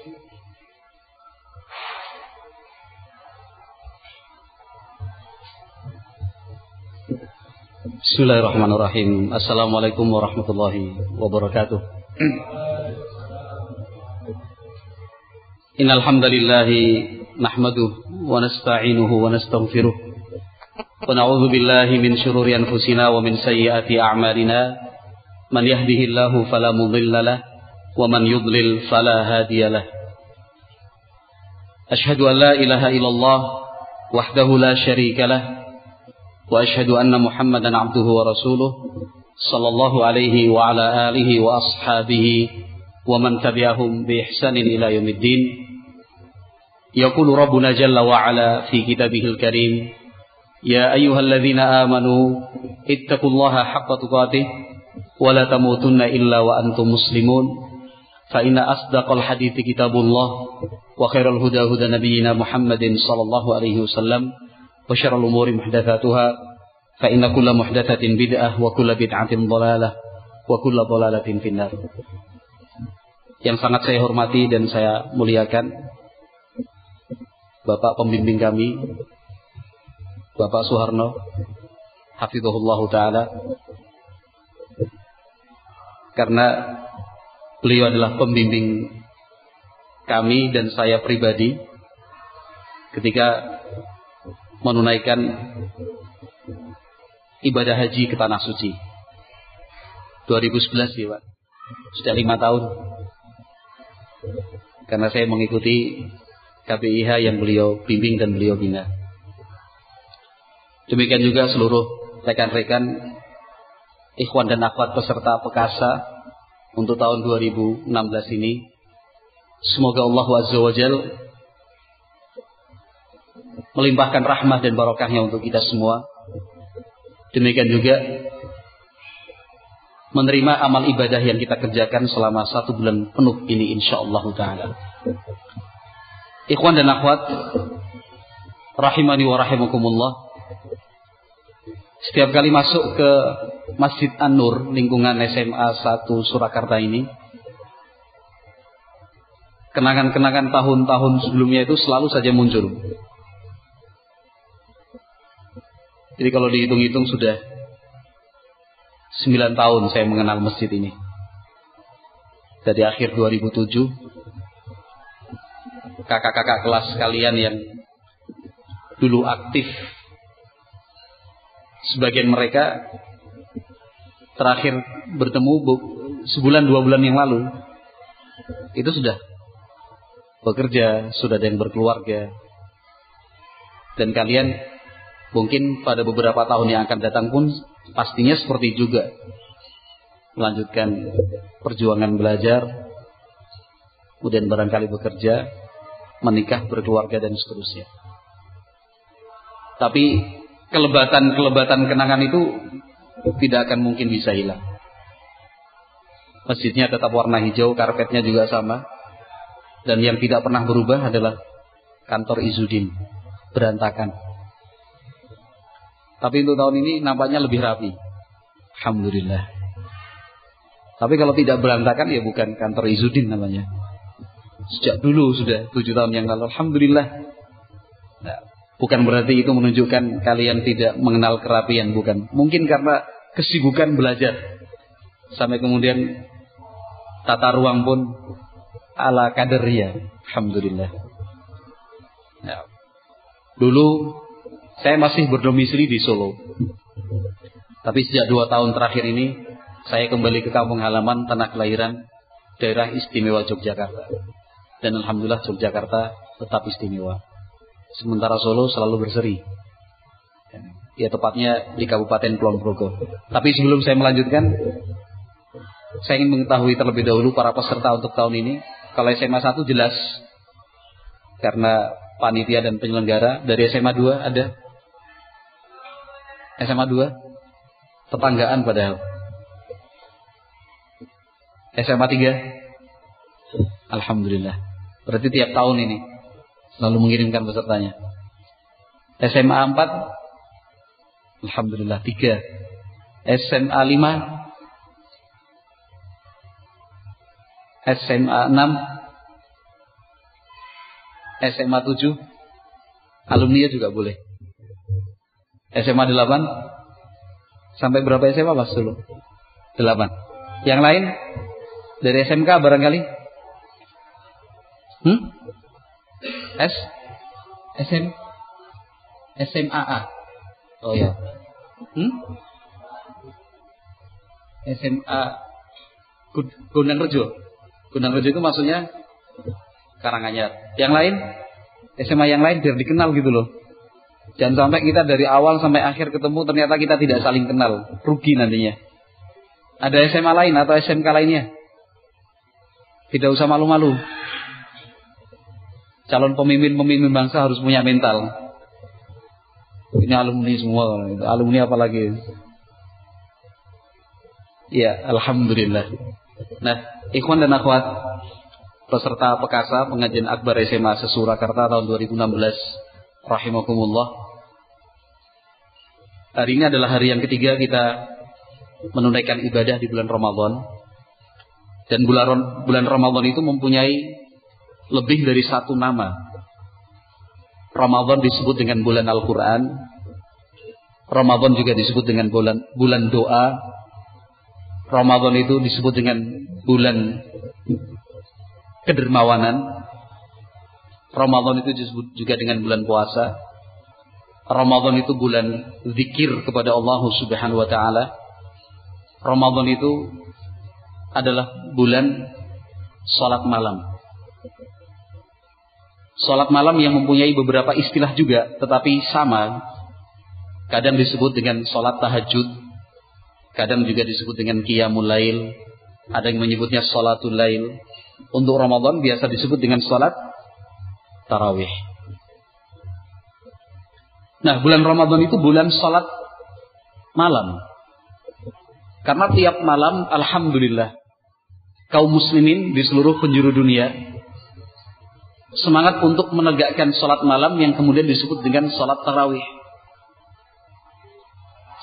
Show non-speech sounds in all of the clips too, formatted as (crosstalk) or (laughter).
Bismillahirrahmanirrahim. Assalamualaikum warahmatullahi wabarakatuh. Innal hamdalillah nahmaduhu wa nasta'inuhu wa nastaghfiruh. Wa na'udzu billahi min shururi anfusina wa min sayyiati a'malina. Man yahdihillahu fala mudilla lahu wa man yudlil fala hadiya lahu. Ashhadu an la ilaha illallah wahdahu la syarika lahu وأشهد أن محمدا عبده ورسوله صلى الله عليه وعلى آله وأصحابه ومن تبعهم بإحسان إلى يوم الدين يقول ربنا جل وعلا في كتابه الكريم يا أيها الذين آمنوا اتقوا الله حق تقاته ولا تموتن إلا وأنتم مسلمون فإن أصدق الحديث كتاب الله وخير الهدى هدى نبينا محمد صلى الله عليه وسلم وشر الأمور محدثاتها فإن كل محدثة بدعة وكل بدعة ضلالة وكل ضلالة في النار yang sangat saya hormati dan saya muliakan Bapak pembimbing kami Bapak Soeharno Hafizahullah Ta'ala karena beliau adalah pembimbing kami dan saya pribadi ketika menunaikan ibadah haji ke tanah suci. 2011 ya Pak. Sudah lima tahun. Karena saya mengikuti KPIH yang beliau bimbing dan beliau bina. Demikian juga seluruh rekan-rekan ikhwan dan akhwat peserta Pekasa untuk tahun 2016 ini. Semoga Allah Azza wa Jal melimpahkan rahmat dan barokahnya untuk kita semua. Demikian juga menerima amal ibadah yang kita kerjakan selama satu bulan penuh ini insya Allah Ta'ala. Ikhwan dan akhwat, rahimani wa rahimakumullah. Setiap kali masuk ke Masjid An-Nur, lingkungan SMA 1 Surakarta ini, kenangan-kenangan tahun-tahun sebelumnya itu selalu saja muncul. Jadi kalau dihitung-hitung sudah 9 tahun saya mengenal masjid ini. Dari akhir 2007 kakak-kakak kelas kalian yang dulu aktif sebagian mereka terakhir bertemu sebulan dua bulan yang lalu itu sudah bekerja, sudah ada yang berkeluarga dan kalian Mungkin pada beberapa tahun yang akan datang pun pastinya seperti juga. Melanjutkan perjuangan belajar, kemudian barangkali bekerja, menikah, berkeluarga dan seterusnya. Tapi kelebatan-kelebatan kenangan itu tidak akan mungkin bisa hilang. Masjidnya tetap warna hijau, karpetnya juga sama. Dan yang tidak pernah berubah adalah kantor Izudin, berantakan. Tapi untuk tahun ini nampaknya lebih rapi. Alhamdulillah. Tapi kalau tidak berantakan ya bukan kantor Izudin namanya. Sejak dulu sudah tujuh tahun yang lalu. Alhamdulillah. Nah, bukan berarti itu menunjukkan kalian tidak mengenal kerapian. Bukan. Mungkin karena kesibukan belajar. Sampai kemudian tata ruang pun ala kadernya. Alhamdulillah. Nah, dulu saya masih berdomisili di Solo. Tapi sejak dua tahun terakhir ini, saya kembali ke kampung halaman tanah kelahiran daerah istimewa Yogyakarta. Dan Alhamdulillah Yogyakarta tetap istimewa. Sementara Solo selalu berseri. Ya tepatnya di Kabupaten Kulon Progo. Tapi sebelum saya melanjutkan, saya ingin mengetahui terlebih dahulu para peserta untuk tahun ini. Kalau SMA 1 jelas, karena panitia dan penyelenggara. Dari SMA 2 ada SMA 2 tetanggaan padahal SMA 3 Alhamdulillah berarti tiap tahun ini selalu mengirimkan pesertanya SMA 4 Alhamdulillah 3 SMA 5 SMA 6 SMA 7 alumni juga boleh. SMA 8 sampai berapa SMA Mas dulu? 8. Yang lain dari SMK barangkali? Hmm? S SM SMAA. Oh ya. Hmm? SMA Gunung Rejo. Gunung Rejo itu maksudnya Karanganyar. Yang lain SMA yang lain biar dikenal gitu loh. Jangan sampai kita dari awal sampai akhir ketemu ternyata kita tidak saling kenal. Rugi nantinya. Ada SMA lain atau SMK lainnya? Tidak usah malu-malu. Calon pemimpin-pemimpin bangsa harus punya mental. Ini alumni semua, alumni apalagi. Ya, alhamdulillah. Nah, ikhwan dan akhwat, peserta pekasa pengajian Akbar SMA Sesurakarta tahun 2016 rahimakumullah. Hari ini adalah hari yang ketiga kita menunaikan ibadah di bulan Ramadan. Dan bulan bulan Ramadan itu mempunyai lebih dari satu nama. Ramadan disebut dengan bulan Al-Qur'an. Ramadan juga disebut dengan bulan bulan doa, Ramadan itu disebut dengan bulan kedermawanan. Ramadan itu disebut juga dengan bulan puasa. Ramadan itu bulan zikir kepada Allah Subhanahu wa taala. Ramadan itu adalah bulan salat malam. Salat malam yang mempunyai beberapa istilah juga tetapi sama. Kadang disebut dengan salat tahajud, Kadang juga disebut dengan qiyamul lail. Ada yang menyebutnya salatul lail. Untuk Ramadan biasa disebut dengan salat tarawih. Nah, bulan Ramadan itu bulan salat malam. Karena tiap malam alhamdulillah kaum muslimin di seluruh penjuru dunia semangat untuk menegakkan salat malam yang kemudian disebut dengan salat tarawih.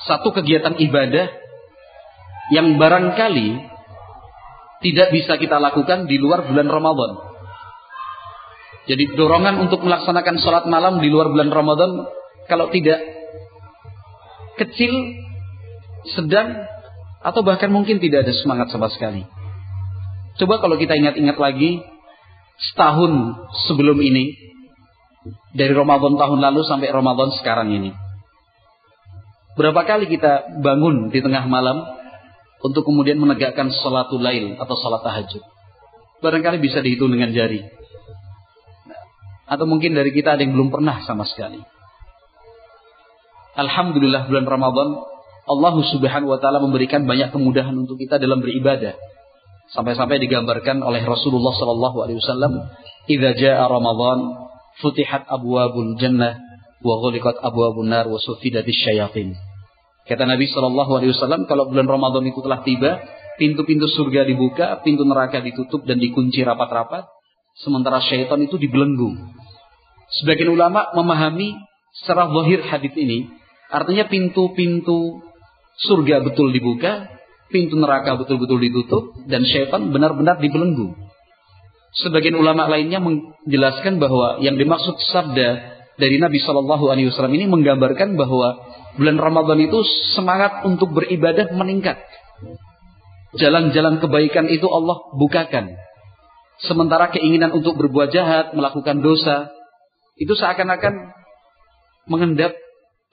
Satu kegiatan ibadah yang barangkali tidak bisa kita lakukan di luar bulan Ramadan. Jadi dorongan untuk melaksanakan sholat malam di luar bulan Ramadan kalau tidak kecil, sedang, atau bahkan mungkin tidak ada semangat sama sekali. Coba kalau kita ingat-ingat lagi setahun sebelum ini dari Ramadan tahun lalu sampai Ramadan sekarang ini. Berapa kali kita bangun di tengah malam untuk kemudian menegakkan salatul lail atau salat tahajud. Barangkali bisa dihitung dengan jari. Atau mungkin dari kita ada yang belum pernah sama sekali. Alhamdulillah bulan Ramadan Allah Subhanahu wa taala memberikan banyak kemudahan untuk kita dalam beribadah. Sampai-sampai digambarkan oleh Rasulullah sallallahu alaihi wasallam, "Idza jaa Ramadan, futihat abwabul jannah wa ghuliqat abwabun nar wa sufidatis syayatin." Kata Nabi Shallallahu Alaihi Wasallam, kalau bulan Ramadan itu telah tiba, pintu-pintu surga dibuka, pintu neraka ditutup dan dikunci rapat-rapat, sementara syaitan itu dibelenggu. Sebagian ulama memahami secara zahir hadis ini, artinya pintu-pintu surga betul dibuka, pintu neraka betul-betul ditutup, dan syaitan benar-benar dibelenggu. Sebagian ulama lainnya menjelaskan bahwa yang dimaksud sabda dari Nabi Shallallahu Alaihi Wasallam ini menggambarkan bahwa bulan Ramadan itu semangat untuk beribadah meningkat. Jalan-jalan kebaikan itu Allah bukakan. Sementara keinginan untuk berbuat jahat, melakukan dosa, itu seakan-akan mengendap,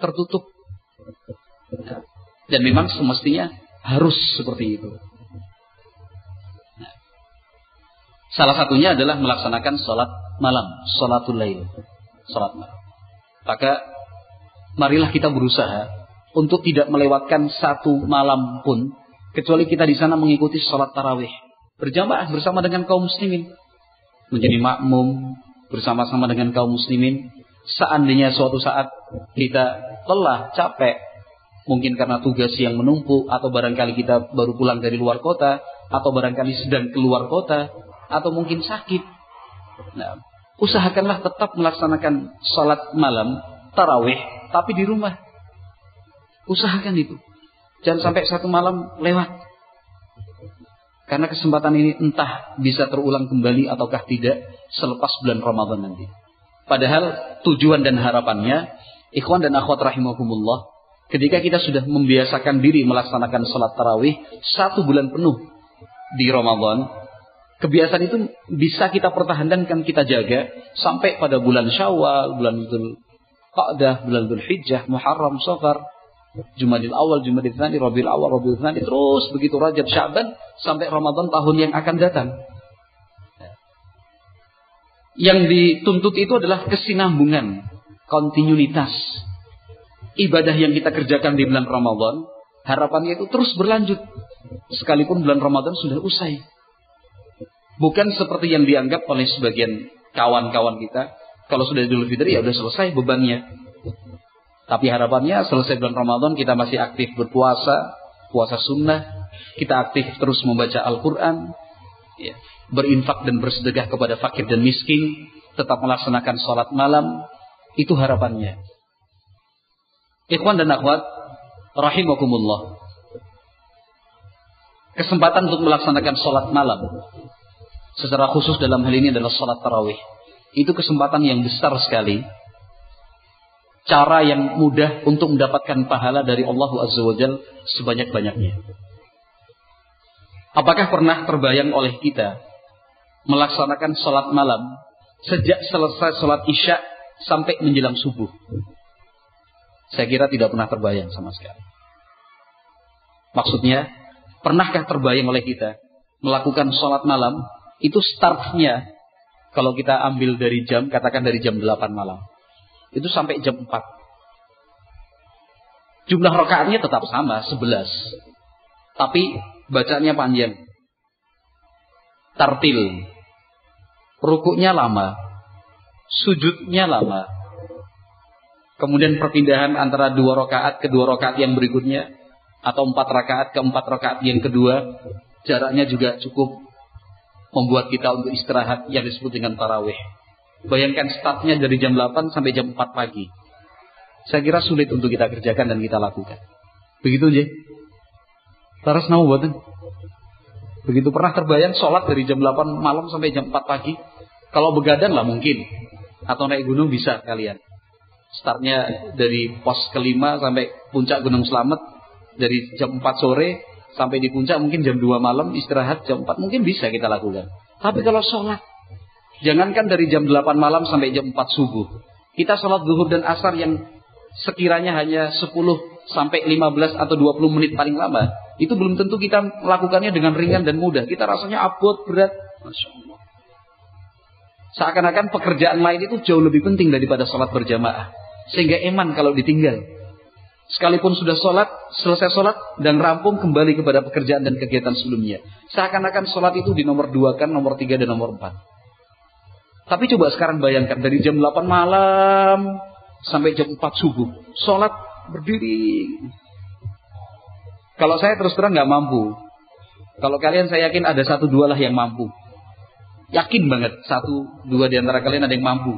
tertutup. Dan memang semestinya harus seperti itu. Salah satunya adalah melaksanakan sholat malam, sholatul lail, sholat malam. Maka marilah kita berusaha untuk tidak melewatkan satu malam pun kecuali kita di sana mengikuti sholat tarawih berjamaah bersama dengan kaum muslimin menjadi makmum bersama-sama dengan kaum muslimin seandainya suatu saat kita lelah capek mungkin karena tugas yang menumpuk atau barangkali kita baru pulang dari luar kota atau barangkali sedang keluar kota atau mungkin sakit nah usahakanlah tetap melaksanakan sholat malam tarawih tapi di rumah. Usahakan itu. Jangan sampai satu malam lewat. Karena kesempatan ini entah bisa terulang kembali ataukah tidak selepas bulan Ramadan nanti. Padahal tujuan dan harapannya, ikhwan dan akhwat rahimakumullah, ketika kita sudah membiasakan diri melaksanakan sholat tarawih satu bulan penuh di Ramadan, kebiasaan itu bisa kita pertahankan, kan kita jaga sampai pada bulan Syawal, bulan Dhul Qa'dah, bulan Dhul Hijjah, Muharram, Safar, Jumadil Awal, Jumadil Thani, Rabiul Awal, Rabiul Thani, terus begitu Rajab, Syaban sampai Ramadan tahun yang akan datang. Yang dituntut itu adalah kesinambungan, kontinuitas. Ibadah yang kita kerjakan di bulan Ramadan, harapannya itu terus berlanjut. Sekalipun bulan Ramadan sudah usai. Bukan seperti yang dianggap oleh sebagian kawan-kawan kita. Kalau sudah Idul Fitri ya sudah selesai bebannya. Tapi harapannya selesai bulan Ramadan kita masih aktif berpuasa, puasa sunnah, kita aktif terus membaca Al-Quran, ya, berinfak dan bersedekah kepada fakir dan miskin, tetap melaksanakan sholat malam, itu harapannya. Ikhwan dan akhwat, rahimakumullah. Kesempatan untuk melaksanakan sholat malam, secara khusus dalam hal ini adalah sholat tarawih. Itu kesempatan yang besar sekali. Cara yang mudah untuk mendapatkan pahala dari Allah Azza wa Jal sebanyak-banyaknya. Apakah pernah terbayang oleh kita melaksanakan sholat malam sejak selesai sholat isya sampai menjelang subuh. Saya kira tidak pernah terbayang sama sekali. Maksudnya, pernahkah terbayang oleh kita melakukan sholat malam itu startnya kalau kita ambil dari jam, katakan dari jam 8 malam. Itu sampai jam 4. Jumlah rakaatnya tetap sama, 11. Tapi bacanya panjang. Tartil, rukuknya lama, sujudnya lama. Kemudian perpindahan antara dua rakaat ke dua rakaat yang berikutnya atau empat rakaat ke empat rakaat yang kedua jaraknya juga cukup membuat kita untuk istirahat yang disebut dengan tarawih. Bayangkan startnya dari jam 8 sampai jam 4 pagi. Saya kira sulit untuk kita kerjakan dan kita lakukan. Begitu aja. Taras nama buatan. Begitu pernah terbayang sholat dari jam 8 malam sampai jam 4 pagi. Kalau begadang lah mungkin. Atau naik gunung bisa kalian. Startnya dari pos kelima sampai puncak Gunung Selamet. Dari jam 4 sore sampai di puncak mungkin jam 2 malam istirahat jam 4. Mungkin bisa kita lakukan. Tapi kalau sholat. Jangankan dari jam 8 malam sampai jam 4 subuh. Kita sholat zuhur dan asar yang sekiranya hanya 10 sampai 15 atau 20 menit paling lama itu belum tentu kita melakukannya dengan ringan dan mudah. Kita rasanya abot, berat. Masya Allah. Seakan-akan pekerjaan lain itu jauh lebih penting daripada sholat berjamaah. Sehingga eman kalau ditinggal. Sekalipun sudah sholat, selesai sholat, dan rampung kembali kepada pekerjaan dan kegiatan sebelumnya. Seakan-akan sholat itu di nomor dua kan, nomor tiga dan nomor empat. Tapi coba sekarang bayangkan dari jam 8 malam sampai jam 4 subuh. Sholat berdiri kalau saya terus terang nggak mampu. Kalau kalian saya yakin ada satu dua lah yang mampu. Yakin banget satu dua di antara kalian ada yang mampu.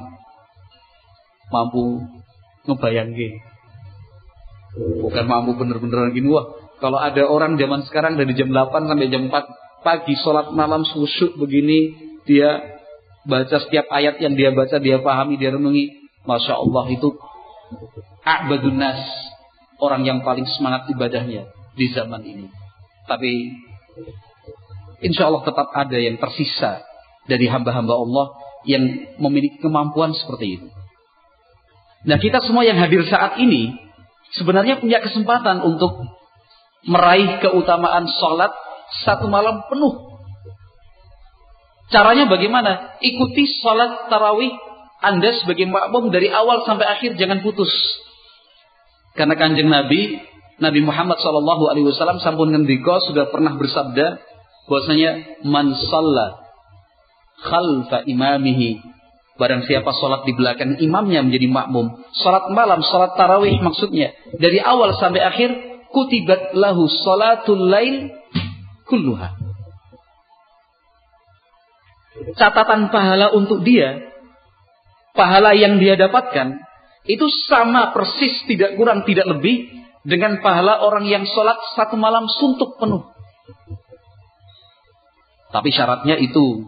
Mampu ngebayangin. Bukan mampu bener-bener gini wah. Kalau ada orang zaman sekarang dari jam 8 sampai jam 4 pagi sholat malam khusyuk begini dia baca setiap ayat yang dia baca dia pahami dia renungi masya Allah itu abadun nas orang yang paling semangat ibadahnya di zaman ini. Tapi insya Allah tetap ada yang tersisa dari hamba-hamba Allah yang memiliki kemampuan seperti itu. Nah kita semua yang hadir saat ini sebenarnya punya kesempatan untuk meraih keutamaan sholat satu malam penuh. Caranya bagaimana? Ikuti sholat tarawih Anda sebagai makmum dari awal sampai akhir jangan putus. Karena kanjeng Nabi Nabi Muhammad Shallallahu Alaihi Wasallam sampun ngendiko sudah pernah bersabda bahwasanya man salla khalfa imamihi barang siapa sholat di belakang imamnya menjadi makmum sholat malam sholat tarawih maksudnya dari awal sampai akhir kutibat lahu sholatul lail kulluha catatan pahala untuk dia pahala yang dia dapatkan itu sama persis tidak kurang tidak lebih dengan pahala orang yang sholat satu malam suntuk penuh. Tapi syaratnya itu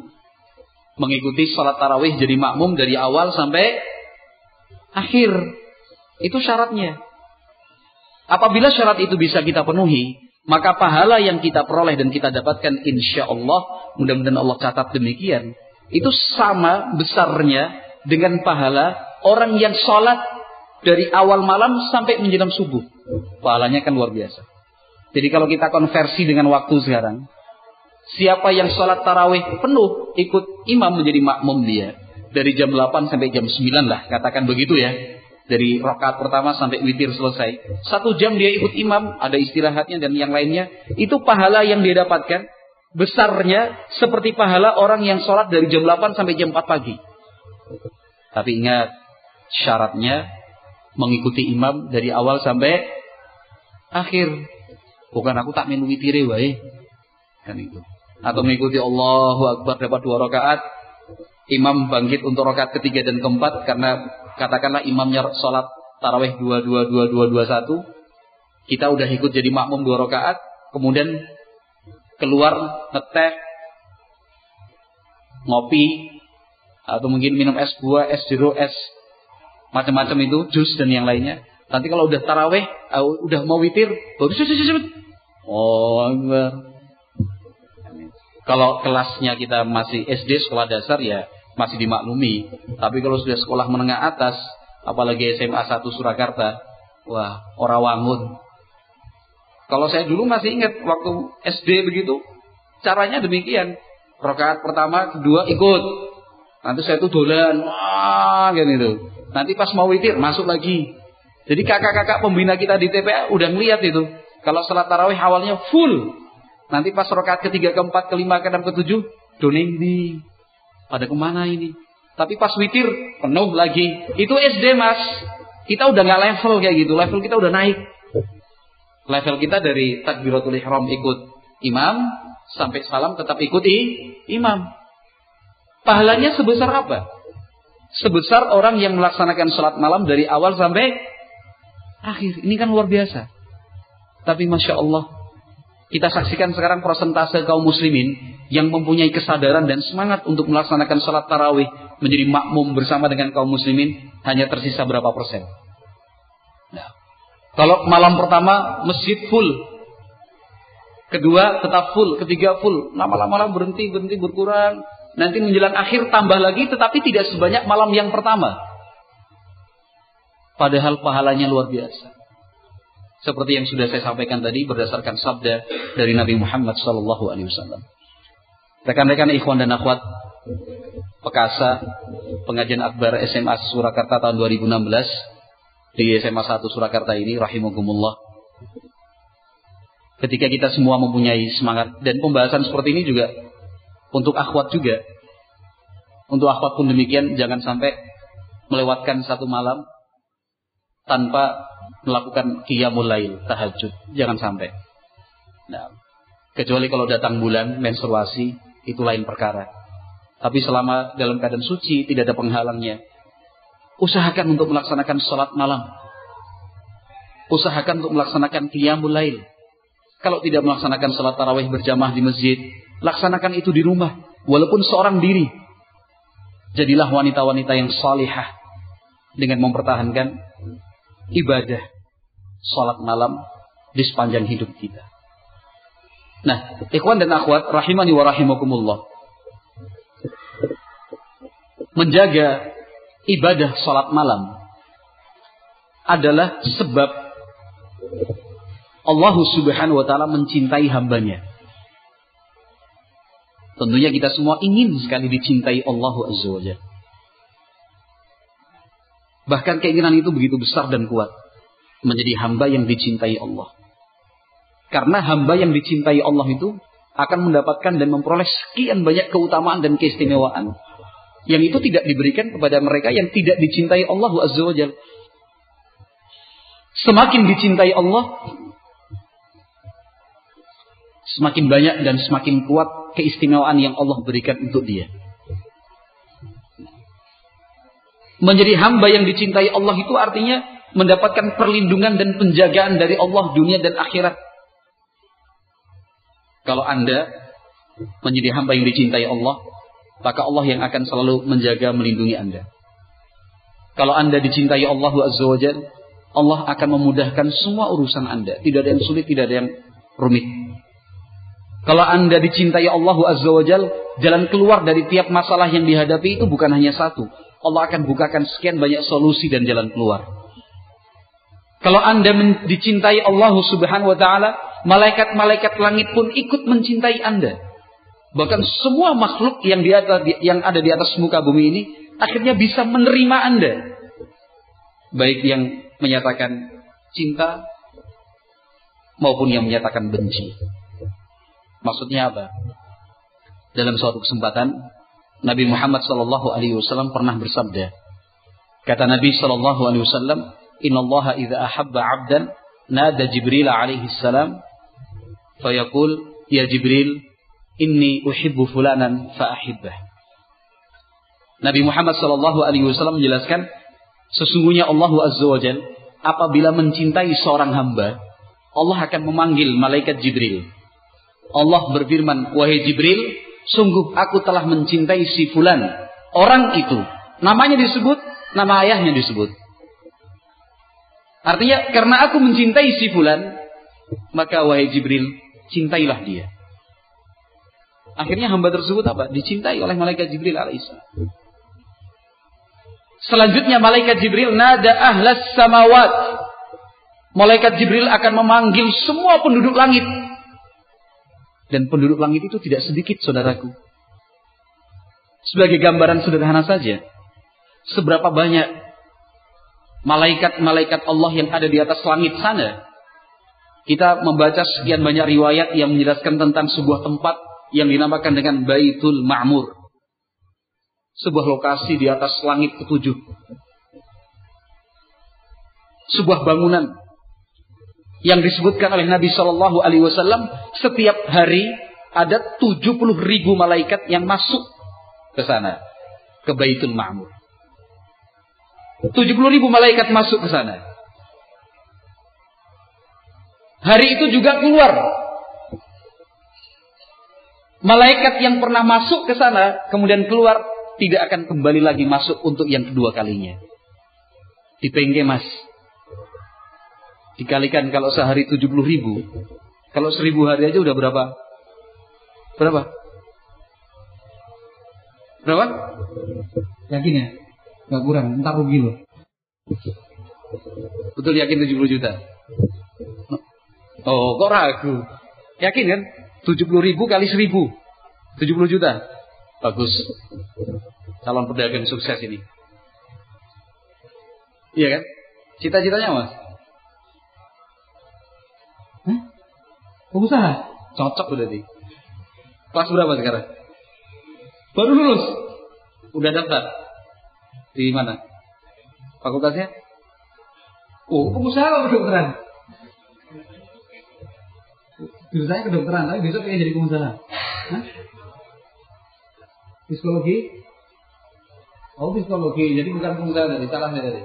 mengikuti sholat tarawih jadi makmum dari awal sampai akhir. Itu syaratnya. Apabila syarat itu bisa kita penuhi, maka pahala yang kita peroleh dan kita dapatkan insya Allah, mudah-mudahan Allah catat demikian, itu sama besarnya dengan pahala orang yang sholat dari awal malam sampai menjelang subuh. Pahalanya kan luar biasa. Jadi kalau kita konversi dengan waktu sekarang, siapa yang sholat tarawih penuh ikut imam menjadi makmum dia dari jam 8 sampai jam 9 lah, katakan begitu ya. Dari rakaat pertama sampai witir selesai. Satu jam dia ikut imam, ada istirahatnya dan yang lainnya. Itu pahala yang dia dapatkan. Besarnya seperti pahala orang yang sholat dari jam 8 sampai jam 4 pagi. Tapi ingat, syaratnya mengikuti imam dari awal sampai akhir. Bukan aku tak minum witire wae. Kan itu. Atau mengikuti Allahu Akbar dapat dua rakaat. Imam bangkit untuk rakaat ketiga dan keempat karena katakanlah imamnya sholat taraweh dua dua dua dua dua satu. Kita udah ikut jadi makmum dua rakaat. Kemudian keluar ngeteh ngopi atau mungkin minum es buah, es jeruk, es macam-macam itu, jus dan yang lainnya. Nanti kalau udah taraweh, udah mau witir, baru Oh, enggak. Kalau kelasnya kita masih SD sekolah dasar ya masih dimaklumi. Tapi kalau sudah sekolah menengah atas, apalagi SMA 1 Surakarta, wah, orang wangun. Kalau saya dulu masih ingat waktu SD begitu, caranya demikian. Rokaat pertama, kedua ikut. Nanti saya tuh dolan, wah, gitu. Nanti pas mau witir masuk lagi. Jadi kakak-kakak pembina kita di TPA udah ngeliat itu. Kalau salat tarawih awalnya full. Nanti pas rokaat ketiga, keempat, kelima, keenam, ketujuh, doning di. Pada ke mana ini? Tapi pas witir penuh lagi. Itu SD mas. Kita udah nggak level kayak gitu. Level kita udah naik. Level kita dari takbiratul ihram ikut imam sampai salam tetap ikuti imam. Pahalanya sebesar apa? sebesar orang yang melaksanakan sholat malam dari awal sampai akhir. Ini kan luar biasa. Tapi masya Allah, kita saksikan sekarang persentase kaum muslimin yang mempunyai kesadaran dan semangat untuk melaksanakan sholat tarawih menjadi makmum bersama dengan kaum muslimin hanya tersisa berapa persen. Nah, kalau malam pertama masjid full, kedua tetap full, ketiga full, lama-lama berhenti berhenti berkurang, Nanti menjelang akhir tambah lagi tetapi tidak sebanyak malam yang pertama. Padahal pahalanya luar biasa. Seperti yang sudah saya sampaikan tadi berdasarkan sabda dari Nabi Muhammad sallallahu alaihi wasallam. Rekan-rekan ikhwan dan akhwat Pekasa pengajian akbar SMA Surakarta tahun 2016 di SMA 1 Surakarta ini rahimakumullah. Ketika kita semua mempunyai semangat dan pembahasan seperti ini juga untuk akhwat juga. Untuk akhwat pun demikian, jangan sampai melewatkan satu malam tanpa melakukan qiyamul lail, tahajud. Jangan sampai. Nah, kecuali kalau datang bulan menstruasi itu lain perkara. Tapi selama dalam keadaan suci tidak ada penghalangnya. Usahakan untuk melaksanakan sholat malam. Usahakan untuk melaksanakan qiyamul lail. Kalau tidak melaksanakan sholat tarawih berjamaah di masjid, Laksanakan itu di rumah. Walaupun seorang diri. Jadilah wanita-wanita yang salihah. Dengan mempertahankan ibadah. Salat malam di sepanjang hidup kita. Nah, ikhwan dan akhwat rahimani wa rahimakumullah. Menjaga ibadah salat malam adalah sebab Allah Subhanahu wa taala mencintai hambanya. Tentunya kita semua ingin sekali dicintai Allah Azza wa Bahkan keinginan itu begitu besar dan kuat. Menjadi hamba yang dicintai Allah. Karena hamba yang dicintai Allah itu akan mendapatkan dan memperoleh sekian banyak keutamaan dan keistimewaan. Yang itu tidak diberikan kepada mereka yang tidak dicintai Allah Semakin dicintai Allah, semakin banyak dan semakin kuat keistimewaan yang Allah berikan untuk dia. Menjadi hamba yang dicintai Allah itu artinya mendapatkan perlindungan dan penjagaan dari Allah dunia dan akhirat. Kalau Anda menjadi hamba yang dicintai Allah, maka Allah yang akan selalu menjaga melindungi Anda. Kalau Anda dicintai Allah Azza Allah akan memudahkan semua urusan Anda. Tidak ada yang sulit, tidak ada yang rumit. Kalau Anda dicintai Allah Azza wa Jal, jalan keluar dari tiap masalah yang dihadapi itu bukan hanya satu. Allah akan bukakan sekian banyak solusi dan jalan keluar. Kalau Anda dicintai Allah Subhanahu wa taala, malaikat-malaikat langit pun ikut mencintai Anda. Bahkan semua makhluk yang di atas yang ada di atas muka bumi ini akhirnya bisa menerima Anda. Baik yang menyatakan cinta maupun yang menyatakan benci. Maksudnya apa? Dalam suatu kesempatan Nabi Muhammad sallallahu alaihi wasallam pernah bersabda. Kata Nabi sallallahu alaihi wasallam, "Inna Allah ahabba 'abdan nada Jibril alaihi salam fayaqul ya Jibril inni uhibbu fulanan fa ahibbah. Nabi Muhammad sallallahu alaihi wasallam menjelaskan sesungguhnya Allah azza wajal apabila mencintai seorang hamba Allah akan memanggil malaikat Jibril. Allah berfirman, "Wahai Jibril, sungguh aku telah mencintai si fulan." Orang itu namanya disebut, nama ayahnya disebut. Artinya karena aku mencintai si fulan, maka wahai Jibril, cintailah dia. Akhirnya hamba tersebut apa? Dicintai oleh malaikat Jibril alaihissalam. Selanjutnya malaikat Jibril nada ahlas samawat. Malaikat Jibril akan memanggil semua penduduk langit. Dan penduduk langit itu tidak sedikit saudaraku. Sebagai gambaran sederhana saja. Seberapa banyak malaikat-malaikat Allah yang ada di atas langit sana. Kita membaca sekian banyak riwayat yang menjelaskan tentang sebuah tempat yang dinamakan dengan Baitul Ma'mur. Sebuah lokasi di atas langit ketujuh. Sebuah bangunan yang disebutkan oleh Nabi Shallallahu Alaihi Wasallam setiap hari ada 70 ribu malaikat yang masuk ke sana ke Baitul Ma'mur. 70 ribu malaikat masuk ke sana. Hari itu juga keluar Malaikat yang pernah masuk ke sana, kemudian keluar, tidak akan kembali lagi masuk untuk yang kedua kalinya. Dipengke mas. Dikalikan kalau sehari 70 ribu. Kalau seribu hari aja udah berapa? Berapa? Berapa? Yakin ya? Gak kurang, entar rugi loh. Betul yakin 70 juta? Oh, kok ragu? Yakin kan? 70 ribu kali 1000. 70 juta. Bagus. Calon pedagang sukses ini. Iya kan? Cita-citanya mas? Pengusaha? Cocok berarti. Kelas berapa sekarang? Baru lulus. Udah daftar. Di mana? Fakultasnya? Oh, pengusaha apa kedokteran? Dulu saya kedokteran, tapi besok pengen jadi pengusaha. Hah? Psikologi? Oh psikologi, jadi bukan pengusaha tadi, salah saya tadi.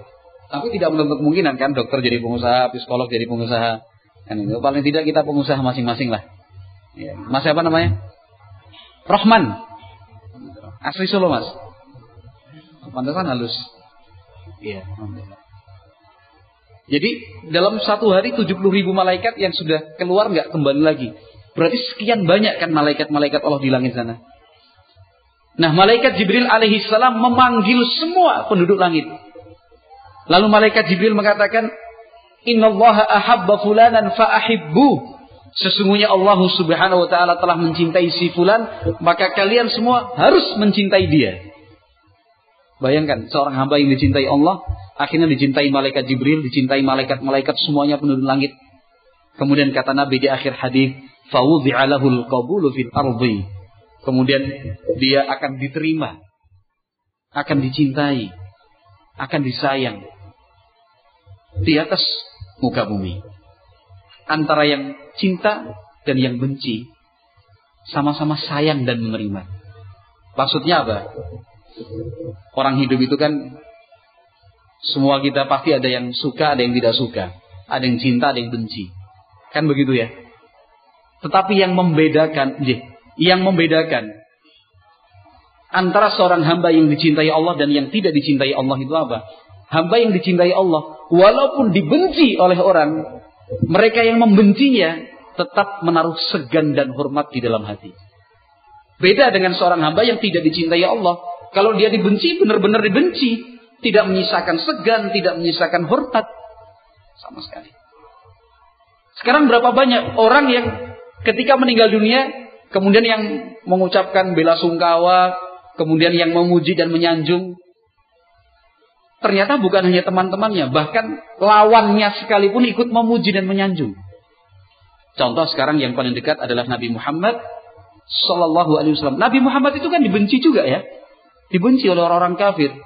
Tapi tidak menutup kemungkinan kan dokter jadi pengusaha, psikolog jadi pengusaha. Kan itu paling tidak kita pengusaha masing-masing lah. Ya. Mas siapa namanya? Rohman. Asli Solo mas. Pantasan halus. Iya. Jadi dalam satu hari 70 ribu malaikat yang sudah keluar nggak kembali lagi. Berarti sekian banyak kan malaikat-malaikat Allah di langit sana. Nah malaikat Jibril alaihi salam memanggil semua penduduk langit. Lalu malaikat Jibril mengatakan, Inna Allah ahabba fulanan fa'ahibbu. Sesungguhnya Allah subhanahu wa ta'ala telah mencintai si fulan, maka kalian semua harus mencintai dia. Bayangkan, seorang hamba yang dicintai Allah, Akhirnya dicintai malaikat Jibril, dicintai malaikat-malaikat semuanya penduduk langit. Kemudian kata Nabi di akhir hadis, "Fawudhi'alahul qabulu fil ardi." Kemudian dia akan diterima, akan dicintai, akan disayang di atas muka bumi. Antara yang cinta dan yang benci sama-sama sayang dan menerima. Maksudnya apa? Orang hidup itu kan semua kita pasti ada yang suka, ada yang tidak suka. Ada yang cinta, ada yang benci. Kan begitu ya? Tetapi yang membedakan, yang membedakan antara seorang hamba yang dicintai Allah dan yang tidak dicintai Allah itu apa? Hamba yang dicintai Allah, walaupun dibenci oleh orang, mereka yang membencinya tetap menaruh segan dan hormat di dalam hati. Beda dengan seorang hamba yang tidak dicintai Allah. Kalau dia dibenci, benar-benar dibenci. Tidak menyisakan segan, tidak menyisakan hormat. Sama sekali. Sekarang berapa banyak orang yang ketika meninggal dunia, kemudian yang mengucapkan bela sungkawa, kemudian yang memuji dan menyanjung, ternyata bukan hanya teman-temannya, bahkan lawannya sekalipun ikut memuji dan menyanjung. Contoh sekarang yang paling dekat adalah Nabi Muhammad Sallallahu Alaihi Wasallam. Nabi Muhammad itu kan dibenci juga ya, dibenci oleh orang-orang kafir.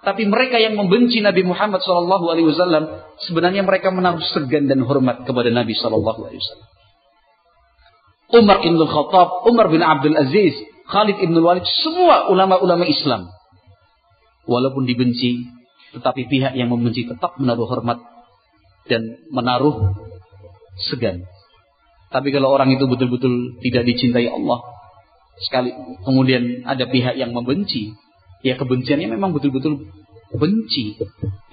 Tapi mereka yang membenci Nabi Muhammad Sallallahu Alaihi Wasallam sebenarnya mereka menaruh segan dan hormat kepada Nabi Sallallahu Alaihi Wasallam. Umar bin Khattab, Umar bin Abdul Aziz, Khalid bin Walid, semua ulama-ulama Islam. Walaupun dibenci, tetapi pihak yang membenci tetap menaruh hormat dan menaruh segan. Tapi kalau orang itu betul-betul tidak dicintai Allah, sekali kemudian ada pihak yang membenci, ya kebenciannya memang betul-betul benci,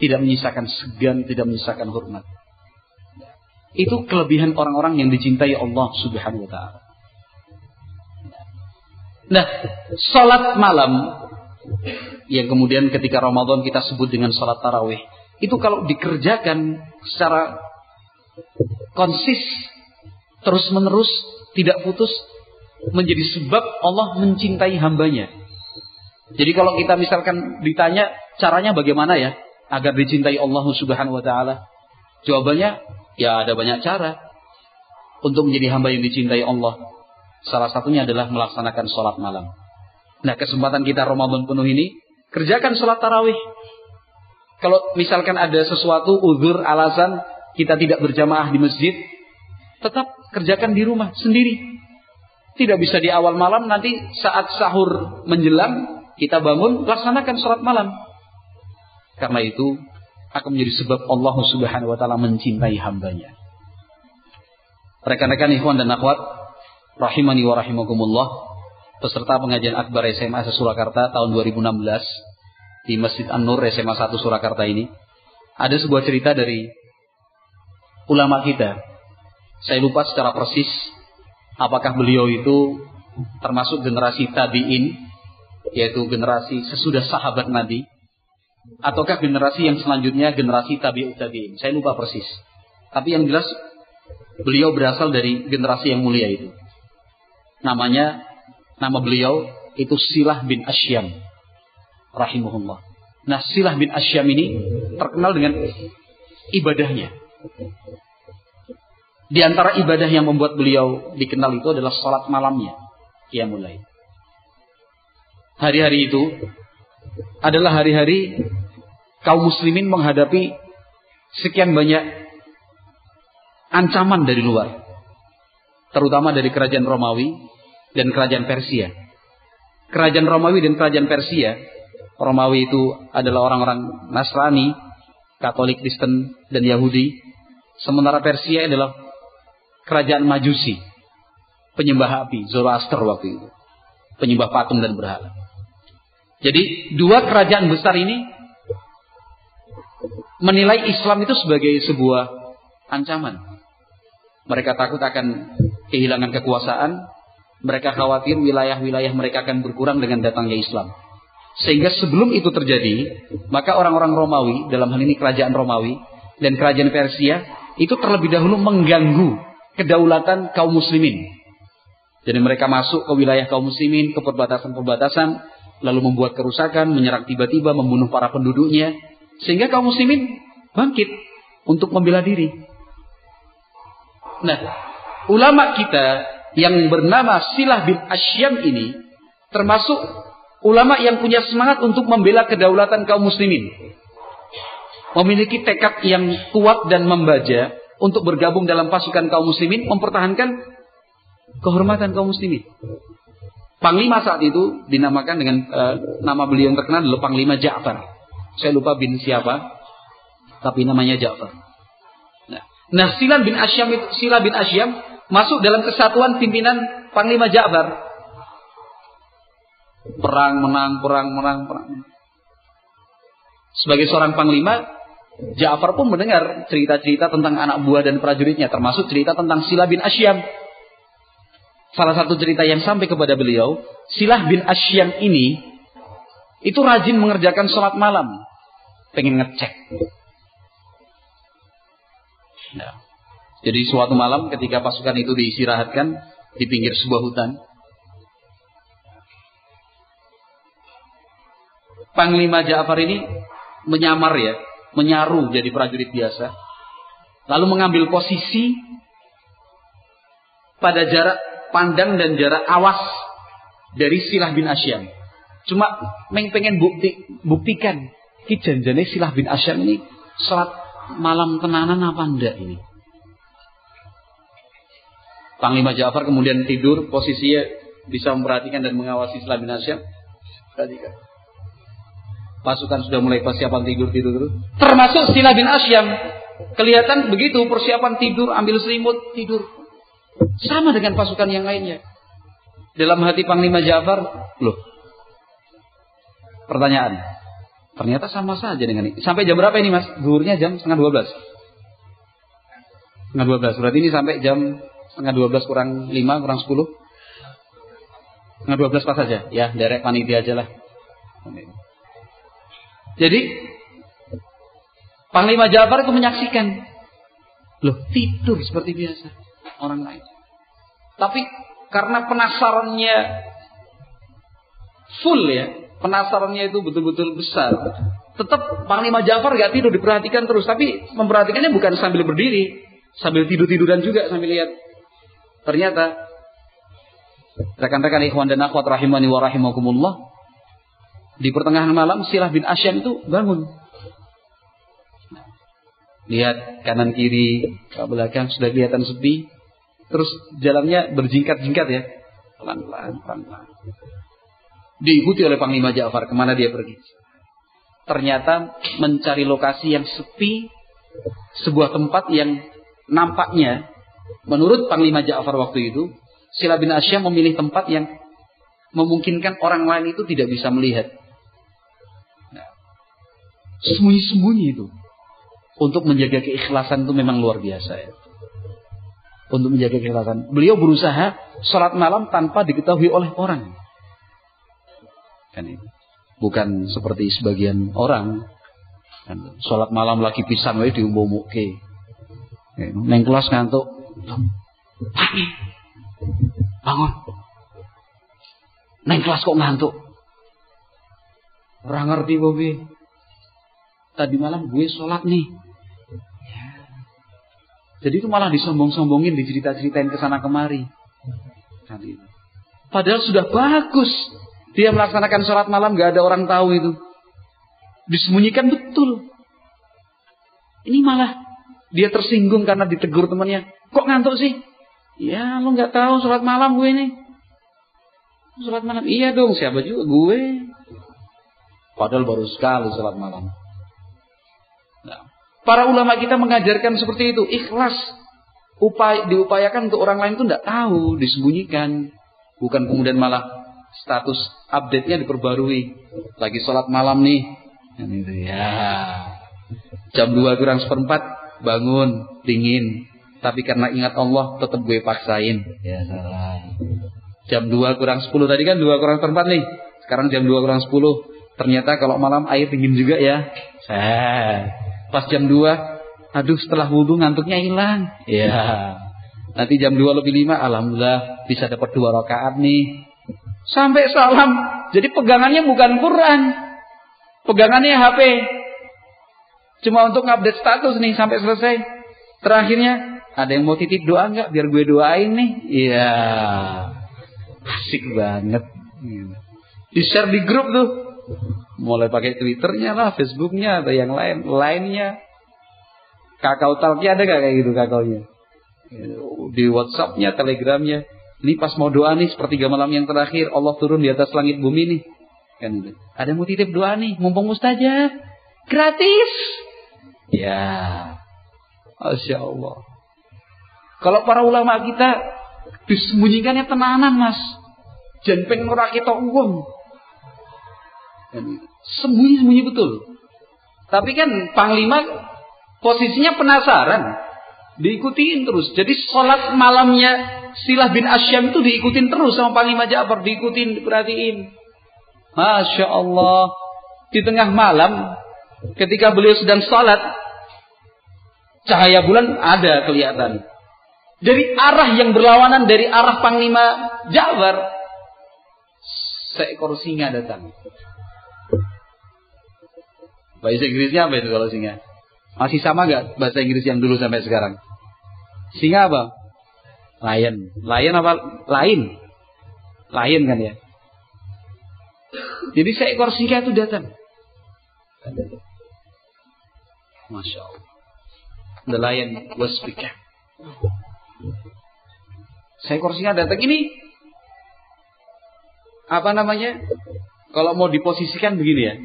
tidak menyisakan segan, tidak menyisakan hormat. Itu kelebihan orang-orang yang dicintai Allah Subhanahu wa taala. Nah, salat malam yang kemudian ketika Ramadan kita sebut dengan salat tarawih, itu kalau dikerjakan secara konsis terus-menerus tidak putus menjadi sebab Allah mencintai hambanya. Jadi kalau kita misalkan ditanya caranya bagaimana ya agar dicintai Allah Subhanahu wa taala? Jawabannya ya ada banyak cara untuk menjadi hamba yang dicintai Allah. Salah satunya adalah melaksanakan sholat malam. Nah kesempatan kita Ramadan penuh ini kerjakan sholat tarawih. Kalau misalkan ada sesuatu uzur alasan kita tidak berjamaah di masjid, tetap kerjakan di rumah sendiri. Tidak bisa di awal malam nanti saat sahur menjelang kita bangun, laksanakan sholat malam. Karena itu akan menjadi sebab Allah Subhanahu wa taala mencintai hambanya. Rekan-rekan ikhwan dan akhwat, rahimani wa rahimakumullah, peserta pengajian Akbar SMA Surakarta tahun 2016 di Masjid An-Nur SMA 1 Surakarta ini, ada sebuah cerita dari ulama kita. Saya lupa secara persis apakah beliau itu termasuk generasi tabi'in yaitu generasi sesudah sahabat Nabi ataukah generasi yang selanjutnya generasi tabi'ut tabi'in. Saya lupa persis. Tapi yang jelas beliau berasal dari generasi yang mulia itu. Namanya nama beliau itu Silah bin Asyam rahimahullah. Nah, Silah bin Asyam ini terkenal dengan ibadahnya. Di antara ibadah yang membuat beliau dikenal itu adalah salat malamnya. Ia mulai hari-hari itu adalah hari-hari kaum muslimin menghadapi sekian banyak ancaman dari luar. Terutama dari kerajaan Romawi dan kerajaan Persia. Kerajaan Romawi dan kerajaan Persia, Romawi itu adalah orang-orang Nasrani, Katolik, Kristen, dan Yahudi. Sementara Persia adalah kerajaan Majusi, penyembah api, Zoroaster waktu itu. Penyembah patung dan berhala. Jadi dua kerajaan besar ini menilai Islam itu sebagai sebuah ancaman. Mereka takut akan kehilangan kekuasaan. Mereka khawatir wilayah-wilayah mereka akan berkurang dengan datangnya Islam. Sehingga sebelum itu terjadi, maka orang-orang Romawi, dalam hal ini kerajaan Romawi dan kerajaan Persia, itu terlebih dahulu mengganggu kedaulatan kaum muslimin. Jadi mereka masuk ke wilayah kaum muslimin, ke perbatasan-perbatasan, lalu membuat kerusakan, menyerang tiba-tiba, membunuh para penduduknya, sehingga kaum muslimin bangkit untuk membela diri. Nah, ulama kita yang bernama Silah bin Asyam ini termasuk ulama yang punya semangat untuk membela kedaulatan kaum muslimin. Memiliki tekad yang kuat dan membaja untuk bergabung dalam pasukan kaum muslimin mempertahankan kehormatan kaum muslimin. Panglima saat itu dinamakan dengan uh, nama beliau yang terkenal adalah Panglima Ja'far. Saya lupa bin siapa, tapi namanya Ja'far. Nah, nah Silan bin Asyam itu, Sila bin Asyam masuk dalam kesatuan pimpinan Panglima Ja'far. Perang menang, perang menang, perang. Sebagai seorang panglima, Ja'far pun mendengar cerita-cerita tentang anak buah dan prajuritnya, termasuk cerita tentang Silah bin Asyam. Salah satu cerita yang sampai kepada beliau, Silah bin Asyam ini itu rajin mengerjakan sholat malam, pengen ngecek. Nah, jadi suatu malam ketika pasukan itu diistirahatkan di pinggir sebuah hutan, Panglima Ja'far ini menyamar ya, menyaru jadi prajurit biasa. Lalu mengambil posisi pada jarak pandang dan jarak awas dari Silah bin Asyam. Cuma meng pengen bukti, buktikan ki Silah bin Asyam ini salat malam tenanan apa enggak ini. Panglima Ja'far kemudian tidur, posisinya bisa memperhatikan dan mengawasi bin Asyam. Perhatikan pasukan sudah mulai persiapan tidur tidur terus. Termasuk Sina bin Asyam. Kelihatan begitu persiapan tidur, ambil selimut, tidur. Sama dengan pasukan yang lainnya. Dalam hati Panglima Ja'far, loh. Pertanyaan. Ternyata sama saja dengan ini. Sampai jam berapa ini mas? Duhurnya jam setengah dua belas. Setengah dua belas. Berarti ini sampai jam setengah dua belas kurang lima, kurang sepuluh. Setengah dua belas pas saja. Ya, derek panitia aja lah. Jadi Panglima Ja'far itu menyaksikan. Loh, tidur seperti biasa orang lain. Tapi karena penasarannya full ya, penasarannya itu betul-betul besar. Tetap Panglima Ja'far gak tidur diperhatikan terus, tapi memperhatikannya bukan sambil berdiri, sambil tidur-tiduran juga sambil lihat. Ternyata rekan-rekan ikhwan dan akhwat rahimani wa rahimakumullah di pertengahan malam Silah bin Asyam itu bangun. Lihat kanan kiri, ke belakang sudah kelihatan sepi. Terus jalannya berjingkat-jingkat ya. Pelan-pelan, pelan-pelan. Diikuti oleh Panglima Ja'far ke mana dia pergi. Ternyata mencari lokasi yang sepi, sebuah tempat yang nampaknya menurut Panglima Ja'far waktu itu, Sila bin Asyam memilih tempat yang memungkinkan orang lain itu tidak bisa melihat. Sembunyi-sembunyi itu. Untuk menjaga keikhlasan itu memang luar biasa ya. Untuk menjaga keikhlasan. Beliau berusaha sholat malam tanpa diketahui oleh orang. Kan itu. Bukan seperti sebagian orang. Kan, sholat malam lagi pisan wae diumumuke. Ya, neng kelas ngantuk. Pagi. Bangun. Neng kelas kok ngantuk. Orang ngerti Bobi tadi malam gue sholat nih. Ya. Jadi itu malah disombong-sombongin, dicerita-ceritain ke sana kemari. Padahal sudah bagus. Dia melaksanakan sholat malam gak ada orang tahu itu. Disembunyikan betul. Ini malah dia tersinggung karena ditegur temannya. Kok ngantuk sih? Ya lo nggak tahu sholat malam gue ini. Sholat malam iya dong siapa juga gue. Padahal baru sekali sholat malam. Para ulama kita mengajarkan seperti itu, ikhlas. Upaya, diupayakan untuk orang lain itu tidak tahu, disembunyikan. Bukan kemudian malah status update-nya diperbarui. Lagi sholat malam nih. Ya. Jam 2 kurang seperempat, bangun, dingin. Tapi karena ingat Allah, tetap gue paksain. Ya salah. Jam 2 kurang 10 tadi kan 2 kurang seperempat nih. Sekarang jam 2 kurang 10. Ternyata kalau malam air dingin juga ya. Saya Pas jam 2, aduh setelah wudhu ngantuknya hilang. Ya. Nanti jam 2 lebih 5, alhamdulillah bisa dapat dua rakaat nih. Sampai salam. Jadi pegangannya bukan Quran. Pegangannya HP. Cuma untuk ngupdate status nih sampai selesai. Terakhirnya, ada yang mau titip doa nggak biar gue doain nih? Iya. Asik banget. Di share di grup tuh. Mulai pakai Twitternya lah, Facebooknya atau yang lain, lainnya. Kakao talknya ada gak kayak gitu kakaonya? Di Whatsappnya, Telegramnya. Ini pas mau doa nih seperti malam yang terakhir Allah turun di atas langit bumi nih. Kan itu. Ada yang mau titip doa nih, mumpung mustajab. Gratis. Ya. Masya Allah. Kalau para ulama kita disembunyikannya tenanan mas. Jangan pengen kita uang. Sembunyi-sembunyi betul. Tapi kan panglima posisinya penasaran. Diikutin terus. Jadi sholat malamnya Silah bin Asyam itu diikutin terus sama Panglima Ja'far. Diikutin, diperhatiin. Masya Allah. Di tengah malam, ketika beliau sedang sholat, cahaya bulan ada kelihatan. Dari arah yang berlawanan dari arah Panglima Ja'far, seekor singa datang. Bahasa Inggrisnya apa itu kalau singa? Masih sama gak bahasa Inggris yang dulu sampai sekarang? Singa apa? Lion. Lion apa? Lain. Lion kan ya. Jadi seekor singa itu datang. Masya Allah. The lion was speaking. Seekor singa datang ini apa namanya? Kalau mau diposisikan begini ya.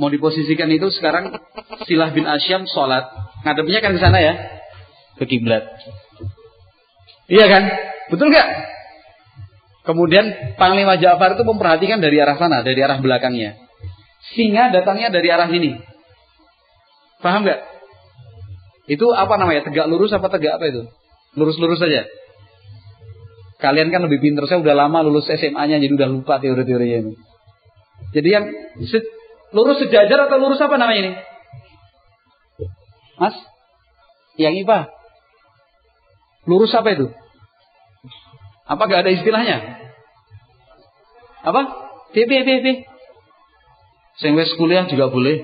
Mau diposisikan itu sekarang Silah bin Asyam sholat. Ngadepnya kan ke sana ya. Ke kiblat. Iya kan? Betul nggak? Kemudian Panglima Ja'far itu memperhatikan dari arah sana, dari arah belakangnya. Singa datangnya dari arah sini. Paham nggak? Itu apa namanya? Tegak lurus apa tegak apa itu? Lurus-lurus saja. Kalian kan lebih pintar. Saya udah lama lulus SMA-nya jadi udah lupa teori-teorinya ini. Jadi yang se lurus sejajar atau lurus apa namanya ini? Mas? Yang IPA? Lurus apa itu? Apa gak ada istilahnya? Apa? PP, PP. Sing wis kuliah juga boleh.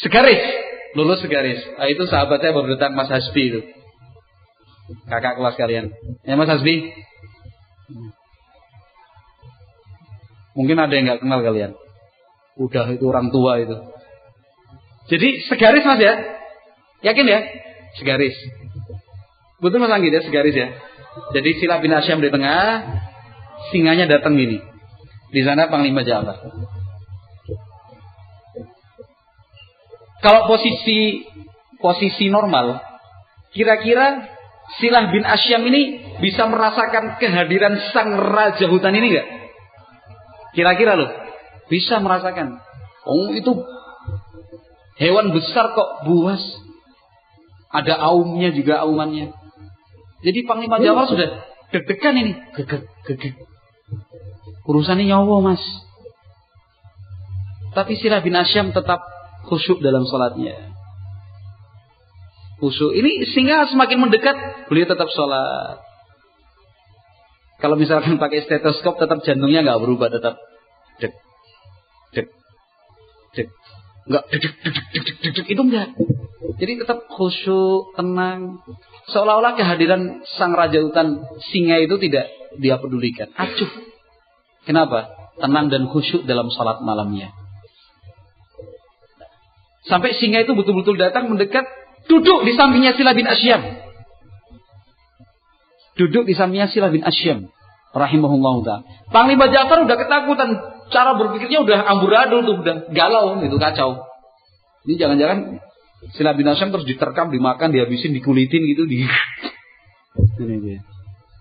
Segaris, lulus segaris. Nah, itu sahabat saya baru datang Mas Hasbi itu. Kakak kelas kalian. Ya Mas Hasbi. Mungkin ada yang nggak kenal kalian. Udah itu orang tua itu. Jadi segaris Mas ya? Yakin ya? Segaris. Betul Mas Anggit ya, segaris ya. Jadi sila bin Asyam di tengah, singanya datang gini. Di sana Panglima Ja'far. Kalau posisi posisi normal, kira-kira Silah bin Asyam ini bisa merasakan kehadiran sang raja hutan ini enggak? Kira-kira loh, bisa merasakan. Oh itu hewan besar kok buas. Ada aumnya juga aumannya. Jadi Panglima Jawa sudah deg-degan ini. Gegek, gegek. Urusannya nyawa mas. Tapi Sirah bin Asyam tetap khusyuk dalam sholatnya. Khusyuk. Ini sehingga semakin mendekat, beliau tetap sholat. Kalau misalkan pakai stetoskop tetap jantungnya nggak berubah, tetap deg, deg, deg. Enggak deg, deg, deg, deg, deg, deg, itu enggak. Jadi tetap khusyuk, tenang. Seolah-olah kehadiran sang raja hutan singa itu tidak dia pedulikan. Acuh. Kenapa? Tenang dan khusyuk dalam salat malamnya. Sampai singa itu betul-betul datang mendekat, duduk di sampingnya Sila bin Asyam. Duduk di sampingnya Sila bin Asyam. Rahimahullah. Panglima Ja'far udah ketakutan. Cara berpikirnya udah amburadul tuh, udah galau itu kacau. Ini jangan-jangan Sila bin Asyam terus diterkam, dimakan, dihabisin, dikulitin gitu di (laughs) ini dia.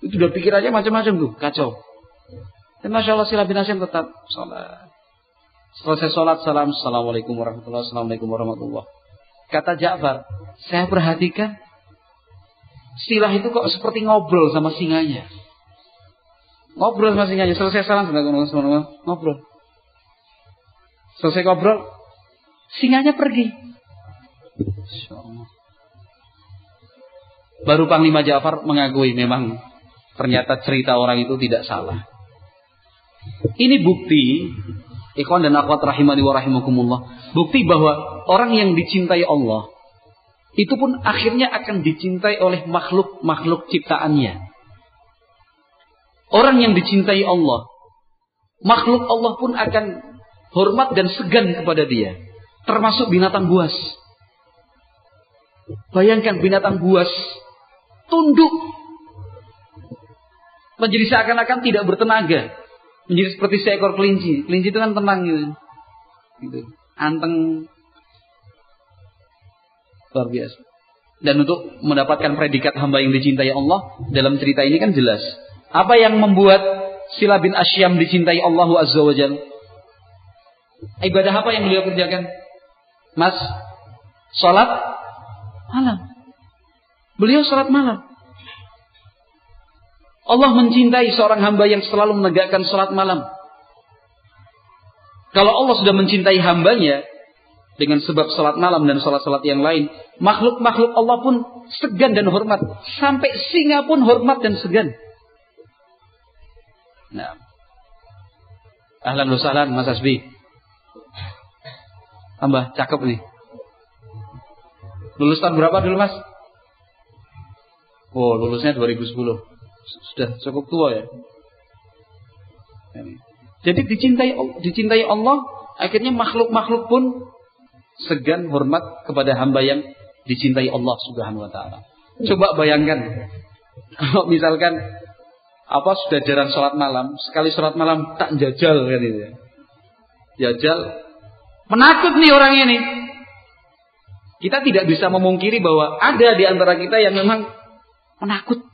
Itu udah pikirannya macam-macam tuh, kacau. Dan Masya Allah Sila bin Asyam tetap sholat. Selesai sholat, salam, Assalamualaikum warahmatullahi Assalamualaikum warahmatullahi Kata Ja'far, saya perhatikan Silah itu kok seperti ngobrol sama singanya. Ngobrol sama singanya. Selesai salam, ngobrol. Selesai ngobrol, singanya pergi. Baru Panglima Ja'far mengakui memang ternyata cerita orang itu tidak salah. Ini bukti ikhwan dan akhwat rahimani wa rahimakumullah. Bukti bahwa orang yang dicintai Allah itu pun akhirnya akan dicintai oleh makhluk-makhluk ciptaannya. Orang yang dicintai Allah, makhluk Allah pun akan hormat dan segan kepada dia, termasuk binatang buas. Bayangkan binatang buas tunduk menjadi seakan-akan tidak bertenaga, menjadi seperti seekor kelinci. Kelinci itu kan tenang gitu, gitu. anteng, luar biasa. Dan untuk mendapatkan predikat hamba yang dicintai Allah dalam cerita ini kan jelas. Apa yang membuat Sila bin Asyam dicintai Allah Azza wa Jalla? Ibadah apa yang beliau kerjakan? Mas, sholat malam. Beliau sholat malam. Allah mencintai seorang hamba yang selalu menegakkan sholat malam. Kalau Allah sudah mencintai hambanya dengan sebab sholat malam dan sholat-sholat yang lain, makhluk-makhluk Allah pun segan dan hormat. Sampai singa pun hormat dan segan. Nah. Ahlan wa Mas Asbi. Tambah cakep nih. Lulus tahun berapa dulu Mas? Oh, lulusnya 2010 sudah cukup tua ya. Jadi dicintai dicintai Allah, akhirnya makhluk-makhluk pun segan hormat kepada hamba yang dicintai Allah Subhanahu wa taala. Coba bayangkan kalau misalkan apa sudah jarang sholat malam, sekali sholat malam tak jajal kan itu ya. Jajal menakut nih orang ini. Kita tidak bisa memungkiri bahwa ada di antara kita yang memang menakut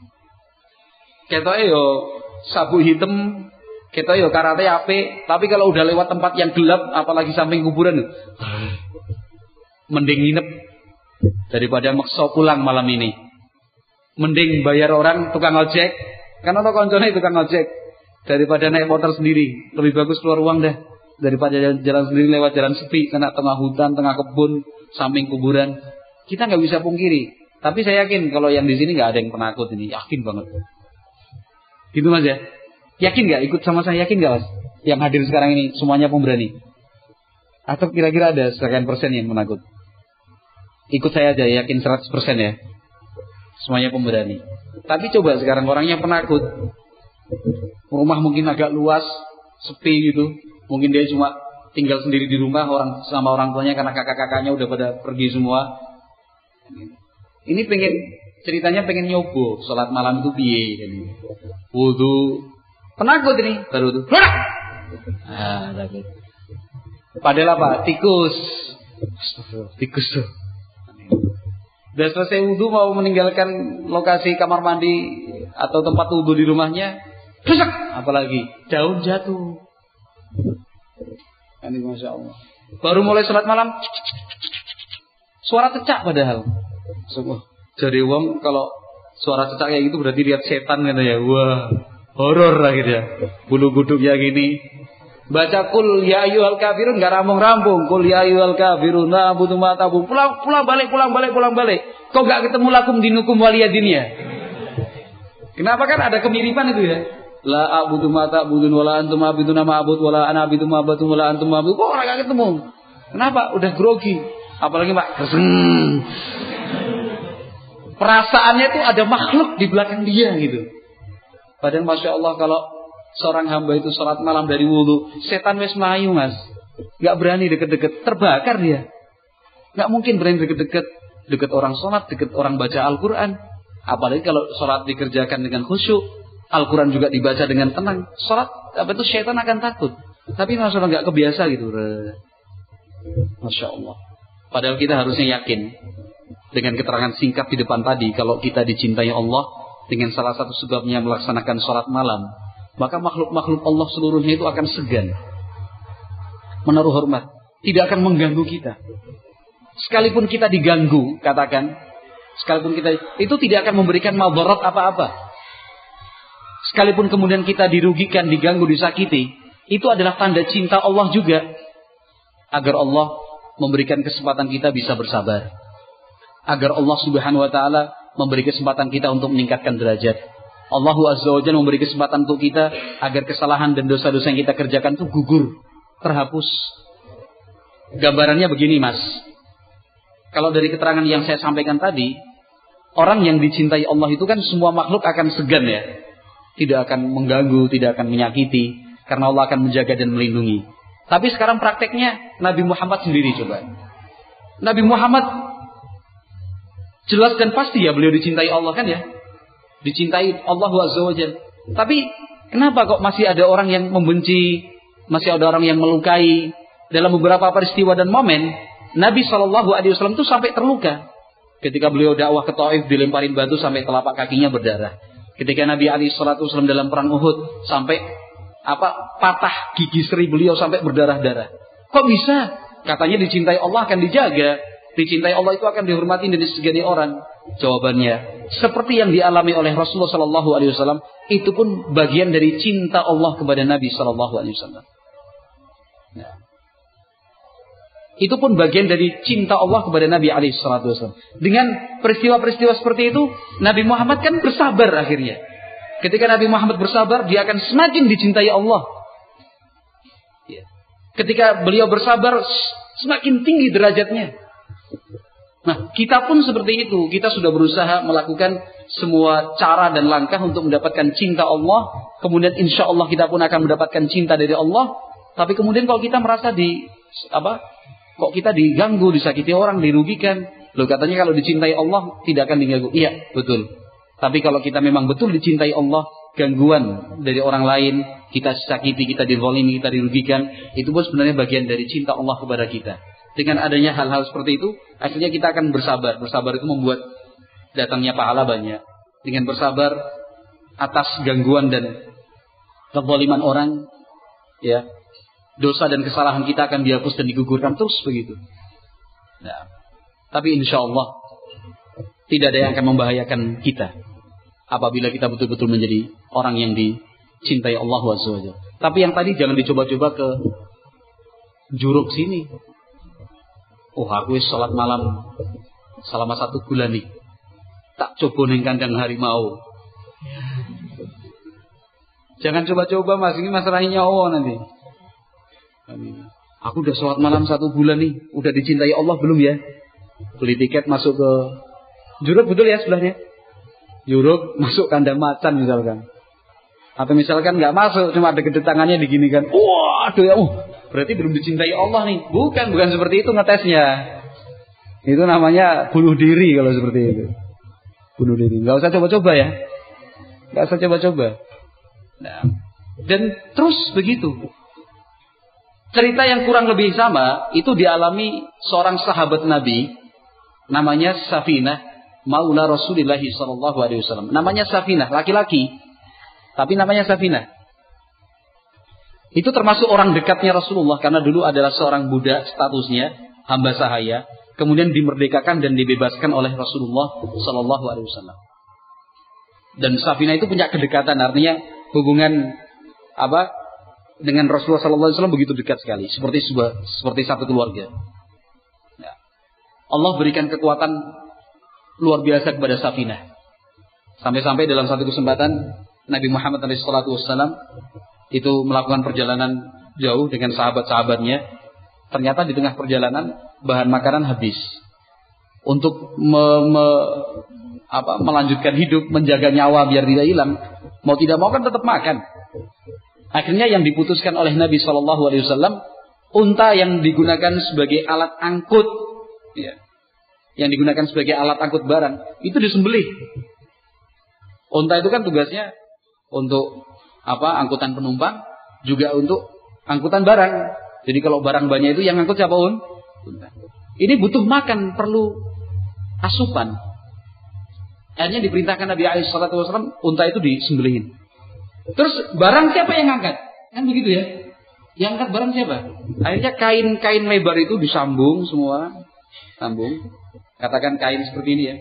kita yo sabu hitam, kita yo karate ape, tapi kalau udah lewat tempat yang gelap, apalagi samping kuburan, mending nginep daripada maksa pulang malam ini. Mending bayar orang tukang ojek, karena tau koncone tukang ojek daripada naik motor sendiri. Lebih bagus keluar uang dah daripada jalan, jalan sendiri lewat jalan sepi karena tengah hutan, tengah kebun, samping kuburan. Kita nggak bisa pungkiri. Tapi saya yakin kalau yang di sini nggak ada yang penakut ini, yakin banget. Gitu mas ya. Yakin nggak ikut sama saya yakin nggak mas? Yang hadir sekarang ini semuanya pemberani. Atau kira-kira ada sekian persen yang menakut? Ikut saya aja yakin 100 persen ya. Semuanya pemberani. Tapi coba sekarang orangnya penakut. Rumah mungkin agak luas, sepi gitu. Mungkin dia cuma tinggal sendiri di rumah orang sama orang tuanya karena kakak-kakaknya udah pada pergi semua. Ini pengen ceritanya pengen nyobo sholat malam itu piye jadi. Wudhu penakut ini baru tuh ah takut padahal apa? Tikus. Tikus tuh. Udah selesai wudhu mau meninggalkan lokasi kamar mandi atau tempat wudhu di rumahnya rusak. Apalagi daun jatuh. Ini masya Allah. Baru mulai sholat malam suara cecak padahal. Semua jadi wong kalau suara cecak kayak gitu berarti lihat setan gitu ya. Wah, horor lah gitu ya. Bulu guduk ya gini. Baca kul ya ayyuhal kafirun enggak rampung-rampung. Kul ya ayyuhal kafirun la butuh mata Pulang pulang balik pulang balik pulang balik. Kok enggak ketemu lakum dinukum waliyadinnya? Kenapa kan ada kemiripan itu ya? La abudu mata budun wala antum abidu nama abud wala ana abidu ma abadun wala antum abud. Kok orang ketemu? Kenapa? Udah grogi. Apalagi Pak. Perasaannya itu ada makhluk di belakang dia gitu. Padahal masya Allah kalau seorang hamba itu sholat malam dari wudhu, setan wes melayu mas, nggak berani deket-deket, terbakar dia. Nggak mungkin berani deket-deket, deket orang sholat, deket orang baca Al-Quran. Apalagi kalau sholat dikerjakan dengan khusyuk, Al-Quran juga dibaca dengan tenang. Sholat apa itu setan akan takut. Tapi masya Allah nggak kebiasa gitu. Masya Allah. Padahal kita harusnya yakin dengan keterangan singkat di depan tadi kalau kita dicintai Allah dengan salah satu sebabnya melaksanakan sholat malam maka makhluk-makhluk Allah seluruhnya itu akan segan menaruh hormat tidak akan mengganggu kita. Sekalipun kita diganggu katakan sekalipun kita itu tidak akan memberikan malbarat apa-apa. Sekalipun kemudian kita dirugikan diganggu disakiti itu adalah tanda cinta Allah juga agar Allah memberikan kesempatan kita bisa bersabar agar Allah Subhanahu wa taala memberi kesempatan kita untuk meningkatkan derajat. Allah Azza wa Jalla memberi kesempatan untuk kita agar kesalahan dan dosa-dosa yang kita kerjakan itu gugur, terhapus. Gambarannya begini, Mas. Kalau dari keterangan yang saya sampaikan tadi, orang yang dicintai Allah itu kan semua makhluk akan segan ya. Tidak akan mengganggu, tidak akan menyakiti karena Allah akan menjaga dan melindungi. Tapi sekarang prakteknya Nabi Muhammad sendiri coba. Nabi Muhammad Jelas dan pasti ya beliau dicintai Allah kan ya. Dicintai Allah Azza wa Tapi kenapa kok masih ada orang yang membenci, masih ada orang yang melukai dalam beberapa peristiwa dan momen Nabi Shallallahu Alaihi Wasallam itu sampai terluka ketika beliau dakwah ke Taif dilemparin batu sampai telapak kakinya berdarah. Ketika Nabi Ali Shallallahu Wasallam dalam perang Uhud sampai apa patah gigi seri beliau sampai berdarah-darah. Kok bisa? Katanya dicintai Allah akan dijaga. Dicintai Allah itu akan dihormati dari segala orang. Jawabannya, seperti yang dialami oleh Rasulullah Sallallahu Alaihi Wasallam, itu pun bagian dari cinta Allah kepada Nabi Sallallahu Alaihi Wasallam. Nah. Itu pun bagian dari cinta Allah kepada Nabi alaihi wasallam. Dengan peristiwa-peristiwa seperti itu, Nabi Muhammad kan bersabar akhirnya. Ketika Nabi Muhammad bersabar, dia akan semakin dicintai Allah. Ya. Ketika beliau bersabar, semakin tinggi derajatnya. Nah, kita pun seperti itu. Kita sudah berusaha melakukan semua cara dan langkah untuk mendapatkan cinta Allah. Kemudian insya Allah kita pun akan mendapatkan cinta dari Allah. Tapi kemudian kalau kita merasa di apa Kok kita diganggu, disakiti orang, dirugikan? Loh katanya kalau dicintai Allah tidak akan diganggu. Iya, betul. Tapi kalau kita memang betul dicintai Allah, gangguan dari orang lain, kita sakiti, kita dizalimi, kita dirugikan, itu pun sebenarnya bagian dari cinta Allah kepada kita. Dengan adanya hal-hal seperti itu, akhirnya kita akan bersabar. Bersabar itu membuat datangnya pahala banyak. Dengan bersabar atas gangguan dan kezaliman orang, ya, dosa dan kesalahan kita akan dihapus dan digugurkan terus begitu. Nah, tapi insya Allah tidak ada yang akan membahayakan kita apabila kita betul-betul menjadi orang yang dicintai Allah SWT. Tapi yang tadi jangan dicoba-coba ke juruk sini. Oh aku sholat malam selama satu bulan nih. Tak coba neng kandang harimau. Jangan coba-coba mas, ini masalahnya nyawa nanti. Aku udah sholat malam satu bulan nih, udah dicintai Allah belum ya? Beli tiket masuk ke Juruk betul ya sebelahnya? Juruk masuk kandang macan misalkan. Atau misalkan nggak masuk, cuma ada gede tangannya diginikan. Wah, aduh ya, uh, berarti belum dicintai Allah nih. Bukan, bukan seperti itu ngetesnya. Itu namanya bunuh diri kalau seperti itu. Bunuh diri. Nggak usah coba-coba ya. Nggak usah coba-coba. Nah, dan terus begitu. Cerita yang kurang lebih sama itu dialami seorang sahabat Nabi namanya Safinah Maula Rasulullah Sallallahu Alaihi Wasallam. Namanya Safinah, laki-laki, tapi namanya Safinah. Itu termasuk orang dekatnya Rasulullah karena dulu adalah seorang budak statusnya hamba sahaya, kemudian dimerdekakan dan dibebaskan oleh Rasulullah Sallallahu Alaihi Wasallam. Dan Safinah itu punya kedekatan, artinya hubungan apa dengan Rasulullah SAW begitu dekat sekali, seperti sebuah, seperti satu keluarga. Ya. Allah berikan kekuatan luar biasa kepada Safinah. Sampai-sampai dalam satu kesempatan Nabi Muhammad SAW itu melakukan perjalanan jauh dengan sahabat-sahabatnya. Ternyata di tengah perjalanan bahan makanan habis. Untuk me, me, apa, melanjutkan hidup, menjaga nyawa biar tidak hilang, mau tidak mau kan tetap makan. Akhirnya yang diputuskan oleh Nabi Shallallahu Alaihi Wasallam unta yang digunakan sebagai alat angkut, ya, yang digunakan sebagai alat angkut barang itu disembelih. Unta itu kan tugasnya untuk apa? Angkutan penumpang, juga untuk angkutan barang. Jadi kalau barang banyak itu yang angkut siapa un? Ini butuh makan, perlu asupan. Akhirnya diperintahkan Nabi Wasallam unta itu disembelihin. Terus barang siapa yang angkat? Kan begitu ya? Yang angkat barang siapa? Akhirnya kain-kain lebar itu disambung semua. Sambung. Katakan kain seperti ini ya.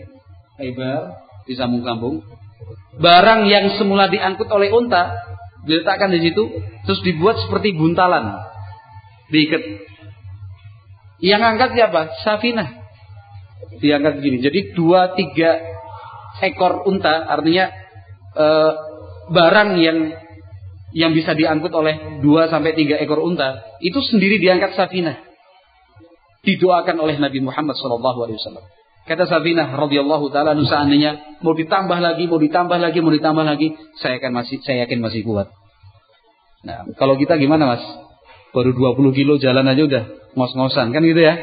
Lebar, disambung-sambung. Barang yang semula diangkut oleh unta, diletakkan di situ, terus dibuat seperti buntalan. Diikat. Yang angkat siapa? Safinah. Diangkat begini. Jadi dua, tiga ekor unta, artinya eh, barang yang yang bisa diangkut oleh dua sampai tiga ekor unta itu sendiri diangkat Safinah. Didoakan oleh Nabi Muhammad SAW. Kata Safinah radhiyallahu taala seandainya mau ditambah lagi, mau ditambah lagi, mau ditambah lagi, saya akan masih saya yakin masih kuat. Nah, kalau kita gimana, Mas? Baru 20 kilo jalan aja udah ngos-ngosan kan gitu ya?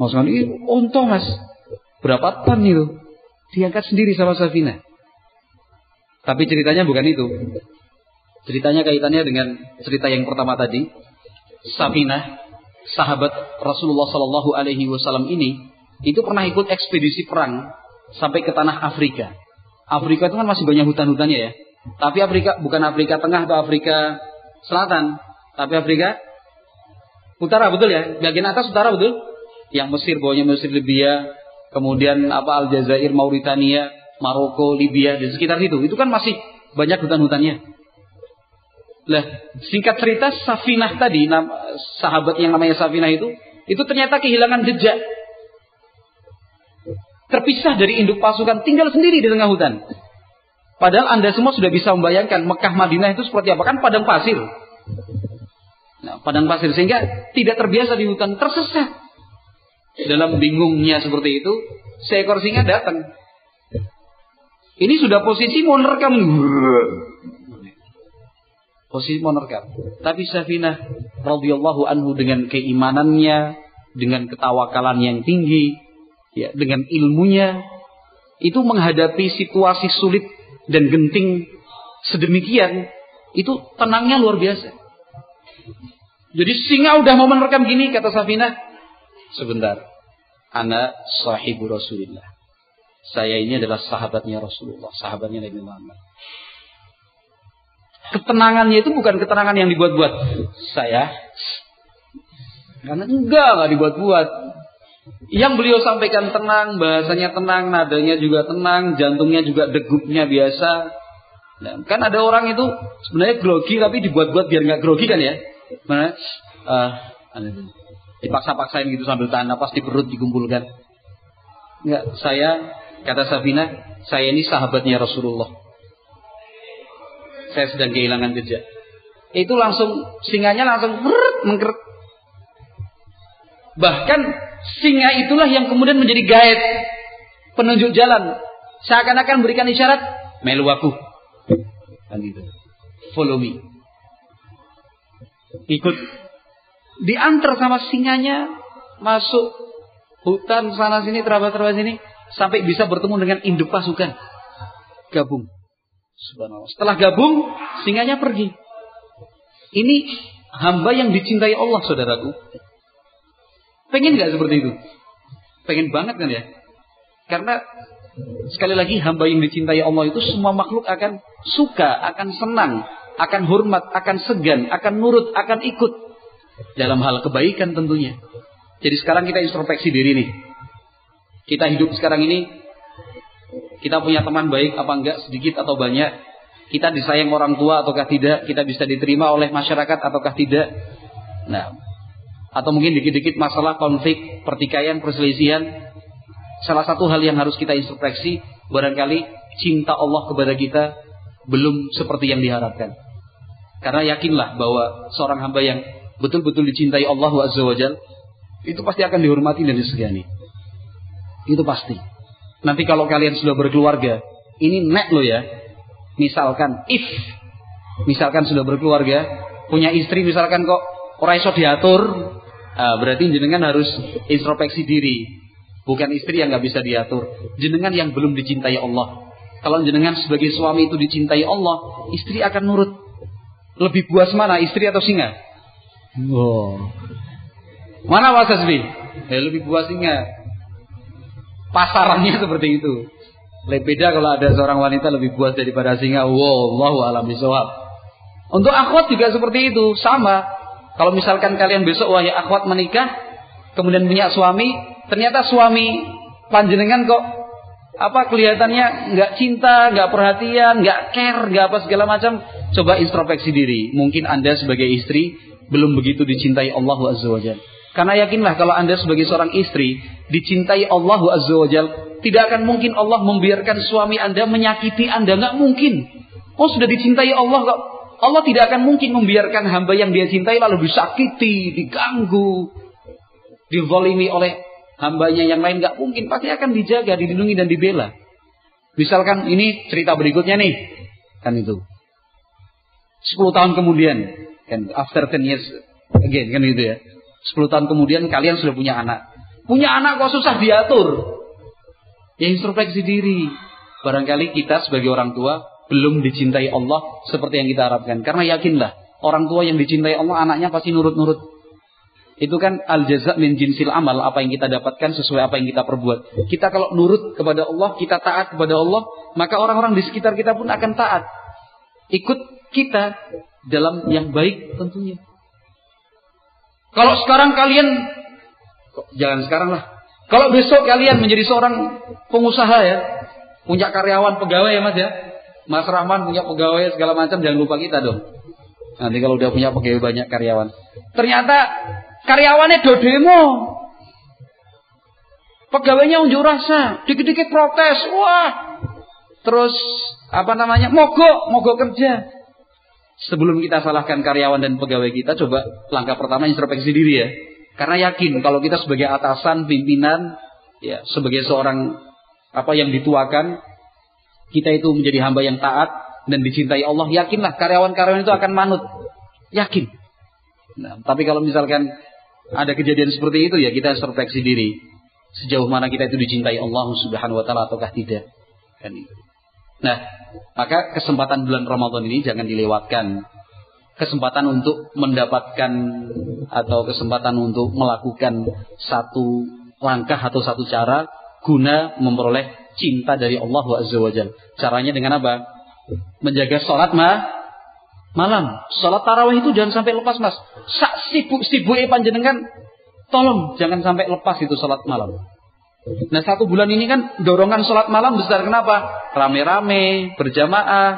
Ngos-ngosan, ini untung Mas. Berapa ton itu? Diangkat sendiri sama Safinah. Tapi ceritanya bukan itu. Ceritanya kaitannya dengan cerita yang pertama tadi. Safinah, sahabat Rasulullah Shallallahu Alaihi Wasallam ini, itu pernah ikut ekspedisi perang sampai ke tanah Afrika. Afrika itu kan masih banyak hutan-hutannya ya. Tapi Afrika bukan Afrika Tengah atau Afrika Selatan, tapi Afrika Utara betul ya? Bagian atas utara betul? Yang Mesir, bawahnya Mesir, Libya, kemudian apa Aljazair, Mauritania, Maroko, Libya, di sekitar situ. Itu kan masih banyak hutan-hutannya. Lah, singkat cerita Safinah tadi, sahabat yang namanya Safinah itu, itu ternyata kehilangan jejak. Terpisah dari induk pasukan, tinggal sendiri di tengah hutan. Padahal Anda semua sudah bisa membayangkan Mekah Madinah itu seperti apa? Kan padang pasir. Nah, padang pasir sehingga tidak terbiasa di hutan, tersesat. Dalam bingungnya seperti itu, seekor singa datang. Ini sudah posisi mau nerekam. Posisi mau nerekam. Tapi Safinah radhiyallahu anhu dengan keimanannya, dengan ketawakalan yang tinggi, ya, dengan ilmunya, itu menghadapi situasi sulit dan genting sedemikian, itu tenangnya luar biasa. Jadi singa udah mau menerkam gini kata Safinah, Sebentar. Anak sahibu Rasulullah. Saya ini adalah sahabatnya Rasulullah. Sahabatnya Nabi Muhammad. Ketenangannya itu bukan ketenangan yang dibuat-buat. Saya. Karena enggak, enggak dibuat-buat. Yang beliau sampaikan tenang, bahasanya tenang, nadanya juga tenang, jantungnya juga degupnya biasa. Nah, kan ada orang itu sebenarnya grogi tapi dibuat-buat biar nggak grogi kan ya? Mana? Uh, dipaksa-paksain gitu sambil tahan napas di perut dikumpulkan. Enggak, saya kata Safina, saya ini sahabatnya Rasulullah. Saya sedang kehilangan jejak. Itu langsung singanya langsung mengkeret. Bahkan singa itulah yang kemudian menjadi guide penunjuk jalan. Seakan-akan berikan isyarat, melu aku. Kan gitu. Follow me. Ikut diantar sama singanya masuk hutan sana sini terabat-terabat sini sampai bisa bertemu dengan induk pasukan gabung subhanallah setelah gabung singanya pergi ini hamba yang dicintai Allah saudaraku pengen nggak seperti itu pengen banget kan ya karena sekali lagi hamba yang dicintai Allah itu semua makhluk akan suka akan senang akan hormat akan segan akan nurut akan ikut dalam hal kebaikan tentunya. Jadi sekarang kita introspeksi diri nih. Kita hidup sekarang ini, kita punya teman baik apa enggak, sedikit atau banyak. Kita disayang orang tua ataukah tidak, kita bisa diterima oleh masyarakat ataukah tidak. Nah, atau mungkin dikit-dikit masalah konflik, pertikaian, perselisihan. Salah satu hal yang harus kita introspeksi, barangkali cinta Allah kepada kita belum seperti yang diharapkan. Karena yakinlah bahwa seorang hamba yang betul-betul dicintai Allah wa itu pasti akan dihormati dan disegani. Itu pasti. Nanti kalau kalian sudah berkeluarga, ini net lo ya. Misalkan if misalkan sudah berkeluarga, punya istri misalkan kok orang iso diatur, ah, berarti jenengan harus introspeksi diri. Bukan istri yang nggak bisa diatur, jenengan yang belum dicintai Allah. Kalau jenengan sebagai suami itu dicintai Allah, istri akan nurut. Lebih puas mana, istri atau singa? Wow. Mana Mas Hasbi? Ya lebih puas singa. Pasarannya (laughs) seperti itu. Lebih beda kalau ada seorang wanita lebih puas daripada singa. Wow, Allahu alam bisawab. Untuk akhwat juga seperti itu, sama. Kalau misalkan kalian besok wahai akhwat menikah, kemudian punya suami, ternyata suami panjenengan kok apa kelihatannya nggak cinta, nggak perhatian, nggak care, nggak apa segala macam. Coba introspeksi diri. Mungkin anda sebagai istri belum begitu dicintai Allah Azza wa. Karena yakinlah kalau Anda sebagai seorang istri dicintai Allah Azza wa tidak akan mungkin Allah membiarkan suami Anda menyakiti Anda, nggak mungkin. Oh sudah dicintai Allah kok. Allah tidak akan mungkin membiarkan hamba yang dia cintai lalu disakiti, diganggu, dizolimi oleh hambanya yang lain nggak mungkin. Pasti akan dijaga, dilindungi dan dibela. Misalkan ini cerita berikutnya nih, kan itu. 10 tahun kemudian Kan after 10 years again kan gitu ya. 10 tahun kemudian kalian sudah punya anak. Punya anak kok susah diatur. Ya introspeksi diri. Barangkali kita sebagai orang tua belum dicintai Allah seperti yang kita harapkan. Karena yakinlah orang tua yang dicintai Allah anaknya pasti nurut-nurut. Itu kan al jaza min jinsil amal apa yang kita dapatkan sesuai apa yang kita perbuat. Kita kalau nurut kepada Allah, kita taat kepada Allah, maka orang-orang di sekitar kita pun akan taat. Ikut kita dalam yang baik tentunya. Kalau sekarang kalian jangan sekarang lah. Kalau besok kalian menjadi seorang pengusaha ya, punya karyawan pegawai ya Mas ya. Mas Rahman punya pegawai segala macam jangan lupa kita dong. Nanti kalau udah punya pegawai banyak karyawan. Ternyata karyawannya do demo. Pegawainya unjuk rasa, dikit-dikit protes. Wah. Terus apa namanya? Mogok, mogok kerja. Sebelum kita salahkan karyawan dan pegawai kita, coba langkah pertama introspeksi diri ya. Karena yakin kalau kita sebagai atasan, pimpinan, ya sebagai seorang apa yang dituakan, kita itu menjadi hamba yang taat dan dicintai Allah, yakinlah karyawan-karyawan itu akan manut. Yakin. Nah, tapi kalau misalkan ada kejadian seperti itu ya kita introspeksi diri sejauh mana kita itu dicintai Allah Subhanahu wa taala ataukah tidak. Kan itu. Nah, maka kesempatan bulan Ramadan ini jangan dilewatkan. Kesempatan untuk mendapatkan atau kesempatan untuk melakukan satu langkah atau satu cara guna memperoleh cinta dari Allah Azza wa Caranya dengan apa? Menjaga sholat ma malam. Sholat tarawih itu jangan sampai lepas mas. Sak sibuk sibuk panjenengan Tolong jangan sampai lepas itu sholat malam. Nah satu bulan ini kan dorongan sholat malam besar. Kenapa? Rame-rame, berjamaah,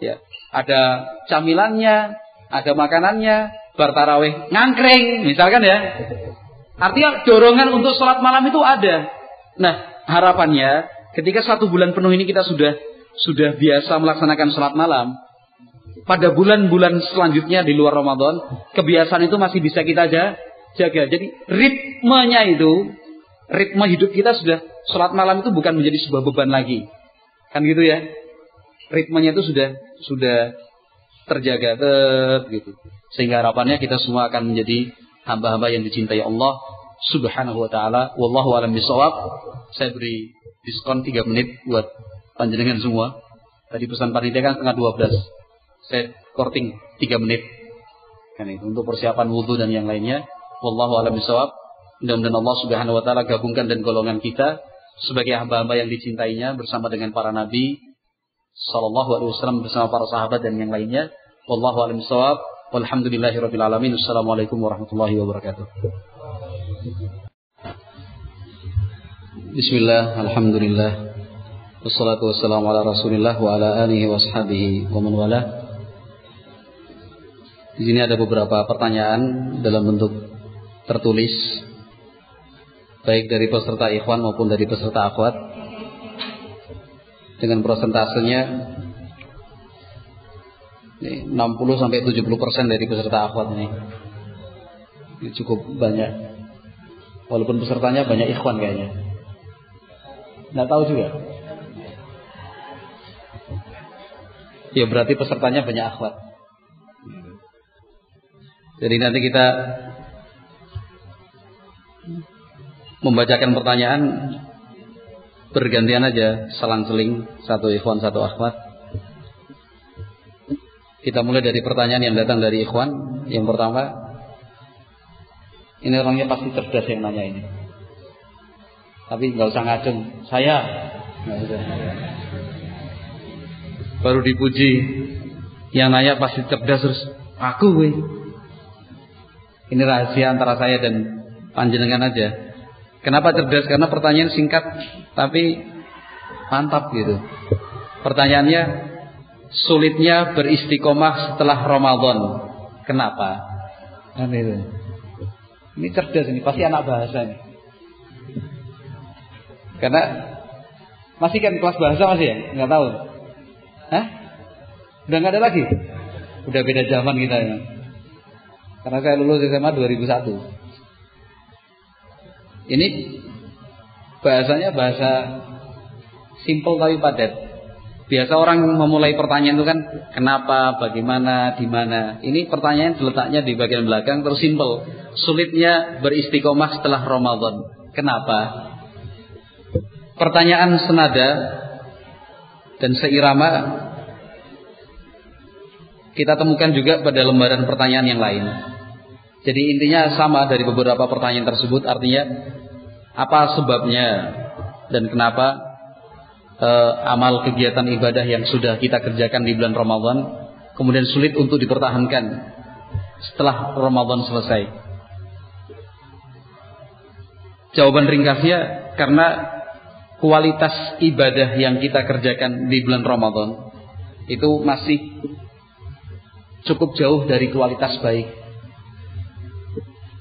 ya. ada camilannya, ada makanannya, bertaraweh ngangkring, misalkan ya. Artinya dorongan untuk sholat malam itu ada. Nah harapannya ketika satu bulan penuh ini kita sudah sudah biasa melaksanakan sholat malam, pada bulan-bulan selanjutnya di luar Ramadan, kebiasaan itu masih bisa kita aja jaga. Jadi ritmenya itu, ritme hidup kita sudah sholat malam itu bukan menjadi sebuah beban lagi. Kan gitu ya. Ritmenya itu sudah sudah terjaga tetap gitu. Sehingga harapannya kita semua akan menjadi hamba-hamba yang dicintai Allah Subhanahu wa taala. Wallahu a'lam bishawab. Saya beri diskon 3 menit buat panjenengan semua. Tadi pesan panitia kan setengah 12. Saya korting 3 menit. Kan itu untuk persiapan wudhu dan yang lainnya. Wallahu a'lam bishawab. Mudah-mudahan Allah Subhanahu wa taala gabungkan dan golongan kita sebagai hamba-hamba yang dicintainya bersama dengan para nabi sallallahu alaihi wasallam bersama para sahabat dan yang lainnya. Wallahu a'lam bishawab. Walhamdulillahirabbil alamin. Assalamualaikum warahmatullahi wabarakatuh. Bismillah, alhamdulillah. Wassalatu wassalamu ala Rasulillah wa ala alihi wa ashabihi wa man wala. Di sini ada beberapa pertanyaan dalam bentuk tertulis baik dari peserta ikhwan maupun dari peserta akhwat dengan prosentasenya 60 sampai 70 persen dari peserta akhwat ini. ini cukup banyak walaupun pesertanya banyak ikhwan kayaknya nggak tahu juga ya berarti pesertanya banyak akhwat jadi nanti kita membacakan pertanyaan bergantian aja selang-seling satu ikhwan satu akhwat. Kita mulai dari pertanyaan yang datang dari ikhwan. Yang pertama, ini orangnya pasti cerdas yang nanya ini. Tapi nggak usah ngacung. Saya. Baru dipuji. Yang nanya pasti cerdas terus. Aku, we. Ini rahasia antara saya dan panjenengan aja. Kenapa cerdas? Karena pertanyaan singkat tapi mantap gitu. Pertanyaannya sulitnya beristiqomah setelah Ramadan. Kenapa? Kan. Ini cerdas ini, pasti anak bahasa nih. Karena masih kan kelas bahasa masih ya? Enggak tahu. Hah? Udah nggak ada lagi? Udah beda zaman kita ya. Karena saya lulus SMA 2001. Ini bahasanya bahasa simple tapi padat. Biasa orang memulai pertanyaan itu kan kenapa, bagaimana, di mana. Ini pertanyaan letaknya di bagian belakang terus simple. Sulitnya beristiqomah setelah Ramadan. Kenapa? Pertanyaan senada dan seirama kita temukan juga pada lembaran pertanyaan yang lain. Jadi intinya sama dari beberapa pertanyaan tersebut artinya apa sebabnya dan kenapa uh, amal kegiatan ibadah yang sudah kita kerjakan di bulan Ramadan kemudian sulit untuk dipertahankan setelah Ramadan selesai. Jawaban ringkasnya karena kualitas ibadah yang kita kerjakan di bulan Ramadan itu masih cukup jauh dari kualitas baik.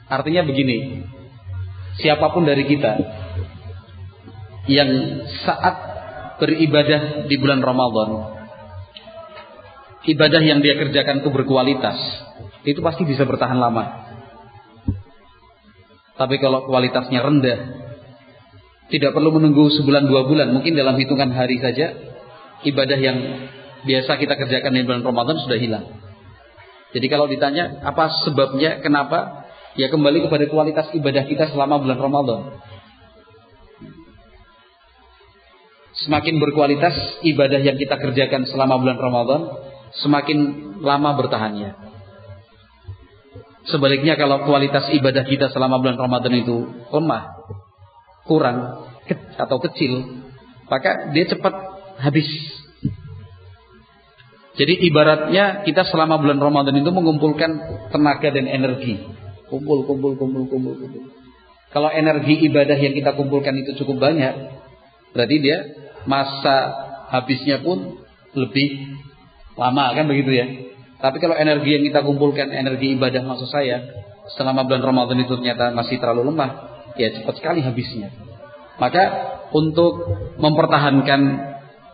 Artinya begini, siapa pun dari kita yang saat beribadah di bulan Ramadan, ibadah yang dia kerjakan itu berkualitas, itu pasti bisa bertahan lama. Tapi kalau kualitasnya rendah, tidak perlu menunggu sebulan dua bulan, mungkin dalam hitungan hari saja ibadah yang biasa kita kerjakan di bulan Ramadan sudah hilang. Jadi kalau ditanya apa sebabnya, kenapa? Ya kembali kepada kualitas ibadah kita selama bulan Ramadan. Semakin berkualitas ibadah yang kita kerjakan selama bulan Ramadan, semakin lama bertahannya. Sebaliknya kalau kualitas ibadah kita selama bulan Ramadan itu lemah, kurang atau kecil, maka dia cepat habis. Jadi ibaratnya kita selama bulan Ramadan itu mengumpulkan tenaga dan energi. Kumpul, kumpul, kumpul, kumpul, kumpul. Kalau energi ibadah yang kita kumpulkan itu cukup banyak, berarti dia masa habisnya pun lebih lama kan begitu ya. Tapi kalau energi yang kita kumpulkan, energi ibadah maksud saya, selama bulan Ramadan itu ternyata masih terlalu lemah, ya cepat sekali habisnya. Maka untuk mempertahankan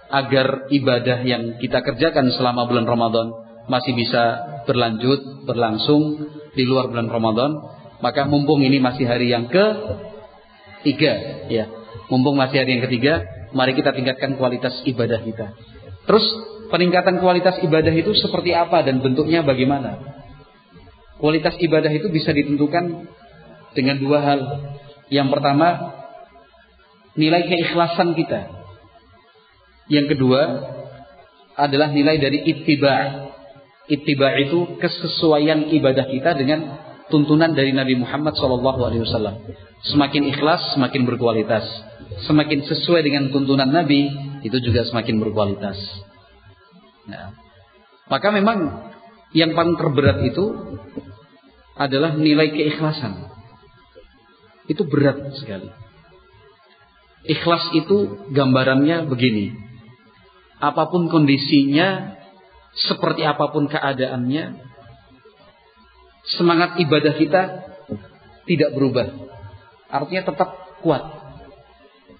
agar ibadah yang kita kerjakan selama bulan Ramadan masih bisa berlanjut, berlangsung di luar bulan Ramadan, maka mumpung ini masih hari yang ke tiga, ya, mumpung masih hari yang ketiga, mari kita tingkatkan kualitas ibadah kita. Terus peningkatan kualitas ibadah itu seperti apa dan bentuknya bagaimana? Kualitas ibadah itu bisa ditentukan dengan dua hal. Yang pertama, nilai keikhlasan kita. Yang kedua adalah nilai dari ittiba. Ittiba itu kesesuaian ibadah kita dengan tuntunan dari Nabi Muhammad SAW. Semakin ikhlas, semakin berkualitas. Semakin sesuai dengan tuntunan Nabi, itu juga semakin berkualitas. Nah, maka memang yang paling terberat itu adalah nilai keikhlasan. Itu berat sekali. Ikhlas itu gambarannya begini. Apa pun kondisinya, seperti apa pun keadaannya, semangat ibadah kita tidak berubah. Artinya tetap kuat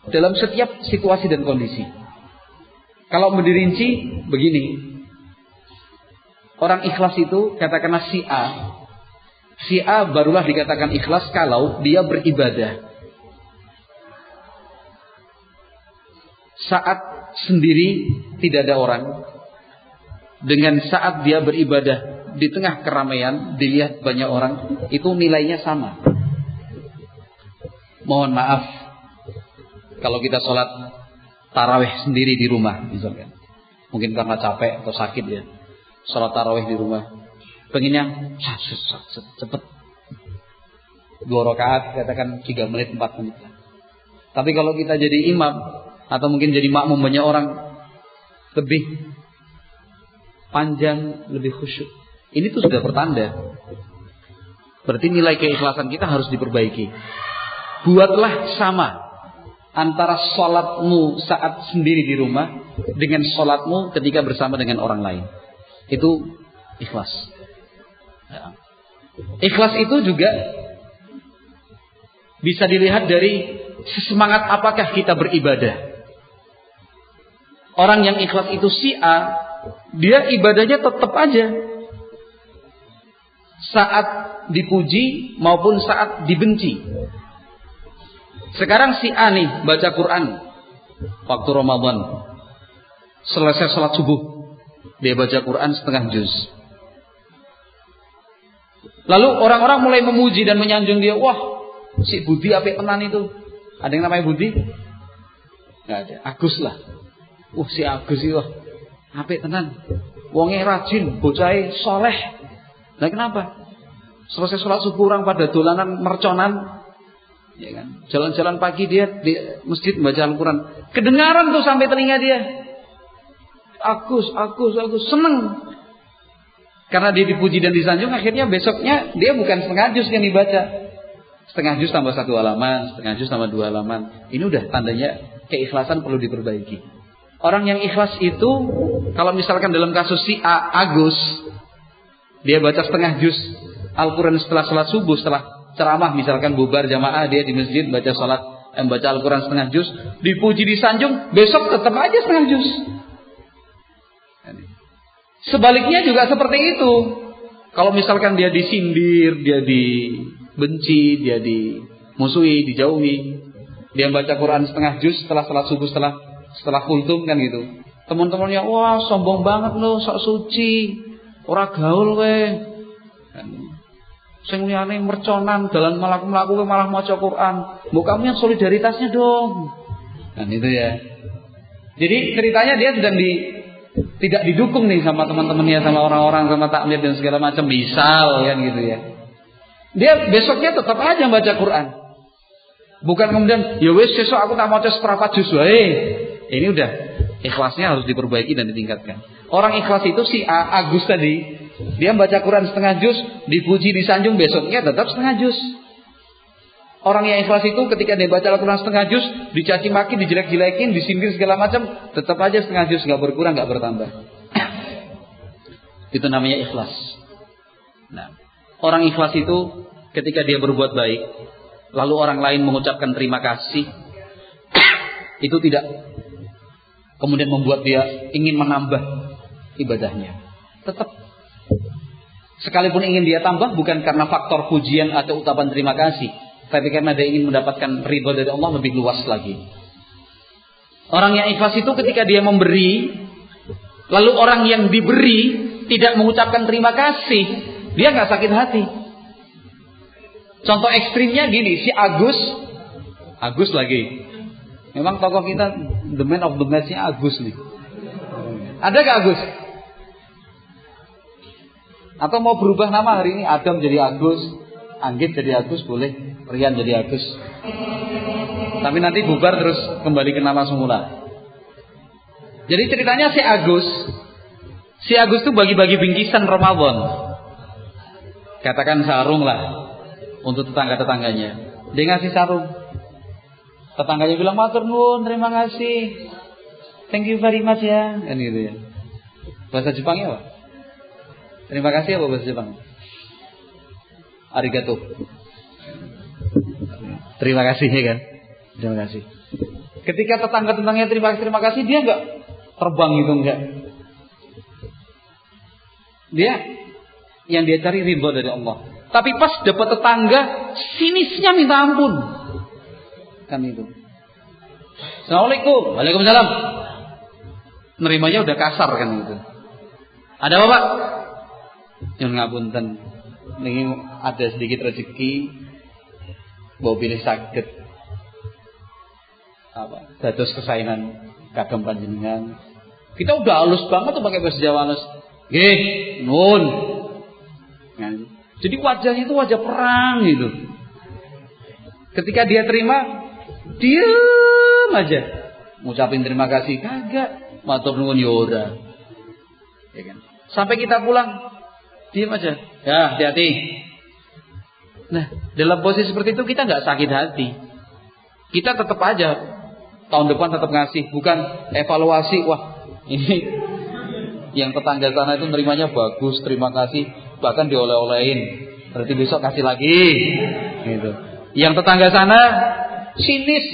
dalam setiap situasi dan kondisi. Kalau mendirinci begini. Orang ikhlas itu katakanlah si A. Si A barulah dikatakan ikhlas kalau dia beribadah. Saat sendiri tidak ada orang. Dengan saat dia beribadah di tengah keramaian dilihat banyak orang itu nilainya sama. Mohon maaf kalau kita sholat tarawih sendiri di rumah misalkan. Mungkin karena capek atau sakit ya. Sholat tarawih di rumah. Pengennya cepet. Dua rakaat katakan tiga menit empat menit. Tapi kalau kita jadi imam atau mungkin jadi makmum banyak orang lebih panjang, lebih khusyuk. Ini tuh sudah pertanda. Berarti nilai keikhlasan kita harus diperbaiki. Buatlah sama antara sholatmu saat sendiri di rumah dengan sholatmu ketika bersama dengan orang lain. Itu ikhlas. Ya. Ikhlas itu juga bisa dilihat dari sesemangat apakah kita beribadah. Orang yang ikhlas itu si A, dia ibadahnya tetap aja. Saat dipuji maupun saat dibenci. Sekarang si A nih baca Quran waktu Ramadan. Selesai sholat subuh, dia baca Quran setengah juz. Lalu orang-orang mulai memuji dan menyanjung dia. Wah, si Budi apa tenan itu? Ada yang namanya Budi? Gak ada. Agus lah. Wah, si Agus itu apa tenan? Wongnya rajin, bocahnya soleh. Nah kenapa? Selesai sholat subuh orang pada dolanan merconan Ya kan? Jalan-jalan pagi dia di masjid membaca Al-Quran. Kedengaran tuh sampai telinga dia. Agus, Agus, Agus. Seneng. Karena dia dipuji dan disanjung. Akhirnya besoknya dia bukan setengah juz yang dibaca. Setengah juz tambah satu halaman, setengah juz tambah dua halaman. Ini udah tandanya keikhlasan perlu diperbaiki. Orang yang ikhlas itu, kalau misalkan dalam kasus si A, Agus, dia baca setengah juz Al-Quran setelah sholat subuh, setelah ceramah, misalkan bubar jamaah, dia di masjid baca sholat, eh, baca Al-Quran setengah juz, dipuji disanjung, besok tetap aja setengah juz. Sebaliknya juga seperti itu. Kalau misalkan dia disindir, dia dibenci, dia dimusuhi, dijauhi, dia baca Quran setengah juz setelah salat subuh setelah setelah kultum kan gitu. Teman-temannya, wah sombong banget lo, sok suci, ora gaul we. Sing liyane merconan dalam melaku-melaku malah maca Quran. Mbok kamu yang solidaritasnya dong. Kan itu ya. Jadi ceritanya dia sedang di tidak didukung nih sama teman-temannya sama orang-orang sama takmir dan segala macam misal kan gitu ya. Dia besoknya tetap aja baca Quran. Bukan kemudian ya wes besok aku tak mau seperempat juz wae. Ini udah ikhlasnya harus diperbaiki dan ditingkatkan. Orang ikhlas itu si Agus tadi, dia baca Quran setengah juz, dipuji, disanjung besoknya tetap setengah juz. Orang yang ikhlas itu ketika dia baca Al-Quran setengah juz, dicaci maki, dijelek-jelekin, disindir segala macam, tetap aja setengah juz, nggak berkurang, nggak bertambah. itu namanya ikhlas. Nah, orang ikhlas itu ketika dia berbuat baik, lalu orang lain mengucapkan terima kasih, (coughs) itu tidak kemudian membuat dia ingin menambah ibadahnya. Tetap sekalipun ingin dia tambah bukan karena faktor pujian atau ucapan terima kasih, karena dia ingin mendapatkan ridho dari Allah lebih luas lagi. Orang yang ikhlas itu ketika dia memberi, lalu orang yang diberi tidak mengucapkan terima kasih, dia nggak sakit hati. Contoh ekstrimnya gini, si Agus, Agus lagi. Memang tokoh kita the man of the match-nya Agus nih. Ada gak Agus? Atau mau berubah nama hari ini Adam jadi Agus, Anggit jadi Agus boleh. Rian jadi Agus. Tapi nanti bubar terus kembali ke nama semula. Jadi ceritanya si Agus, si Agus tuh bagi-bagi bingkisan Ramadan. Katakan sarung lah untuk tetangga-tetangganya. Dia ngasih sarung. Tetangganya bilang matur nuwun, terima kasih. Thank you very much ya. Kan gitu ya. Bahasa Jepangnya apa? Terima kasih apa bahasa Jepang? Arigato. Terima kasih ya kan? Terima kasih. Ketika tetangga-tetangganya terima kasih terima kasih dia enggak terbang itu enggak. Dia yang dia cari ridho dari Allah. Tapi pas dapat tetangga sinisnya minta ampun. Kan itu. Assalamualaikum. Waalaikumsalam. Nerimanya udah kasar kan itu. Ada apa Pak? Yang ngapunten. Ini ada sedikit rezeki Bawa pilih sakit apa? Dados kesayangan kagem panjenengan. Kita udah halus banget tuh pakai bahasa Jawa halus. Nggih nun jadi wajahnya itu wajah perang gitu ketika dia terima diam aja. Ngucapin terima kasih kagak. Matur nuwun yora ya, ya kan? Sampai kita pulang diam aja. Ya hati-hati Nah, dalam posisi seperti itu kita nggak sakit hati. Kita tetap aja tahun depan tetap ngasih, bukan evaluasi. Wah, ini yang tetangga sana itu nerimanya bagus, terima kasih, bahkan dioleh-olehin. Berarti besok kasih lagi, gitu. Yang tetangga sana sinis,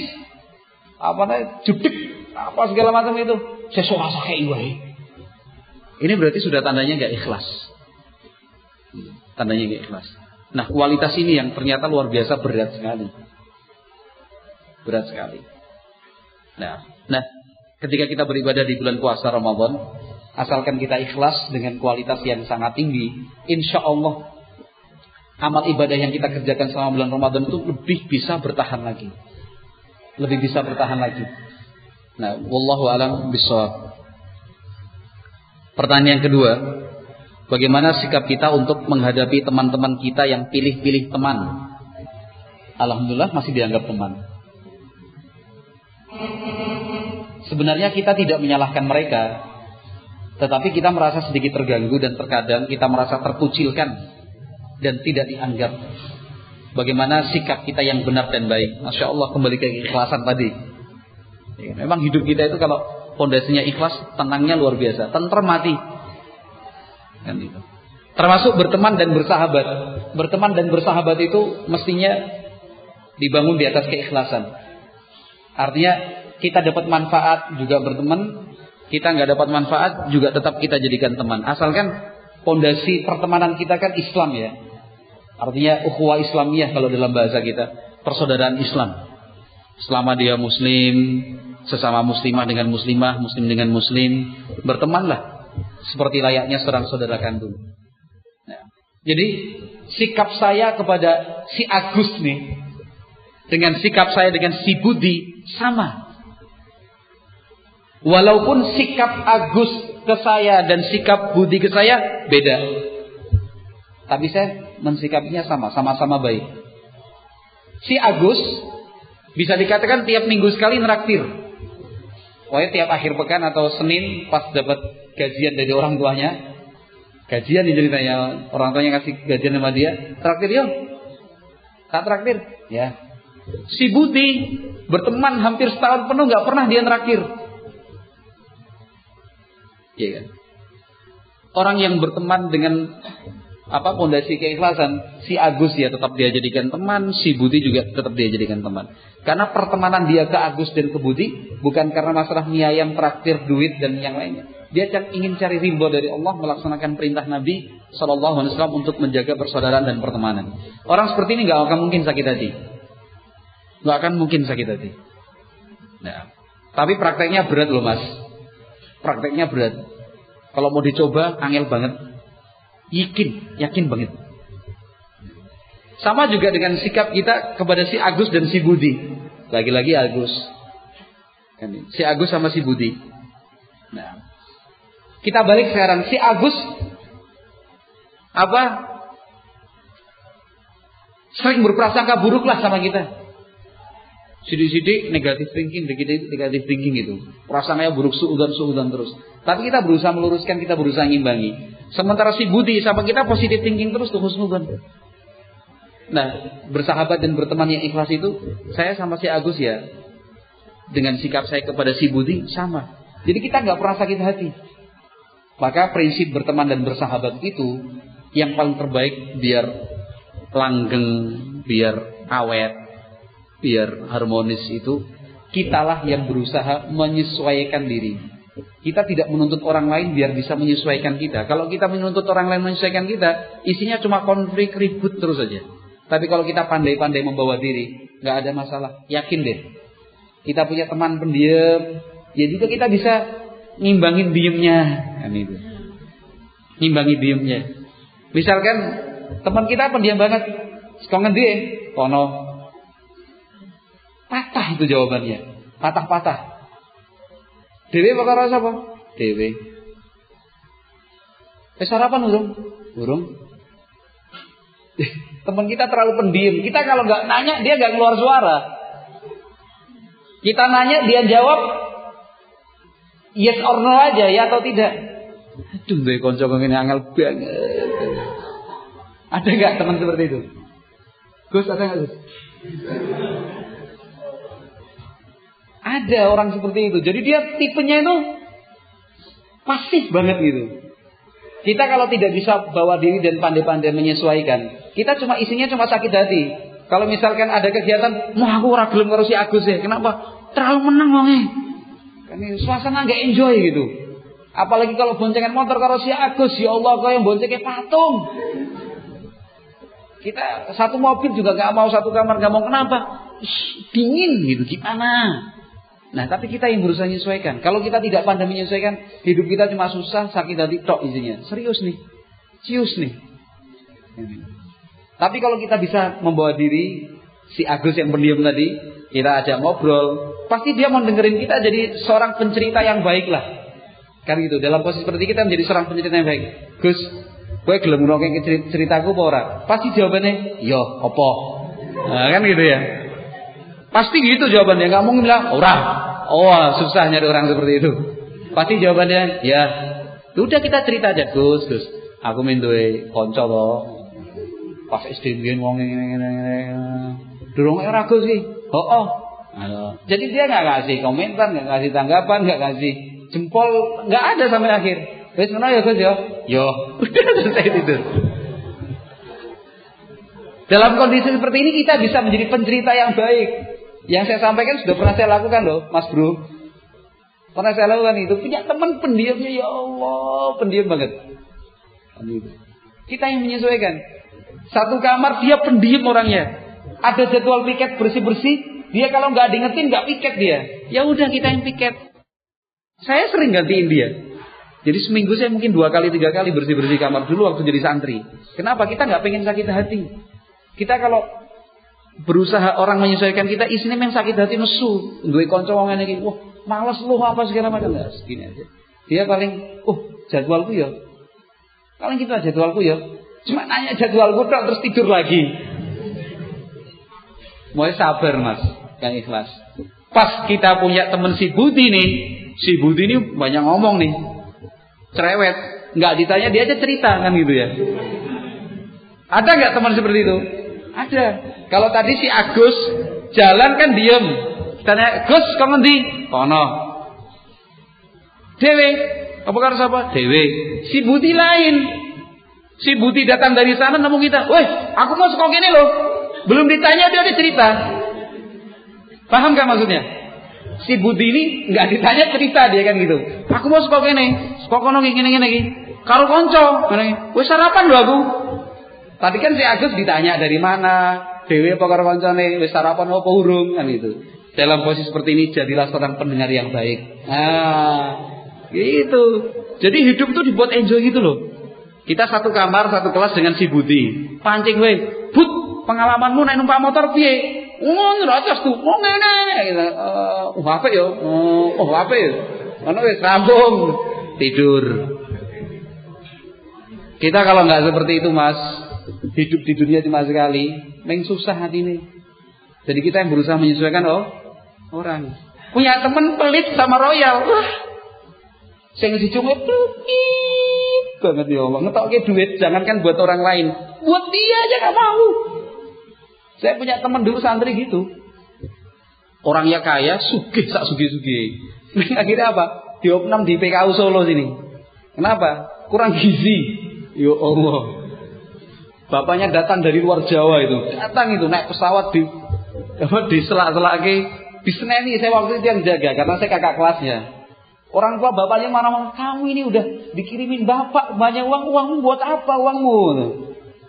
apa namanya, judik, apa segala macam itu. Suka kayak Ini berarti sudah tandanya nggak ikhlas. Tandanya nggak ikhlas. Nah kualitas ini yang ternyata luar biasa berat sekali. Berat sekali. Nah, nah ketika kita beribadah di bulan puasa Ramadan, asalkan kita ikhlas dengan kualitas yang sangat tinggi, insya Allah amal ibadah yang kita kerjakan selama bulan Ramadan itu lebih bisa bertahan lagi. Lebih bisa bertahan lagi. Nah, wallahu alam bisawab. Pertanyaan kedua, Bagaimana sikap kita untuk menghadapi teman-teman kita yang pilih-pilih teman? Alhamdulillah masih dianggap teman. Sebenarnya kita tidak menyalahkan mereka, tetapi kita merasa sedikit terganggu dan terkadang kita merasa terkucilkan dan tidak dianggap. Bagaimana sikap kita yang benar dan baik. Masya Allah kembali ke ikhlasan tadi. Ya, memang hidup kita itu kalau pondasinya ikhlas, tenangnya luar biasa. Tentrem mati. Kan itu. Termasuk berteman dan bersahabat. Berteman dan bersahabat itu mestinya dibangun di atas keikhlasan. Artinya kita dapat manfaat juga berteman, kita nggak dapat manfaat juga tetap kita jadikan teman. Asalkan pondasi pertemanan kita kan Islam ya. Artinya ukhuwah Islamiyah kalau dalam bahasa kita, persaudaraan Islam. Selama dia muslim, sesama muslimah dengan muslimah, muslim dengan muslim, bertemanlah seperti layaknya seorang saudara kandung. Nah, jadi sikap saya kepada si Agus nih dengan sikap saya dengan si Budi sama. Walaupun sikap Agus ke saya dan sikap Budi ke saya beda. Tapi saya mensikapinya sama, sama-sama baik. Si Agus bisa dikatakan tiap minggu sekali neraktir. Pokoknya tiap akhir pekan atau Senin pas dapat gajian dari orang tuanya, gajian nih ceritanya orang tuanya kasih gajian sama dia, traktir yuk. Tak traktir, ya. Si Budi berteman hampir setahun penuh nggak pernah dia traktir. Iya kan? Orang yang berteman dengan apa pondasi keikhlasan si Agus ya tetap dia jadikan teman si Budi juga tetap dia jadikan teman karena pertemanan dia ke Agus dan ke Budi bukan karena masalah mie ayam traktir duit dan yang lainnya dia ingin cari rimbo dari Allah melaksanakan perintah Nabi Shallallahu Alaihi Wasallam untuk menjaga persaudaraan dan pertemanan orang seperti ini nggak akan mungkin sakit hati nggak akan mungkin sakit hati nah tapi prakteknya berat loh mas prakteknya berat kalau mau dicoba angel banget Yakin, yakin banget. Sama juga dengan sikap kita kepada si Agus dan si Budi. Lagi-lagi Agus. Kan si Agus sama si Budi. Nah, kita balik sekarang. Si Agus apa? Sering berprasangka buruk lah sama kita. Sidik-sidik negatif thinking, dikit negatif thinking itu. Perasaannya buruk suudan suudan terus. Tapi kita berusaha meluruskan, kita berusaha ngimbangi. Sementara si Budi sama kita positif thinking terus tuh husnudan. Nah, bersahabat dan berteman yang ikhlas itu, saya sama si Agus ya, dengan sikap saya kepada si Budi sama. Jadi kita nggak pernah sakit hati. Maka prinsip berteman dan bersahabat itu yang paling terbaik biar langgeng, biar awet, biar harmonis itu kitalah yang berusaha menyesuaikan diri. Kita tidak menuntut orang lain biar bisa menyesuaikan kita. Kalau kita menuntut orang lain menyesuaikan kita, isinya cuma konflik ribut terus saja. Tapi kalau kita pandai-pandai membawa diri, nggak ada masalah. Yakin deh. Kita punya teman pendiam, ya juga kita bisa ngimbangin diemnya, kan itu. Ngimbangi diemnya. Misalkan teman kita pendiam banget, sekongen dia, kono Patah itu jawabannya. Patah-patah. Dewi perkara apa? Dewi. Eh sarapan urung? Urung. (laughs) Teman kita terlalu pendiam. Kita kalau nggak nanya dia nggak keluar suara. Kita nanya dia jawab yes or no aja ya atau tidak. Aduh, gue konco ini angel banget. Ada nggak teman seperti itu? Gus ada nggak Gus? Ada orang seperti itu. Jadi dia tipenya itu pasif banget gitu. Kita kalau tidak bisa bawa diri dan pandai-pandai menyesuaikan, kita cuma isinya cuma sakit hati. Kalau misalkan ada kegiatan, mau aku ora gelem karo si Agus ya. Kenapa? Terlalu menang wonge. Kan suasana nggak enjoy gitu. Apalagi kalau boncengan motor karo si Agus, ya Allah kau yang boncengnya patung. Kita satu mobil juga nggak mau satu kamar, nggak mau kenapa? Dingin gitu gimana? Nah, tapi kita yang berusaha menyesuaikan. Kalau kita tidak pandai menyesuaikan, hidup kita cuma susah, sakit hati, tok isinya. Serius nih. Cius nih. Tapi kalau kita bisa membawa diri, si Agus yang pendiam tadi, kita ajak ngobrol, pasti dia mau dengerin kita jadi seorang pencerita yang baik lah. Kan gitu, dalam posisi seperti kita menjadi seorang pencerita yang baik. Gus, gue gelem ngrungokne ceritaku apa ora? Pasti jawabannya, yo, iya, opo. Nah, kan gitu ya. Pasti gitu jawabannya, nggak mungkin bilang orang. Oh, susah nyari orang seperti itu. Pasti jawabannya, ya. Udah kita cerita aja, Gus, Gus. Aku main duwe konco loh. Pas SD mbiyen wong ngene-ngene. Durung ragu sih. Oh, oh. Jadi dia nggak kasih komentar, nggak kasih tanggapan, nggak kasih jempol, nggak ada sampai akhir. Wes mana ya Gus ya? Yo, udah selesai tidur. Dalam kondisi seperti ini kita bisa menjadi pencerita yang baik. Yang saya sampaikan sudah pernah saya lakukan loh, Mas Bro. Pernah saya lakukan itu. Punya teman pendiamnya ya Allah, pendiam banget. Kita yang menyesuaikan. Satu kamar dia pendiam orangnya. Ada jadwal piket bersih-bersih, dia kalau nggak diingetin nggak piket dia. Ya udah kita yang piket. Saya sering gantiin dia. Jadi seminggu saya mungkin dua kali tiga kali bersih bersih kamar dulu waktu jadi santri. Kenapa? Kita nggak pengen sakit hati. Kita kalau berusaha orang menyesuaikan kita, isinya memang sakit hati nesu. Dua konco wong ini, wah malas lu apa segala macam. Enggak, segini aja. Dia paling, oh jadwalku ya. Paling gitu aja jadwalku ya. Cuma nanya jadwalku terus tidur lagi. Mau sabar mas, yang ikhlas. Pas kita punya teman si Budi nih, si Budi ini banyak ngomong nih, cerewet, nggak ditanya dia aja cerita kan gitu ya. Ada nggak teman seperti itu? Ada. Kalau tadi si Agus jalan kan diem. Tanya, Gus, kau ngendi? Kono. Dewe. Apa karo siapa? Dewe. Si Budi lain. Si Budi datang dari sana nemu kita. Weh, aku mau sekolah gini loh. Belum ditanya dia ada cerita. Paham gak maksudnya? Si Budi ini nggak ditanya cerita dia kan gitu. Aku mau sekolah gini. Sekolah kono gini gini gini. Karo konco. Wes sarapan loh aku. Tadi kan si Agus ditanya dari mana, Dewi apa karo kancane, wis sarapan apa urung kan itu. Dalam posisi seperti ini jadilah seorang pendengar yang baik. Nah, gitu. Jadi hidup itu dibuat enjoy gitu loh. Kita satu kamar, satu kelas dengan si Budi. Pancing weh, Bud, pengalamanmu naik numpak motor piye? Oh, ngerocos tuh. Oh, ngene. Gitu. Uh, oh, apa ya? Oh, oh apa ya? Mana wis rambung tidur. Kita kalau nggak seperti itu, Mas, hidup di dunia cuma sekali, meng susah hati ini. Jadi kita yang berusaha menyesuaikan oh orang. Punya teman pelit sama royal. Wah. Sing dicungit pelit banget ya Allah. Ngetokke duit jangankan buat orang lain, buat dia aja gak mau. Saya punya teman dulu santri gitu. Orangnya kaya, sugih sak sugih-sugih. (laughs) Akhirnya apa? Diopnam di PKU Solo sini. Kenapa? Kurang gizi. Ya Allah. Bapaknya datang dari luar Jawa itu. Datang itu naik pesawat di di selak-selak ke Seneni saya waktu itu yang jaga karena saya kakak kelasnya. Orang tua bapaknya mana-mana, kamu ini udah dikirimin bapak banyak uang, uangmu buat apa uangmu?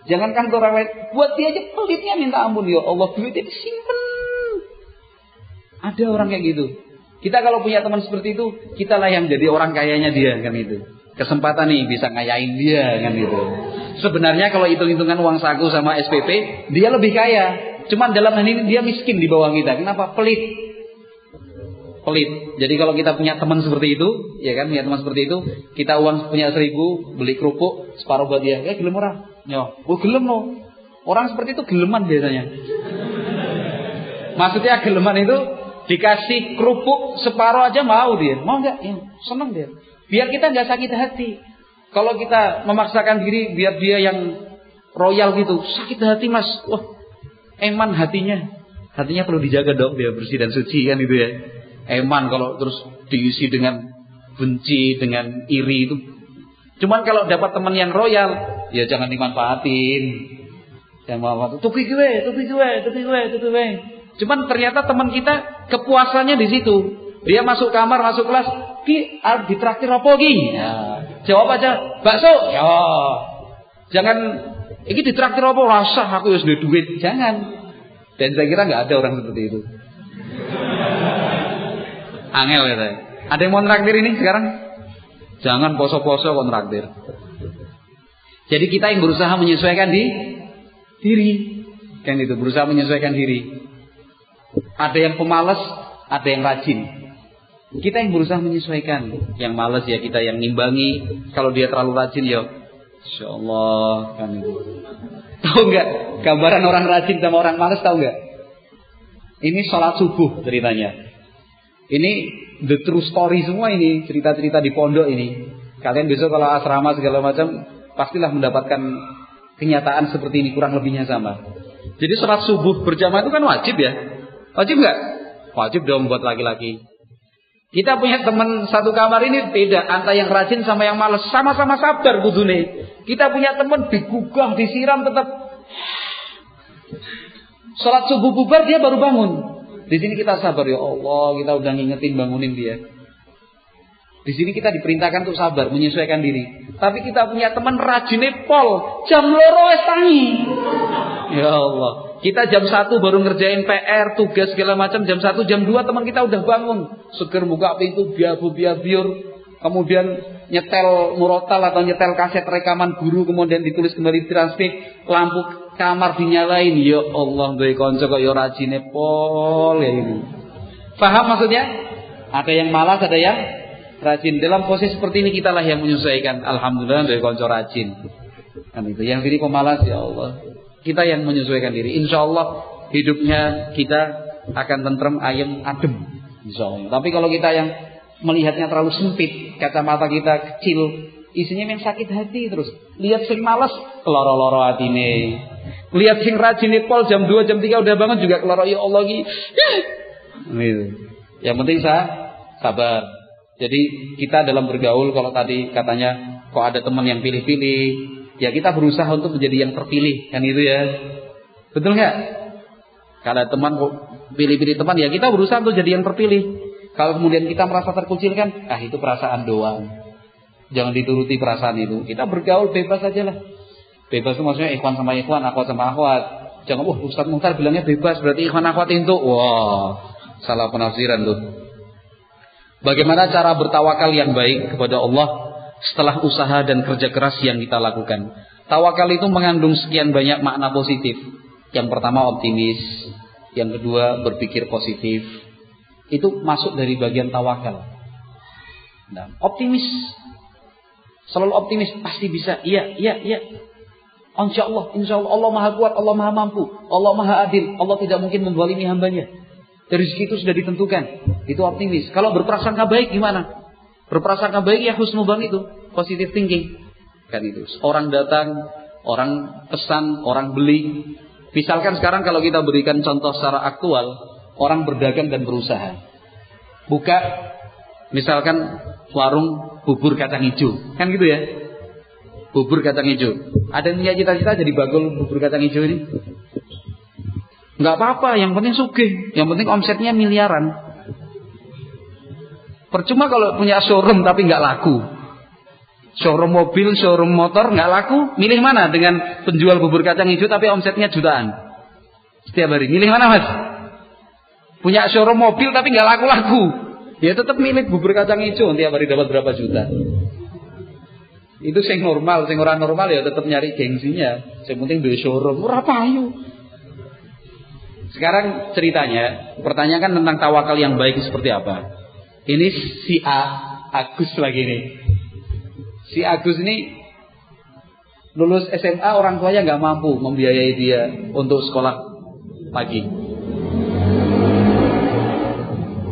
Jangankan lain, buat dia aja pelitnya minta ampun ya Allah duitnya disimpan. Ada orang kayak gitu. Kita kalau punya teman seperti itu, kita lah yang jadi orang kayanya dia kan itu. Kesempatan nih bisa ngayain dia kan gitu. Sebenarnya kalau hitung-hitungan uang saku sama SPP, dia lebih kaya. Cuman dalam hal ini dia miskin di bawah kita. Kenapa? Pelit. Pelit. Jadi kalau kita punya teman seperti itu, ya kan, punya teman seperti itu, kita uang punya seribu, beli kerupuk, separuh buat dia. Ya gelem orang. Ya, oh gelem loh. Orang seperti itu geleman biasanya. Maksudnya geleman itu dikasih kerupuk separuh aja mau dia. Mau nggak? Ya, senang dia. Biar kita nggak sakit hati. Kalau kita memaksakan diri biar dia yang royal gitu, sakit hati mas. Wah, eman hatinya. Hatinya perlu dijaga dong biar bersih dan suci kan itu ya. Eman kalau terus diisi dengan benci, dengan iri itu. Cuman kalau dapat teman yang royal, ya jangan dimanfaatin. Jangan manfaatin. Tupi gue, tupi gue, tupi gue, tupi gue. Cuman ternyata teman kita kepuasannya di situ. Dia masuk kamar, masuk kelas, ki ditraktir apa ki? Ya. Jawab aja, bakso. Ya. Jangan iki ditraktir apa rasa aku harus duit. Jangan. Dan saya kira nggak ada orang seperti itu. Angel ya. Ada yang mau traktir ini sekarang? Jangan poso-poso kontraktir. Jadi kita yang berusaha menyesuaikan di diri. Kan itu, berusaha menyesuaikan diri. Ada yang pemalas, ada yang rajin. Kita yang berusaha menyesuaikan. Yang malas ya kita yang nimbangi. Kalau dia terlalu rajin ya, Insya Allah kan itu. Tahu nggak gambaran orang rajin sama orang malas tahu nggak? Ini sholat subuh ceritanya. Ini the true story semua ini cerita-cerita di pondok ini. Kalian besok kalau asrama segala macam pastilah mendapatkan kenyataan seperti ini kurang lebihnya sama. Jadi sholat subuh berjamaah itu kan wajib ya? Wajib nggak? Wajib dong buat laki-laki. Kita punya teman satu kamar ini beda antara yang rajin sama yang malas. Sama-sama sabar kudune. Kita punya teman digugah, disiram tetap. Sholat subuh bubar dia baru bangun. Di sini kita sabar ya Allah, kita udah ngingetin bangunin dia. Di sini kita diperintahkan untuk sabar, menyesuaikan diri. Tapi kita punya teman rajin pol, jam loro wis tangi. Ya Allah. Kita jam 1 baru ngerjain PR, tugas segala macam. Jam 1, jam 2 teman kita udah bangun. Seger buka pintu, biabu biabiur. Kemudian nyetel murotal atau nyetel kaset rekaman guru. Kemudian ditulis kembali transkrip. Lampu kamar dinyalain. Ya Allah, dari konco kok ya rajine pol ya ini. Faham maksudnya? Ada yang malas, ada yang rajin. Dalam posisi seperti ini kita lah yang menyesuaikan. Alhamdulillah dari konco rajin. Kan itu. Yang diri pemalas ya Allah. Kita yang menyesuaikan diri. Insya Allah hidupnya kita akan tentrem, ayam, adem. Insya Allah. Tapi kalau kita yang melihatnya terlalu sempit, kacamata kita kecil, isinya yang sakit hati terus. Lihat sing males, keloro-loro hatine. Lihat sing rajin pol jam 2 jam 3 udah banget juga keloro ya Allah gitu. Yang penting saya sabar. Jadi kita dalam bergaul kalau tadi katanya kok ada teman yang pilih-pilih, ya kita berusaha untuk menjadi yang terpilih kan itu ya betul nggak kalau teman pilih-pilih teman ya kita berusaha untuk jadi yang terpilih kalau kemudian kita merasa terkucilkan ah itu perasaan doang jangan dituruti perasaan itu kita bergaul bebas aja lah bebas itu maksudnya ikhwan sama ikhwan akhwat sama akhwat jangan wah Ustaz Muhtar bilangnya bebas berarti ikhwan akhwat itu wah salah penafsiran tuh Bagaimana cara bertawakal yang baik kepada Allah setelah usaha dan kerja keras yang kita lakukan. Tawakal itu mengandung sekian banyak makna positif. Yang pertama optimis, yang kedua berpikir positif. Itu masuk dari bagian tawakal. Nah, optimis. Selalu optimis, pasti bisa. Iya, iya, iya. Insya Allah, insya Allah, Allah maha kuat, Allah maha mampu, Allah maha adil, Allah tidak mungkin membalimi hambanya. Dari itu sudah ditentukan. Itu optimis. Kalau berprasangka baik gimana? Berprasangka baik ya husnuban itu, positive thinking. Kan itu. Orang datang, orang pesan, orang beli. Misalkan sekarang kalau kita berikan contoh secara aktual, orang berdagang dan berusaha. Buka misalkan warung bubur kacang hijau. Kan gitu ya? Bubur kacang hijau. Ada yang punya cita-cita jadi bagul bubur kacang hijau ini? Enggak apa-apa, yang penting sugih, yang penting omsetnya miliaran. Percuma kalau punya showroom tapi nggak laku. Showroom mobil, showroom motor nggak laku, milih mana dengan penjual bubur kacang hijau tapi omsetnya jutaan setiap hari? Milih mana mas? Punya showroom mobil tapi nggak laku-laku, ya tetap milih bubur kacang hijau tiap hari dapat berapa juta. Itu sing normal, sing orang normal ya tetap nyari gengsinya. Yang penting beli showroom, ora payu. Sekarang ceritanya, pertanyakan tentang tawakal yang baik seperti apa? Ini si A, Agus lagi nih. Si Agus ini lulus SMA orang tuanya nggak mampu membiayai dia untuk sekolah pagi.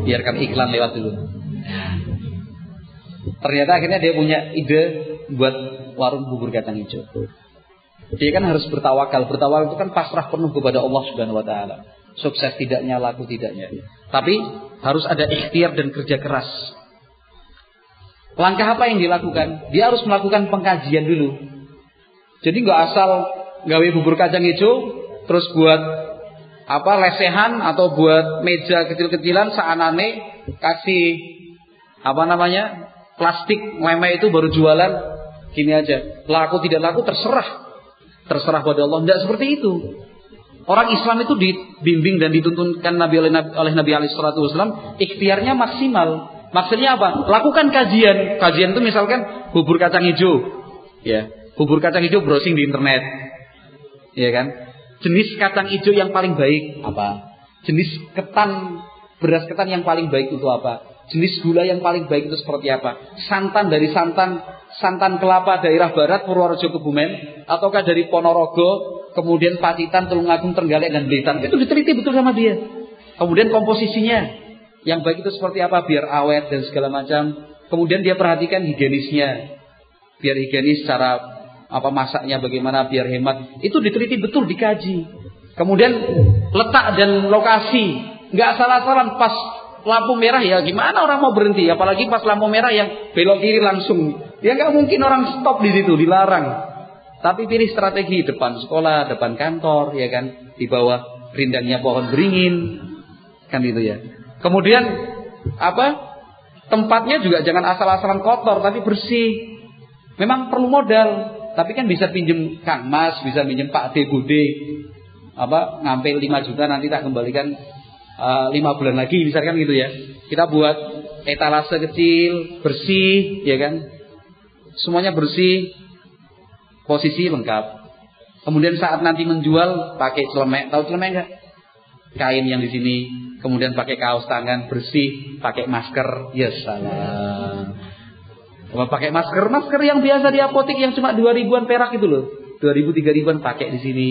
Biarkan iklan lewat dulu. Ternyata akhirnya dia punya ide buat warung bubur kacang hijau. Dia kan harus bertawakal. Bertawakal itu kan pasrah penuh kepada Allah Subhanahu wa taala. Sukses tidaknya, laku tidaknya. Tapi harus ada ikhtiar dan kerja keras. Langkah apa yang dilakukan? Dia harus melakukan pengkajian dulu. Jadi nggak asal gawe bubur kacang hijau, terus buat apa lesehan atau buat meja kecil-kecilan seanane kasih apa namanya plastik meme itu baru jualan gini aja laku tidak laku terserah terserah pada Allah tidak seperti itu Orang Islam itu dibimbing dan dituntunkan Nabi oleh Nabi, oleh Nabi alaihi wasallam ikhtiarnya maksimal. Maksudnya apa? Lakukan kajian. Kajian itu misalkan bubur kacang hijau. Ya, bubur kacang hijau browsing di internet. Ya kan? Jenis kacang hijau yang paling baik apa? Jenis ketan beras ketan yang paling baik itu apa? Jenis gula yang paling baik itu seperti apa? Santan dari santan santan kelapa daerah barat Purworejo Kebumen ataukah dari Ponorogo kemudian Pacitan, Tulungagung, Trenggalek dan Blitar. Itu diteliti betul sama dia. Kemudian komposisinya yang baik itu seperti apa biar awet dan segala macam. Kemudian dia perhatikan higienisnya. Biar higienis secara apa masaknya bagaimana biar hemat. Itu diteliti betul, dikaji. Kemudian letak dan lokasi, nggak salah-salah pas lampu merah ya gimana orang mau berhenti? Apalagi pas lampu merah yang belok kiri langsung. Ya nggak mungkin orang stop di situ dilarang. Tapi pilih strategi depan sekolah depan kantor ya kan? Di bawah rindangnya pohon beringin. Kan itu ya. Kemudian apa? Tempatnya juga jangan asal-asalan kotor tapi bersih. Memang perlu modal tapi kan bisa pinjem Kang Mas, bisa pinjem Pak D Bude. Apa ngambil 5 juta nanti tak kembalikan uh, eh, 5 bulan lagi misalkan gitu ya. Kita buat etalase kecil, bersih, ya kan? Semuanya bersih, posisi lengkap. Kemudian saat nanti menjual pakai celemek, tahu celemek enggak? Kain yang di sini, kemudian pakai kaos tangan bersih, pakai masker, ya salam. Kalau pakai masker, masker yang biasa di apotek yang cuma dua ribuan perak itu loh. dua ribu tiga ribuan pakai di sini.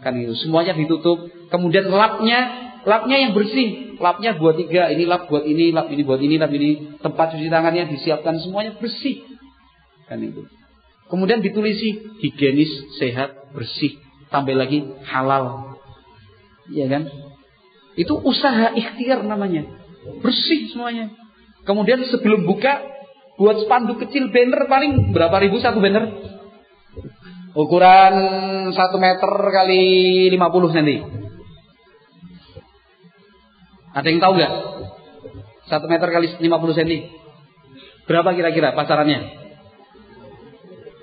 Kan itu. Semuanya ditutup. Kemudian lapnya, lapnya yang bersih. Lapnya buat tiga, ini lap buat ini, lap ini buat ini, lap ini. Tempat cuci tangannya disiapkan semuanya bersih. Kan itu. Kemudian ditulisi higienis, sehat, bersih. Tambah lagi halal. Iya kan? Itu usaha ikhtiar namanya. Bersih semuanya. Kemudian sebelum buka Buat spanduk kecil banner paling berapa ribu satu banner? Ukuran 1 meter kali 50 cm. Ada yang tahu nggak? 1 meter kali 50 cm. Berapa kira-kira pasarannya?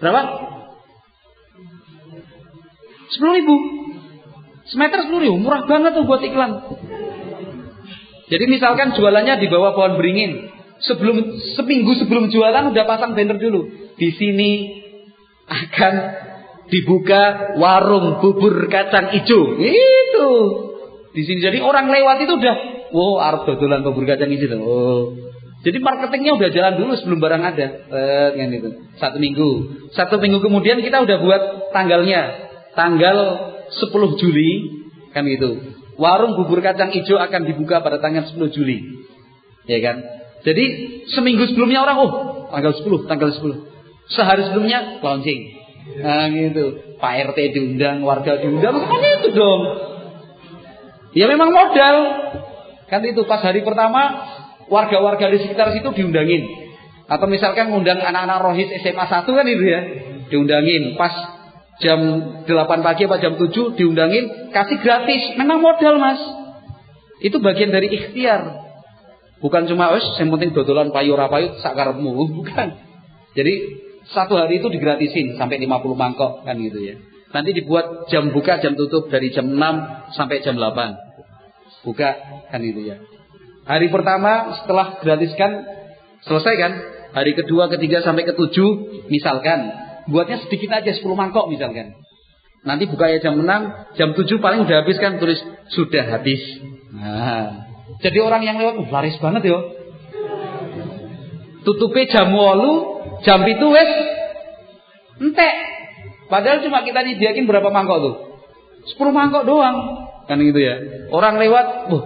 Berapa? 10 ribu. Semeter 10 ribu. Murah banget tuh buat iklan. Jadi misalkan jualannya di bawah pohon beringin sebelum seminggu sebelum jualan udah pasang banner dulu. Di sini akan dibuka warung bubur kacang hijau. Itu. Di sini jadi orang lewat itu udah, wow, arep dodolan bubur kacang hijau. Oh. Jadi marketingnya udah jalan dulu sebelum barang ada. Eh, kan itu. Satu minggu. Satu minggu kemudian kita udah buat tanggalnya. Tanggal 10 Juli kan itu. Warung bubur kacang hijau akan dibuka pada tanggal 10 Juli. Ya kan? Jadi seminggu sebelumnya orang oh tanggal 10, tanggal 10. Sehari sebelumnya launching. Nah gitu. Pak RT diundang, warga diundang, semuanya itu dong. Ya memang modal. Kan itu pas hari pertama warga-warga di sekitar situ diundangin. Atau misalkan ngundang anak-anak rohis SMA 1 kan itu ya. Diundangin pas jam 8 pagi atau jam 7 diundangin kasih gratis. Memang modal mas. Itu bagian dari ikhtiar. Bukan cuma wes yang penting dodolan payu ora payu sakarepmu, (laughs) bukan. Jadi satu hari itu digratisin sampai 50 mangkok kan gitu ya. Nanti dibuat jam buka jam tutup dari jam 6 sampai jam 8. Buka kan gitu ya. Hari pertama setelah gratiskan selesai kan? Hari kedua, ketiga sampai ketujuh misalkan buatnya sedikit aja 10 mangkok misalkan. Nanti buka ya jam 6, jam 7 paling udah habis kan tulis sudah habis. Nah, jadi orang yang lewat, uh, laris banget ya. Tutupi jam 8, jam itu wes entek. Padahal cuma kita nyediakin berapa mangkok tuh? 10 mangkok doang. Kan gitu ya. Orang lewat, uh,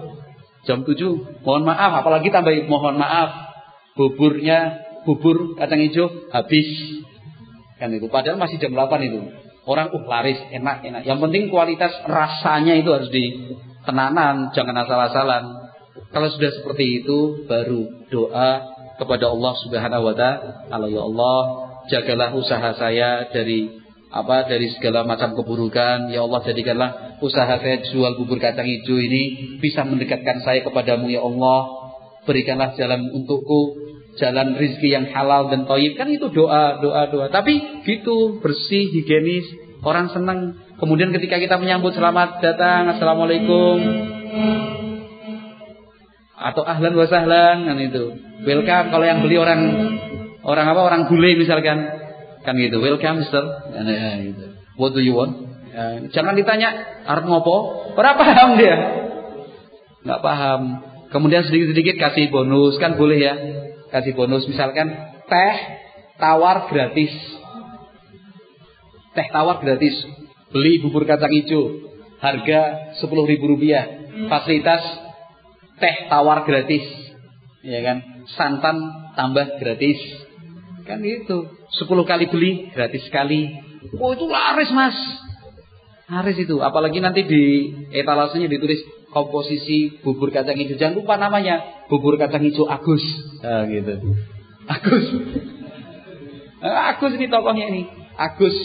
jam 7, mohon maaf, apalagi tambah mohon maaf. Buburnya, bubur kacang hijau habis. Kan itu. Padahal masih jam 8 itu. Orang uh laris, enak, enak. Yang penting kualitas rasanya itu harus ditenanan, jangan asal-asalan. Kalau sudah seperti itu baru doa kepada Allah Subhanahu wa taala, ya Allah, jagalah usaha saya dari apa dari segala macam keburukan. Ya Allah, jadikanlah usaha saya jual bubur kacang hijau ini bisa mendekatkan saya kepadamu ya Allah. Berikanlah jalan untukku, jalan rizki yang halal dan toyib. Kan itu doa, doa, doa. Tapi gitu, bersih, higienis, orang senang. Kemudian ketika kita menyambut selamat datang, Assalamualaikum atau ahlan wa sahlan kan itu. Welcome kalau yang beli orang orang apa orang bule misalkan kan gitu. Welcome Mister. Gitu. What do you want? Ya, jangan ditanya arep ngopo, ora paham dia. Enggak paham. Kemudian sedikit-sedikit kasih bonus kan boleh ya. Kasih bonus misalkan teh tawar gratis. Teh tawar gratis. Beli bubur kacang hijau harga sepuluh ribu rupiah. Fasilitas teh tawar gratis. Ya kan? Santan tambah gratis. Kan itu. 10 kali beli gratis sekali. Oh itu laris mas. Laris itu. Apalagi nanti di etalasenya ditulis komposisi bubur kacang hijau. Jangan lupa namanya. Bubur kacang hijau Agus. Nah, gitu. Agus. Nah, Agus ini tokohnya ini. Agus.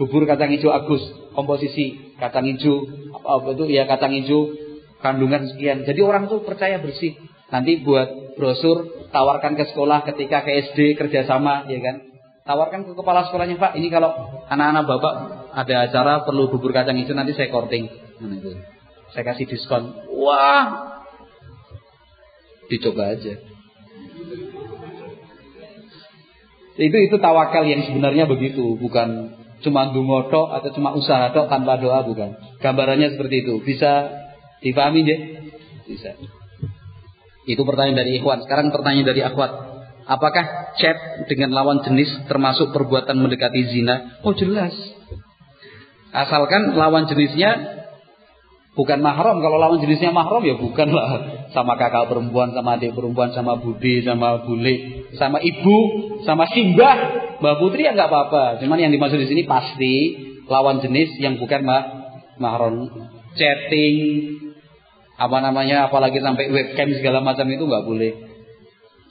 Bubur kacang hijau Agus. Komposisi kacang hijau. Apa itu ya kacang hijau. Kandungan sekian. Jadi orang tuh percaya bersih. Nanti buat brosur. Tawarkan ke sekolah ketika ke SD kerjasama. Ya kan. Tawarkan ke kepala sekolahnya Pak. Ini kalau anak-anak bapak ada acara perlu bubur kacang hijau. Nanti saya korting. Nah. Saya kasih diskon. Wah. Dicoba aja. Itu itu tawakal yang sebenarnya begitu, bukan cuma dungoto atau cuma usaha tok tanpa doa bukan. Gambarannya seperti itu. Bisa dipahami ya? Bisa. Itu pertanyaan dari ikhwan. Sekarang pertanyaan dari akhwat. Apakah chat dengan lawan jenis termasuk perbuatan mendekati zina? Oh jelas. Asalkan lawan jenisnya bukan mahram. Kalau lawan jenisnya mahram ya bukanlah sama kakak perempuan, sama adik perempuan, sama budi, sama bule, sama ibu, sama simbah, mbak putri ya nggak apa-apa. Cuman yang dimaksud di sini pasti lawan jenis yang bukan mah mahram, chatting, apa namanya, apalagi sampai webcam segala macam itu nggak boleh.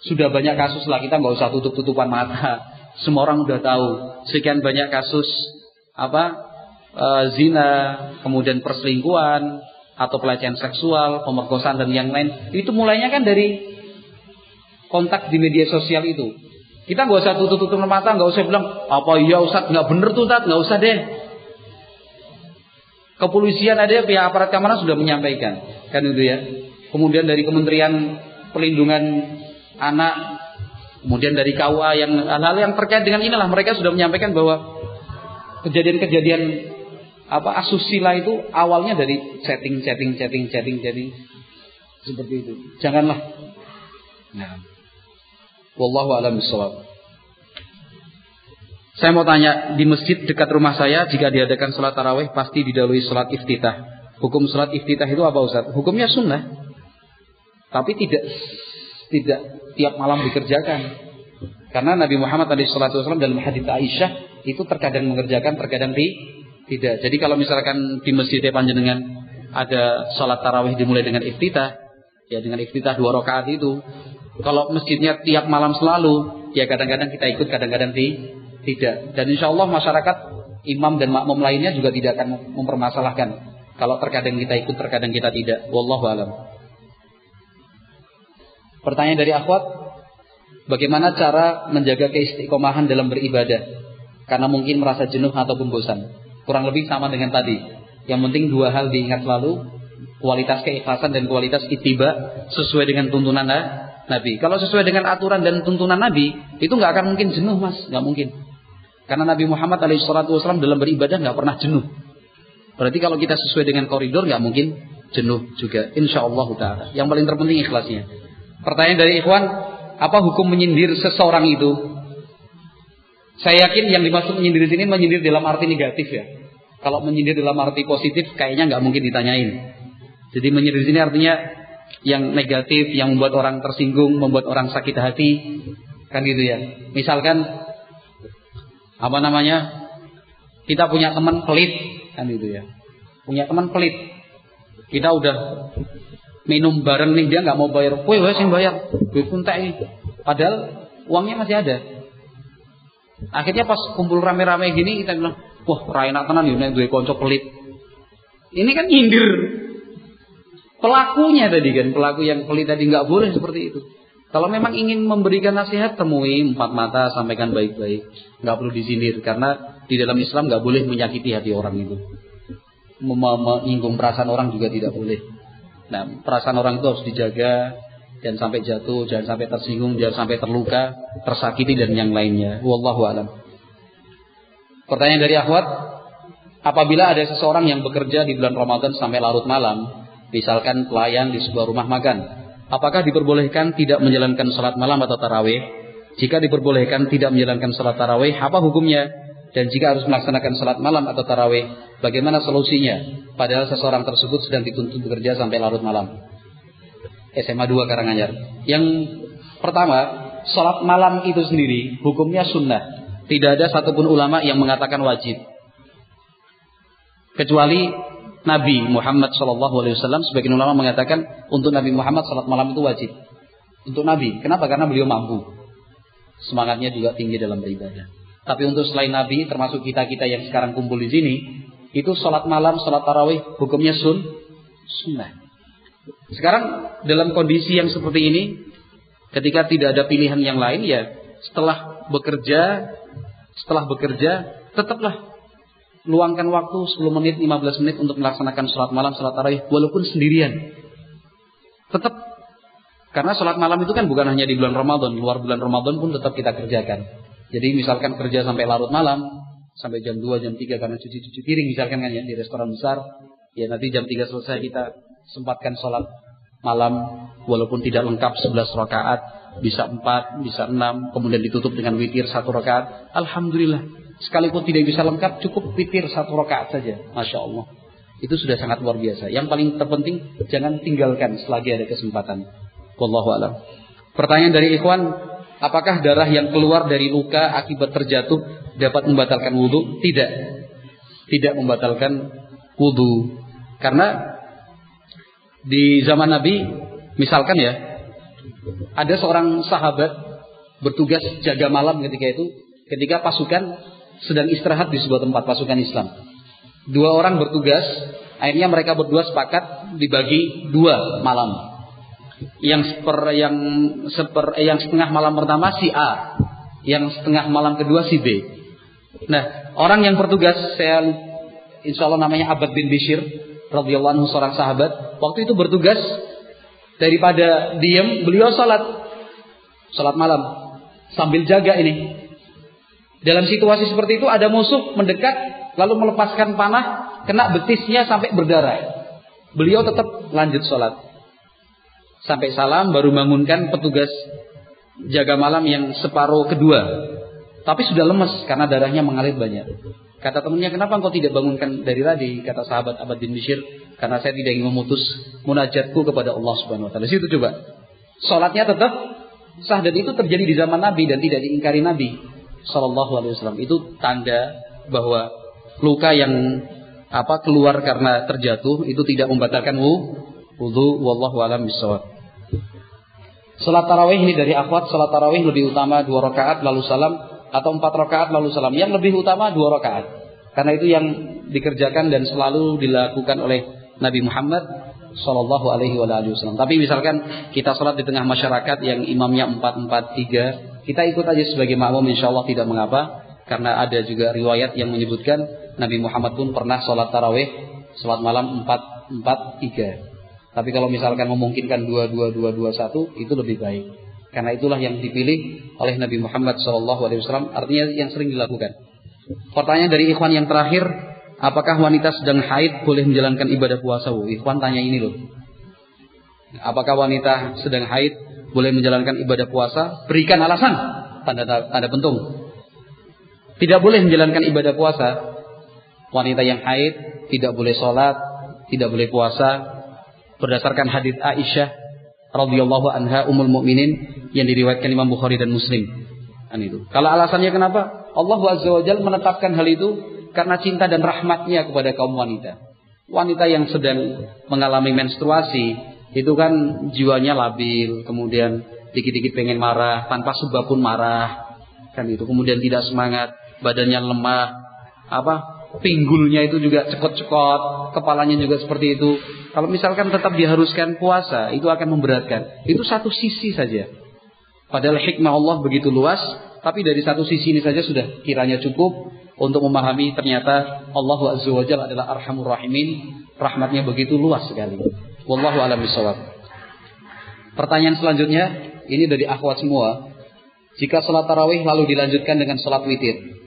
Sudah banyak kasus lah kita nggak usah tutup-tutupan mata. (laughs) Semua orang udah tahu sekian banyak kasus apa uh, zina, kemudian perselingkuhan atau pelecehan seksual, pemerkosaan dan yang lain, itu mulainya kan dari kontak di media sosial itu. Kita nggak usah tutup-tutup mata, nggak usah bilang apa iya Ustaz nggak bener tuh Ustaz, nggak usah deh. Kepolisian ada pihak aparat keamanan sudah menyampaikan, kan itu ya. Kemudian dari Kementerian Pelindungan Anak, kemudian dari KUA yang hal-hal yang terkait dengan inilah mereka sudah menyampaikan bahwa kejadian-kejadian apa asusila itu awalnya dari chatting chatting chatting chatting chatting seperti itu. Janganlah. Nah. Wallahu a'lam bishawab. Saya mau tanya, di masjid dekat rumah saya jika diadakan sholat tarawih pasti didahului sholat iftitah. Hukum sholat iftitah itu apa Ustaz? Hukumnya sunnah. Tapi tidak tidak tiap malam dikerjakan. Karena Nabi Muhammad SAW dalam hadis Aisyah itu terkadang mengerjakan, terkadang tidak. Jadi kalau misalkan di masjid panjenengan ada sholat tarawih dimulai dengan iftitah, ya dengan iftitah dua rakaat itu. Kalau masjidnya tiap malam selalu, ya kadang-kadang kita ikut, kadang-kadang tidak. Dan insya Allah masyarakat imam dan makmum lainnya juga tidak akan mempermasalahkan. Kalau terkadang kita ikut, terkadang kita tidak. Wallahu alam. Pertanyaan dari akhwat, bagaimana cara menjaga keistiqomahan dalam beribadah? Karena mungkin merasa jenuh atau bosan. Kurang lebih sama dengan tadi. Yang penting dua hal diingat selalu. Kualitas keikhlasan dan kualitas itiba sesuai dengan tuntunan Nabi. Kalau sesuai dengan aturan dan tuntunan Nabi, itu nggak akan mungkin jenuh mas, nggak mungkin. Karena Nabi Muhammad SAW dalam beribadah nggak pernah jenuh. Berarti kalau kita sesuai dengan koridor nggak mungkin jenuh juga. Insya Allah taala. Yang paling terpenting ikhlasnya. Pertanyaan dari Ikhwan, apa hukum menyindir seseorang itu? Saya yakin yang dimaksud menyindir di sini menyindir dalam arti negatif ya. Kalau menyindir dalam arti positif kayaknya nggak mungkin ditanyain. Jadi menyindir di sini artinya yang negatif, yang membuat orang tersinggung, membuat orang sakit hati, kan gitu ya. Misalkan apa namanya? Kita punya teman pelit, kan gitu ya. Punya teman pelit. Kita udah minum bareng nih dia nggak mau bayar. Woi, woi sing bayar. Gue kuntek ini. Padahal uangnya masih ada. Akhirnya pas kumpul rame-rame gini kita bilang, Wah, ora enak tenan nek duwe kanca pelit. Ini kan nyindir pelakunya tadi kan, pelaku yang pelit tadi nggak boleh seperti itu. Kalau memang ingin memberikan nasihat, temui empat mata, sampaikan baik-baik. Nggak perlu disindir karena di dalam Islam nggak boleh menyakiti hati orang itu. Menyinggung perasaan orang juga tidak boleh. Nah, perasaan orang itu harus dijaga, dan sampai jatuh, jangan sampai tersinggung, jangan sampai terluka, tersakiti dan yang lainnya. Wallahu alam. Pertanyaan dari akhwat, apabila ada seseorang yang bekerja di bulan Ramadan sampai larut malam, misalkan pelayan di sebuah rumah makan, apakah diperbolehkan tidak menjalankan sholat malam atau tarawih? Jika diperbolehkan tidak menjalankan sholat tarawih, apa hukumnya? Dan jika harus melaksanakan sholat malam atau tarawih, bagaimana solusinya? Padahal seseorang tersebut sedang dituntut bekerja sampai larut malam. SMA 2 Karanganyar. Yang pertama, sholat malam itu sendiri hukumnya sunnah. Tidak ada satupun ulama yang mengatakan wajib. Kecuali Nabi Muhammad SAW sebagian ulama mengatakan untuk Nabi Muhammad salat malam itu wajib. Untuk Nabi. Kenapa? Karena beliau mampu. Semangatnya juga tinggi dalam beribadah. Tapi untuk selain Nabi, termasuk kita-kita yang sekarang kumpul di sini, itu salat malam, salat tarawih, hukumnya sun, sunnah. Sekarang dalam kondisi yang seperti ini, ketika tidak ada pilihan yang lain, ya setelah bekerja setelah bekerja, tetaplah luangkan waktu 10 menit, 15 menit untuk melaksanakan sholat malam, sholat tarawih, walaupun sendirian. Tetap. Karena sholat malam itu kan bukan hanya di bulan Ramadan, luar bulan Ramadan pun tetap kita kerjakan. Jadi misalkan kerja sampai larut malam, sampai jam 2, jam 3 karena cuci-cuci piring misalkan kan ya di restoran besar, ya nanti jam 3 selesai kita sempatkan sholat malam walaupun tidak lengkap 11 rakaat bisa empat, bisa enam, kemudian ditutup dengan witir satu rakaat. Alhamdulillah. Sekalipun tidak bisa lengkap, cukup witir satu rakaat saja. Masya Allah. Itu sudah sangat luar biasa. Yang paling terpenting, jangan tinggalkan selagi ada kesempatan. Wallahu alam. Pertanyaan dari Ikhwan, apakah darah yang keluar dari luka akibat terjatuh dapat membatalkan wudhu? Tidak. Tidak membatalkan wudhu. Karena di zaman Nabi, misalkan ya, ada seorang sahabat bertugas jaga malam ketika itu, ketika pasukan sedang istirahat di sebuah tempat pasukan Islam. Dua orang bertugas, akhirnya mereka berdua sepakat dibagi dua malam. Yang seper yang seper eh, yang setengah malam pertama si A, yang setengah malam kedua si B. Nah, orang yang bertugas saya insya Allah namanya Abad bin Bishir radhiyallahu anhu seorang sahabat, waktu itu bertugas Daripada diam, beliau salat. Salat malam. Sambil jaga ini. Dalam situasi seperti itu ada musuh mendekat lalu melepaskan panah kena betisnya sampai berdarah. Beliau tetap lanjut sholat. Sampai salam baru bangunkan petugas jaga malam yang separuh kedua. Tapi sudah lemes karena darahnya mengalir banyak. Kata temannya, kenapa engkau tidak bangunkan dari tadi? Kata sahabat Abad bin Bishir, karena saya tidak ingin memutus munajatku kepada Allah Subhanahu Wa Taala. Situ coba, sholatnya tetap sah dan itu terjadi di zaman Nabi dan tidak diingkari Nabi Shallallahu Alaihi Wasallam. Itu tanda bahwa luka yang apa keluar karena terjatuh itu tidak membatalkan wudhu. Wallahu alam bisawab. Salat tarawih ini dari akhwat, salat tarawih lebih utama dua rakaat lalu salam atau empat rakaat lalu salam. Yang lebih utama dua rakaat. Karena itu yang dikerjakan dan selalu dilakukan oleh Nabi Muhammad Shallallahu Alaihi Wasallam. Tapi misalkan kita sholat di tengah masyarakat yang imamnya empat empat tiga, kita ikut aja sebagai makmum, insya Allah tidak mengapa. Karena ada juga riwayat yang menyebutkan Nabi Muhammad pun pernah sholat taraweh, sholat malam empat empat tiga. Tapi kalau misalkan memungkinkan dua dua dua dua satu, itu lebih baik. Karena itulah yang dipilih oleh Nabi Muhammad SAW. Artinya yang sering dilakukan. Pertanyaan dari Ikhwan yang terakhir, apakah wanita sedang haid boleh menjalankan ibadah puasa? Ikhwan tanya ini loh. Apakah wanita sedang haid boleh menjalankan ibadah puasa? Berikan alasan. Tanda tanda pentung. Tidak boleh menjalankan ibadah puasa. Wanita yang haid tidak boleh sholat, tidak boleh puasa. Berdasarkan hadis Aisyah radhiyallahu anha umul mukminin yang diriwayatkan Imam Bukhari dan Muslim. Kan itu. Kalau alasannya kenapa? Allah Azza menetapkan hal itu karena cinta dan rahmatnya kepada kaum wanita. Wanita yang sedang mengalami menstruasi itu kan jiwanya labil, kemudian dikit-dikit pengen marah, tanpa sebab pun marah. Kan itu. Kemudian tidak semangat, badannya lemah, apa? Pinggulnya itu juga cekot-cekot, kepalanya juga seperti itu. Kalau misalkan tetap diharuskan puasa, itu akan memberatkan. Itu satu sisi saja. Padahal hikmah Allah begitu luas, tapi dari satu sisi ini saja sudah kiranya cukup untuk memahami ternyata Allah Azza wa adalah Arhamur Rahimin, rahmatnya begitu luas sekali. Wallahu a'lam bishawab. Pertanyaan selanjutnya, ini dari akhwat semua. Jika sholat tarawih lalu dilanjutkan dengan sholat witir,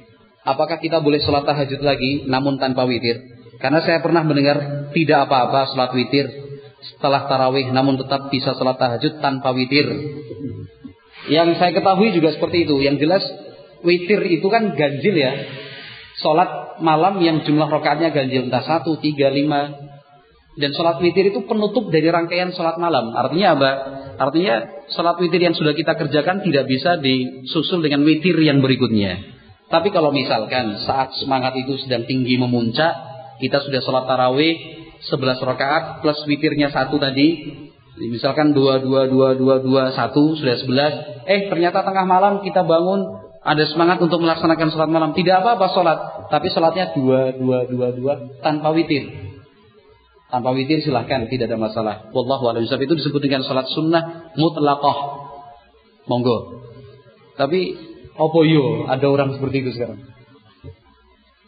apakah kita boleh sholat tahajud lagi namun tanpa witir? Karena saya pernah mendengar tidak apa-apa sholat witir setelah tarawih namun tetap bisa sholat tahajud tanpa witir. Yang saya ketahui juga seperti itu. Yang jelas witir itu kan ganjil ya. Sholat malam yang jumlah rokaatnya ganjil entah satu, tiga, lima. Dan sholat witir itu penutup dari rangkaian sholat malam. Artinya apa? Artinya sholat witir yang sudah kita kerjakan tidak bisa disusul dengan witir yang berikutnya. Tapi kalau misalkan saat semangat itu sedang tinggi memuncak, kita sudah sholat tarawih 11 rakaat plus witirnya satu tadi, misalkan dua dua dua dua dua satu sudah sebelas, eh ternyata tengah malam kita bangun ada semangat untuk melaksanakan sholat malam, tidak apa-apa sholat, tapi sholatnya dua dua dua dua tanpa witir. Tanpa witir silahkan, tidak ada masalah. Wallahu a'lam itu disebut dengan sholat sunnah mutlaqah. Monggo. Tapi Opo yo, ada orang seperti itu sekarang.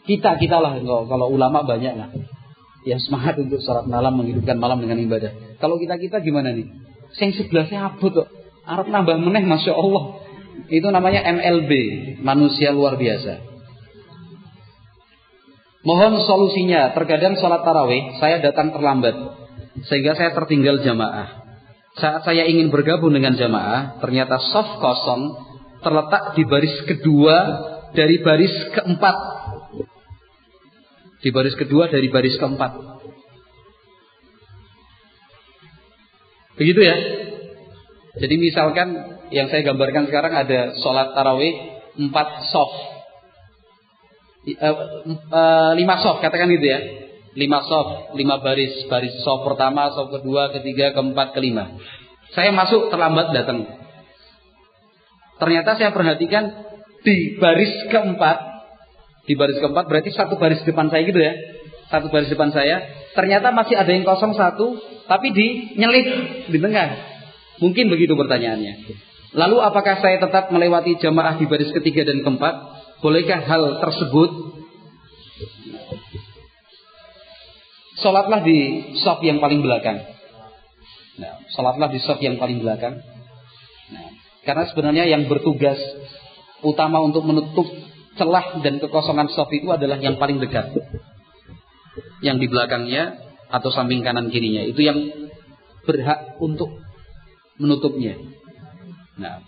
Kita kita lah kalau ulama banyak lah yang semangat untuk sholat malam menghidupkan malam dengan ibadah. Kalau kita kita gimana nih? Sing sebelahnya abut kok. Arab nambah meneh masya Allah. Itu namanya MLB, manusia luar biasa. Mohon solusinya. Terkadang sholat tarawih saya datang terlambat sehingga saya tertinggal jamaah. Saat saya ingin bergabung dengan jamaah, ternyata soft kosong terletak di baris kedua dari baris keempat. Di baris kedua dari baris keempat. Begitu ya. Jadi misalkan yang saya gambarkan sekarang ada sholat tarawih empat soft. Uh, lima soft katakan gitu ya. Lima soft, lima baris, baris soft pertama, soft kedua, ketiga, keempat, kelima. Saya masuk terlambat datang. Ternyata saya perhatikan di baris keempat, di baris keempat berarti satu baris depan saya gitu ya, satu baris depan saya. Ternyata masih ada yang kosong satu, tapi di nyelip di tengah. Mungkin begitu pertanyaannya. Lalu apakah saya tetap melewati jamaah di baris ketiga dan keempat? Bolehkah hal tersebut? Sholatlah di sop yang paling belakang. Nah, sholatlah di sop yang paling belakang. Nah, karena sebenarnya yang bertugas utama untuk menutup celah dan kekosongan soft itu adalah yang paling dekat. Yang di belakangnya atau samping kanan kirinya. Itu yang berhak untuk menutupnya. Nah,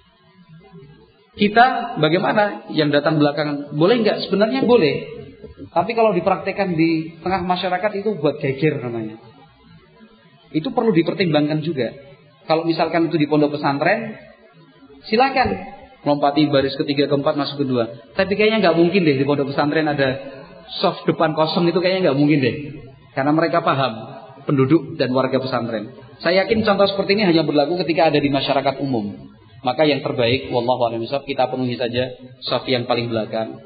kita bagaimana yang datang belakangan? Boleh nggak? Sebenarnya boleh. Tapi kalau dipraktekkan di tengah masyarakat itu buat geger namanya. Itu perlu dipertimbangkan juga. Kalau misalkan itu di pondok pesantren, Silakan lompati baris ketiga keempat masuk kedua. Tapi kayaknya nggak mungkin deh di pondok pesantren ada soft depan kosong itu kayaknya nggak mungkin deh. Karena mereka paham penduduk dan warga pesantren. Saya yakin contoh seperti ini hanya berlaku ketika ada di masyarakat umum. Maka yang terbaik, wallahu a'lam kita penuhi saja soft yang paling belakang,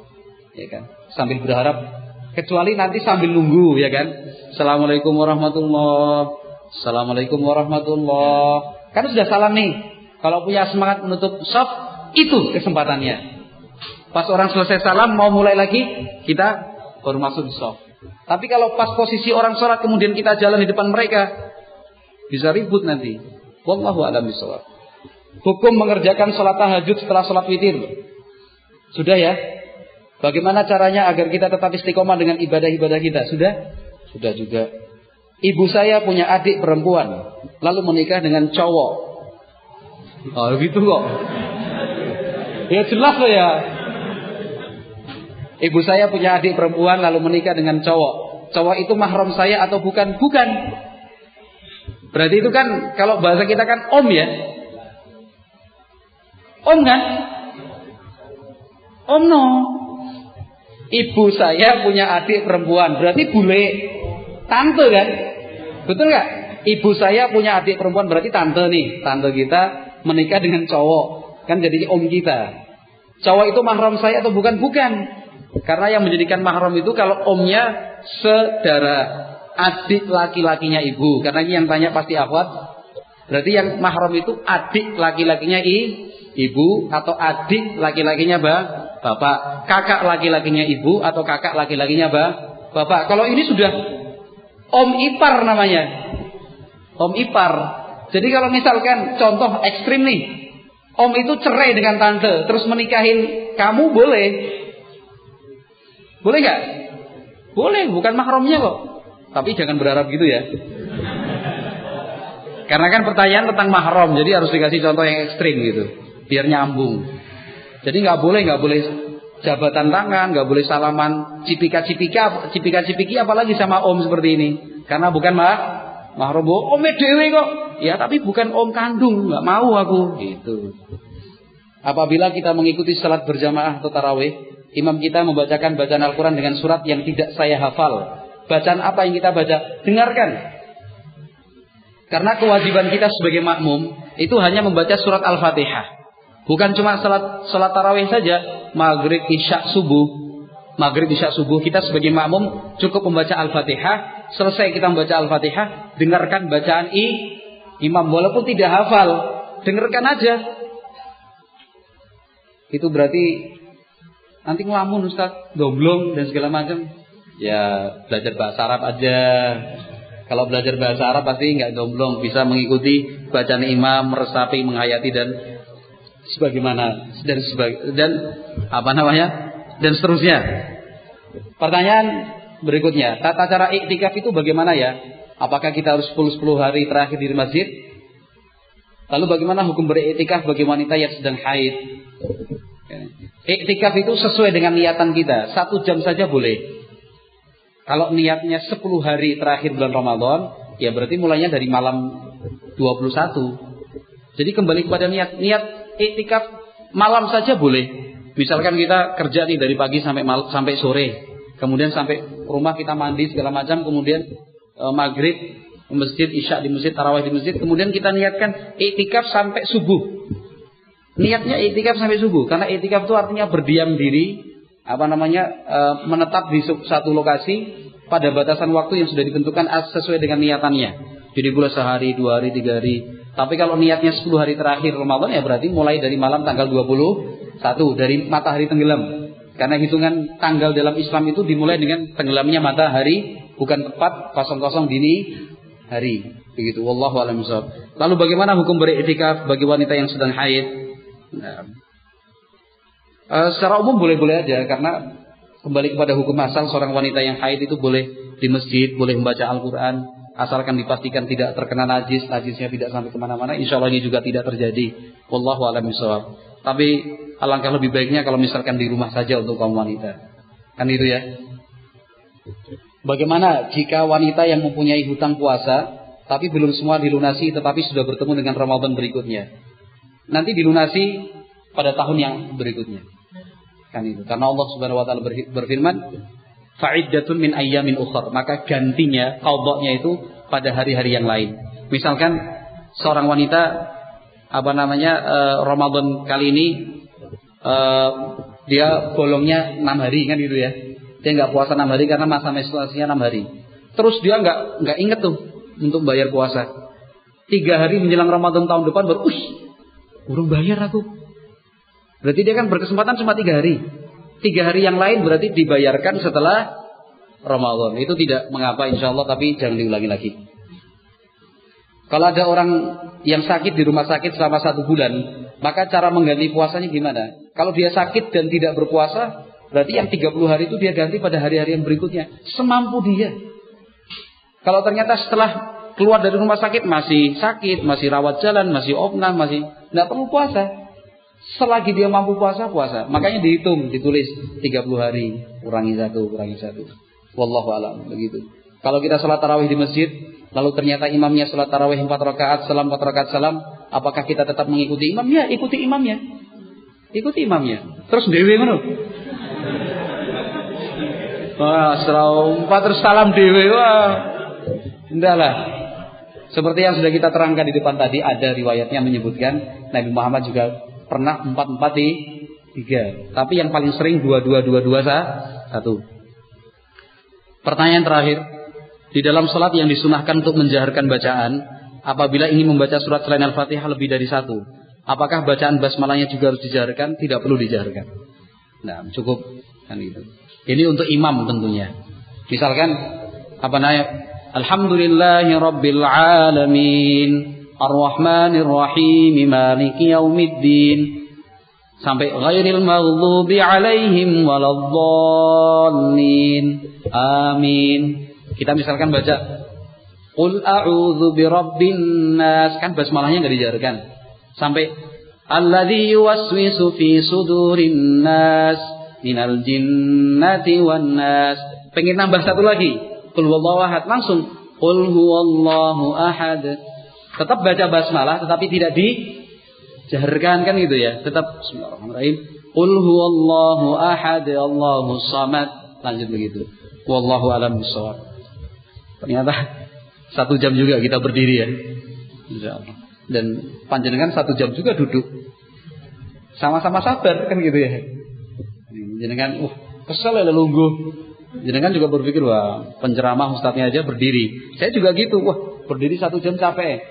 ya kan? Sambil berharap, kecuali nanti sambil nunggu, ya kan? Assalamualaikum warahmatullah. Assalamualaikum warahmatullah. Kan sudah salam nih. Kalau punya semangat menutup saf, itu kesempatannya. Pas orang selesai salam mau mulai lagi, kita baru masuk di saf. Tapi kalau pas posisi orang sholat kemudian kita jalan di depan mereka, bisa ribut nanti. Wallahu a'lam bishawab. Hukum mengerjakan sholat tahajud setelah sholat witir. Sudah ya? Bagaimana caranya agar kita tetap istiqomah dengan ibadah-ibadah kita? Sudah? Sudah juga. Ibu saya punya adik perempuan, lalu menikah dengan cowok Oh gitu kok. Ya jelas loh ya. Ibu saya punya adik perempuan lalu menikah dengan cowok. Cowok itu mahram saya atau bukan? Bukan. Berarti itu kan kalau bahasa kita kan om ya. Om kan? Om no. Ibu saya punya adik perempuan, berarti bule. Tante kan? Betul nggak? Ibu saya punya adik perempuan berarti tante nih, tante kita menikah dengan cowok, kan jadi om kita. Cowok itu mahram saya atau bukan? Bukan. Karena yang menjadikan mahram itu kalau omnya saudara, adik laki-lakinya ibu. Karena ini yang tanya pasti akhwat. Berarti yang mahram itu adik laki-lakinya i, ibu atau adik laki-lakinya ba, bapak. Kakak laki-lakinya ibu atau kakak laki-lakinya ba, bapak. Kalau ini sudah om ipar namanya. Om ipar. Jadi kalau misalkan contoh ekstrim nih, om itu cerai dengan tante, terus menikahin kamu boleh? Boleh nggak? Boleh, bukan mahramnya kok. Tapi jangan berharap gitu ya. Karena kan pertanyaan tentang mahram, jadi harus dikasih contoh yang ekstrim gitu, biar nyambung. Jadi nggak boleh, nggak boleh jabatan tangan, nggak boleh salaman cipika-cipika, cipika-cipiki apalagi sama om seperti ini. Karena bukan mah mahram, om dewe kok. Ya tapi bukan om kandung, nggak mau aku. Gitu. Apabila kita mengikuti salat berjamaah atau tarawih, imam kita membacakan bacaan Al-Quran dengan surat yang tidak saya hafal. Bacaan apa yang kita baca? Dengarkan. Karena kewajiban kita sebagai makmum itu hanya membaca surat Al-Fatihah. Bukan cuma salat salat tarawih saja, maghrib, isya, subuh. Maghrib, isya, subuh kita sebagai makmum cukup membaca Al-Fatihah. Selesai kita membaca Al-Fatihah, dengarkan bacaan i imam walaupun tidak hafal, dengarkan aja. Itu berarti nanti ngelamun Ustaz, domblong dan segala macam. Ya belajar bahasa Arab aja. Kalau belajar bahasa Arab pasti nggak domblong, bisa mengikuti bacaan imam, meresapi, menghayati dan sebagaimana dan sebagai dan apa namanya dan seterusnya. Pertanyaan berikutnya, tata cara iktikaf itu bagaimana ya? Apakah kita harus 10-10 hari terakhir di masjid? Lalu bagaimana hukum beriktikaf bagi wanita yang sedang haid? Iktikaf itu sesuai dengan niatan kita. Satu jam saja boleh. Kalau niatnya 10 hari terakhir bulan Ramadan, ya berarti mulainya dari malam 21. Jadi kembali kepada niat. Niat iktikaf malam saja boleh. Misalkan kita kerja nih dari pagi sampai mal, sampai sore, kemudian sampai rumah kita mandi segala macam, kemudian e, maghrib masjid, isya di masjid, tarawih di masjid, kemudian kita niatkan iktikaf sampai subuh. Niatnya iktikaf sampai subuh, karena iktikaf itu artinya berdiam diri, apa namanya, e, menetap di satu lokasi pada batasan waktu yang sudah ditentukan sesuai dengan niatannya. Jadi boleh sehari, dua hari, tiga hari, tapi kalau niatnya 10 hari terakhir Ramadan ya berarti mulai dari malam tanggal 21 dari matahari tenggelam. Karena hitungan tanggal dalam Islam itu dimulai dengan tenggelamnya matahari bukan tepat kosong-kosong dini hari. Begitu. Wallahu a'lam Lalu bagaimana hukum beriktikaf bagi wanita yang sedang haid? Nah. Secara umum boleh-boleh aja karena kembali kepada hukum asal seorang wanita yang haid itu boleh di masjid, boleh membaca Al-Qur'an, asalkan dipastikan tidak terkena najis, najisnya tidak sampai ke mana-mana, insya Allah ini juga tidak terjadi. Wallahu a'lam bishawab. Tapi alangkah lebih baiknya kalau misalkan di rumah saja untuk kaum wanita. Kan itu ya. Bagaimana jika wanita yang mempunyai hutang puasa tapi belum semua dilunasi tetapi sudah bertemu dengan Ramadan berikutnya. Nanti dilunasi pada tahun yang berikutnya. Kan itu. Karena Allah Subhanahu wa taala berfirman, fa'iddatun min ayyamin ukhar. Maka gantinya, qadha itu pada hari-hari yang lain. Misalkan seorang wanita apa namanya uh, Ramadan kali ini uh, dia bolongnya enam hari kan gitu ya. Dia nggak puasa enam hari karena masa menstruasinya enam hari. Terus dia nggak nggak inget tuh untuk bayar puasa. Tiga hari menjelang Ramadan tahun depan baru, us, urung bayar aku. Berarti dia kan berkesempatan cuma tiga hari. Tiga hari yang lain berarti dibayarkan setelah Ramadan. Itu tidak mengapa insya Allah tapi jangan diulangi lagi. Kalau ada orang yang sakit di rumah sakit selama satu bulan, maka cara mengganti puasanya gimana? Kalau dia sakit dan tidak berpuasa, berarti yang 30 hari itu dia ganti pada hari-hari yang berikutnya. Semampu dia. Kalau ternyata setelah keluar dari rumah sakit masih sakit, masih rawat jalan, masih opnam, masih tidak perlu puasa. Selagi dia mampu puasa, puasa. Makanya dihitung, ditulis 30 hari, kurangi satu, kurangi satu. Wallahu alam, begitu. Kalau kita sholat tarawih di masjid, lalu ternyata imamnya sholat tarawih 4 rakaat, salam 4 rakaat salam, apakah kita tetap mengikuti imamnya? Ikuti imamnya. Ikuti imamnya. Terus dewi ngono. Wah, setelah empat terus salam dewi, wah. Entahlah. Seperti yang sudah kita terangkan di depan tadi, ada riwayatnya menyebutkan Nabi Muhammad juga pernah empat empat di tiga. Tapi yang paling sering dua dua dua dua satu. Pertanyaan terakhir, di dalam sholat yang disunahkan untuk menjaharkan bacaan, apabila ingin membaca surat selain Al-Fatihah lebih dari satu, apakah bacaan basmalahnya juga harus dijaharkan? Tidak perlu dijaharkan. Nah, cukup kan itu. Ini untuk imam tentunya. Misalkan apa namanya? Alhamdulillahi Rabbil Alamin. Ar-Rahmanir Rahim Maliki Yaumiddin sampai ghairil maghdubi alaihim waladdallin. Amin. Kita misalkan baca Qul a'udzu birabbin nas kan basmalahnya enggak dijarkan. Sampai alladzi yuwaswisu fi sudurin nas minal jinnati wan nas. Pengen nambah satu lagi. Qul huwallahu ahad langsung Qul huwallahu ahad. Tetap baca basmalah tetapi tidak di jaharkan kan gitu ya. Tetap Bismillahirrahmanirrahim. Qul huwallahu ahad, Allahu samad. Lanjut begitu. Wallahu alam bisawab. Ternyata satu jam juga kita berdiri ya. Insyaallah. Dan panjenengan satu jam juga duduk. Sama-sama sabar kan gitu ya. Jenengan, uh, kesel ya lungguh. Jenengan juga berpikir wah penceramah ustadznya aja berdiri. Saya juga gitu, wah berdiri satu jam capek.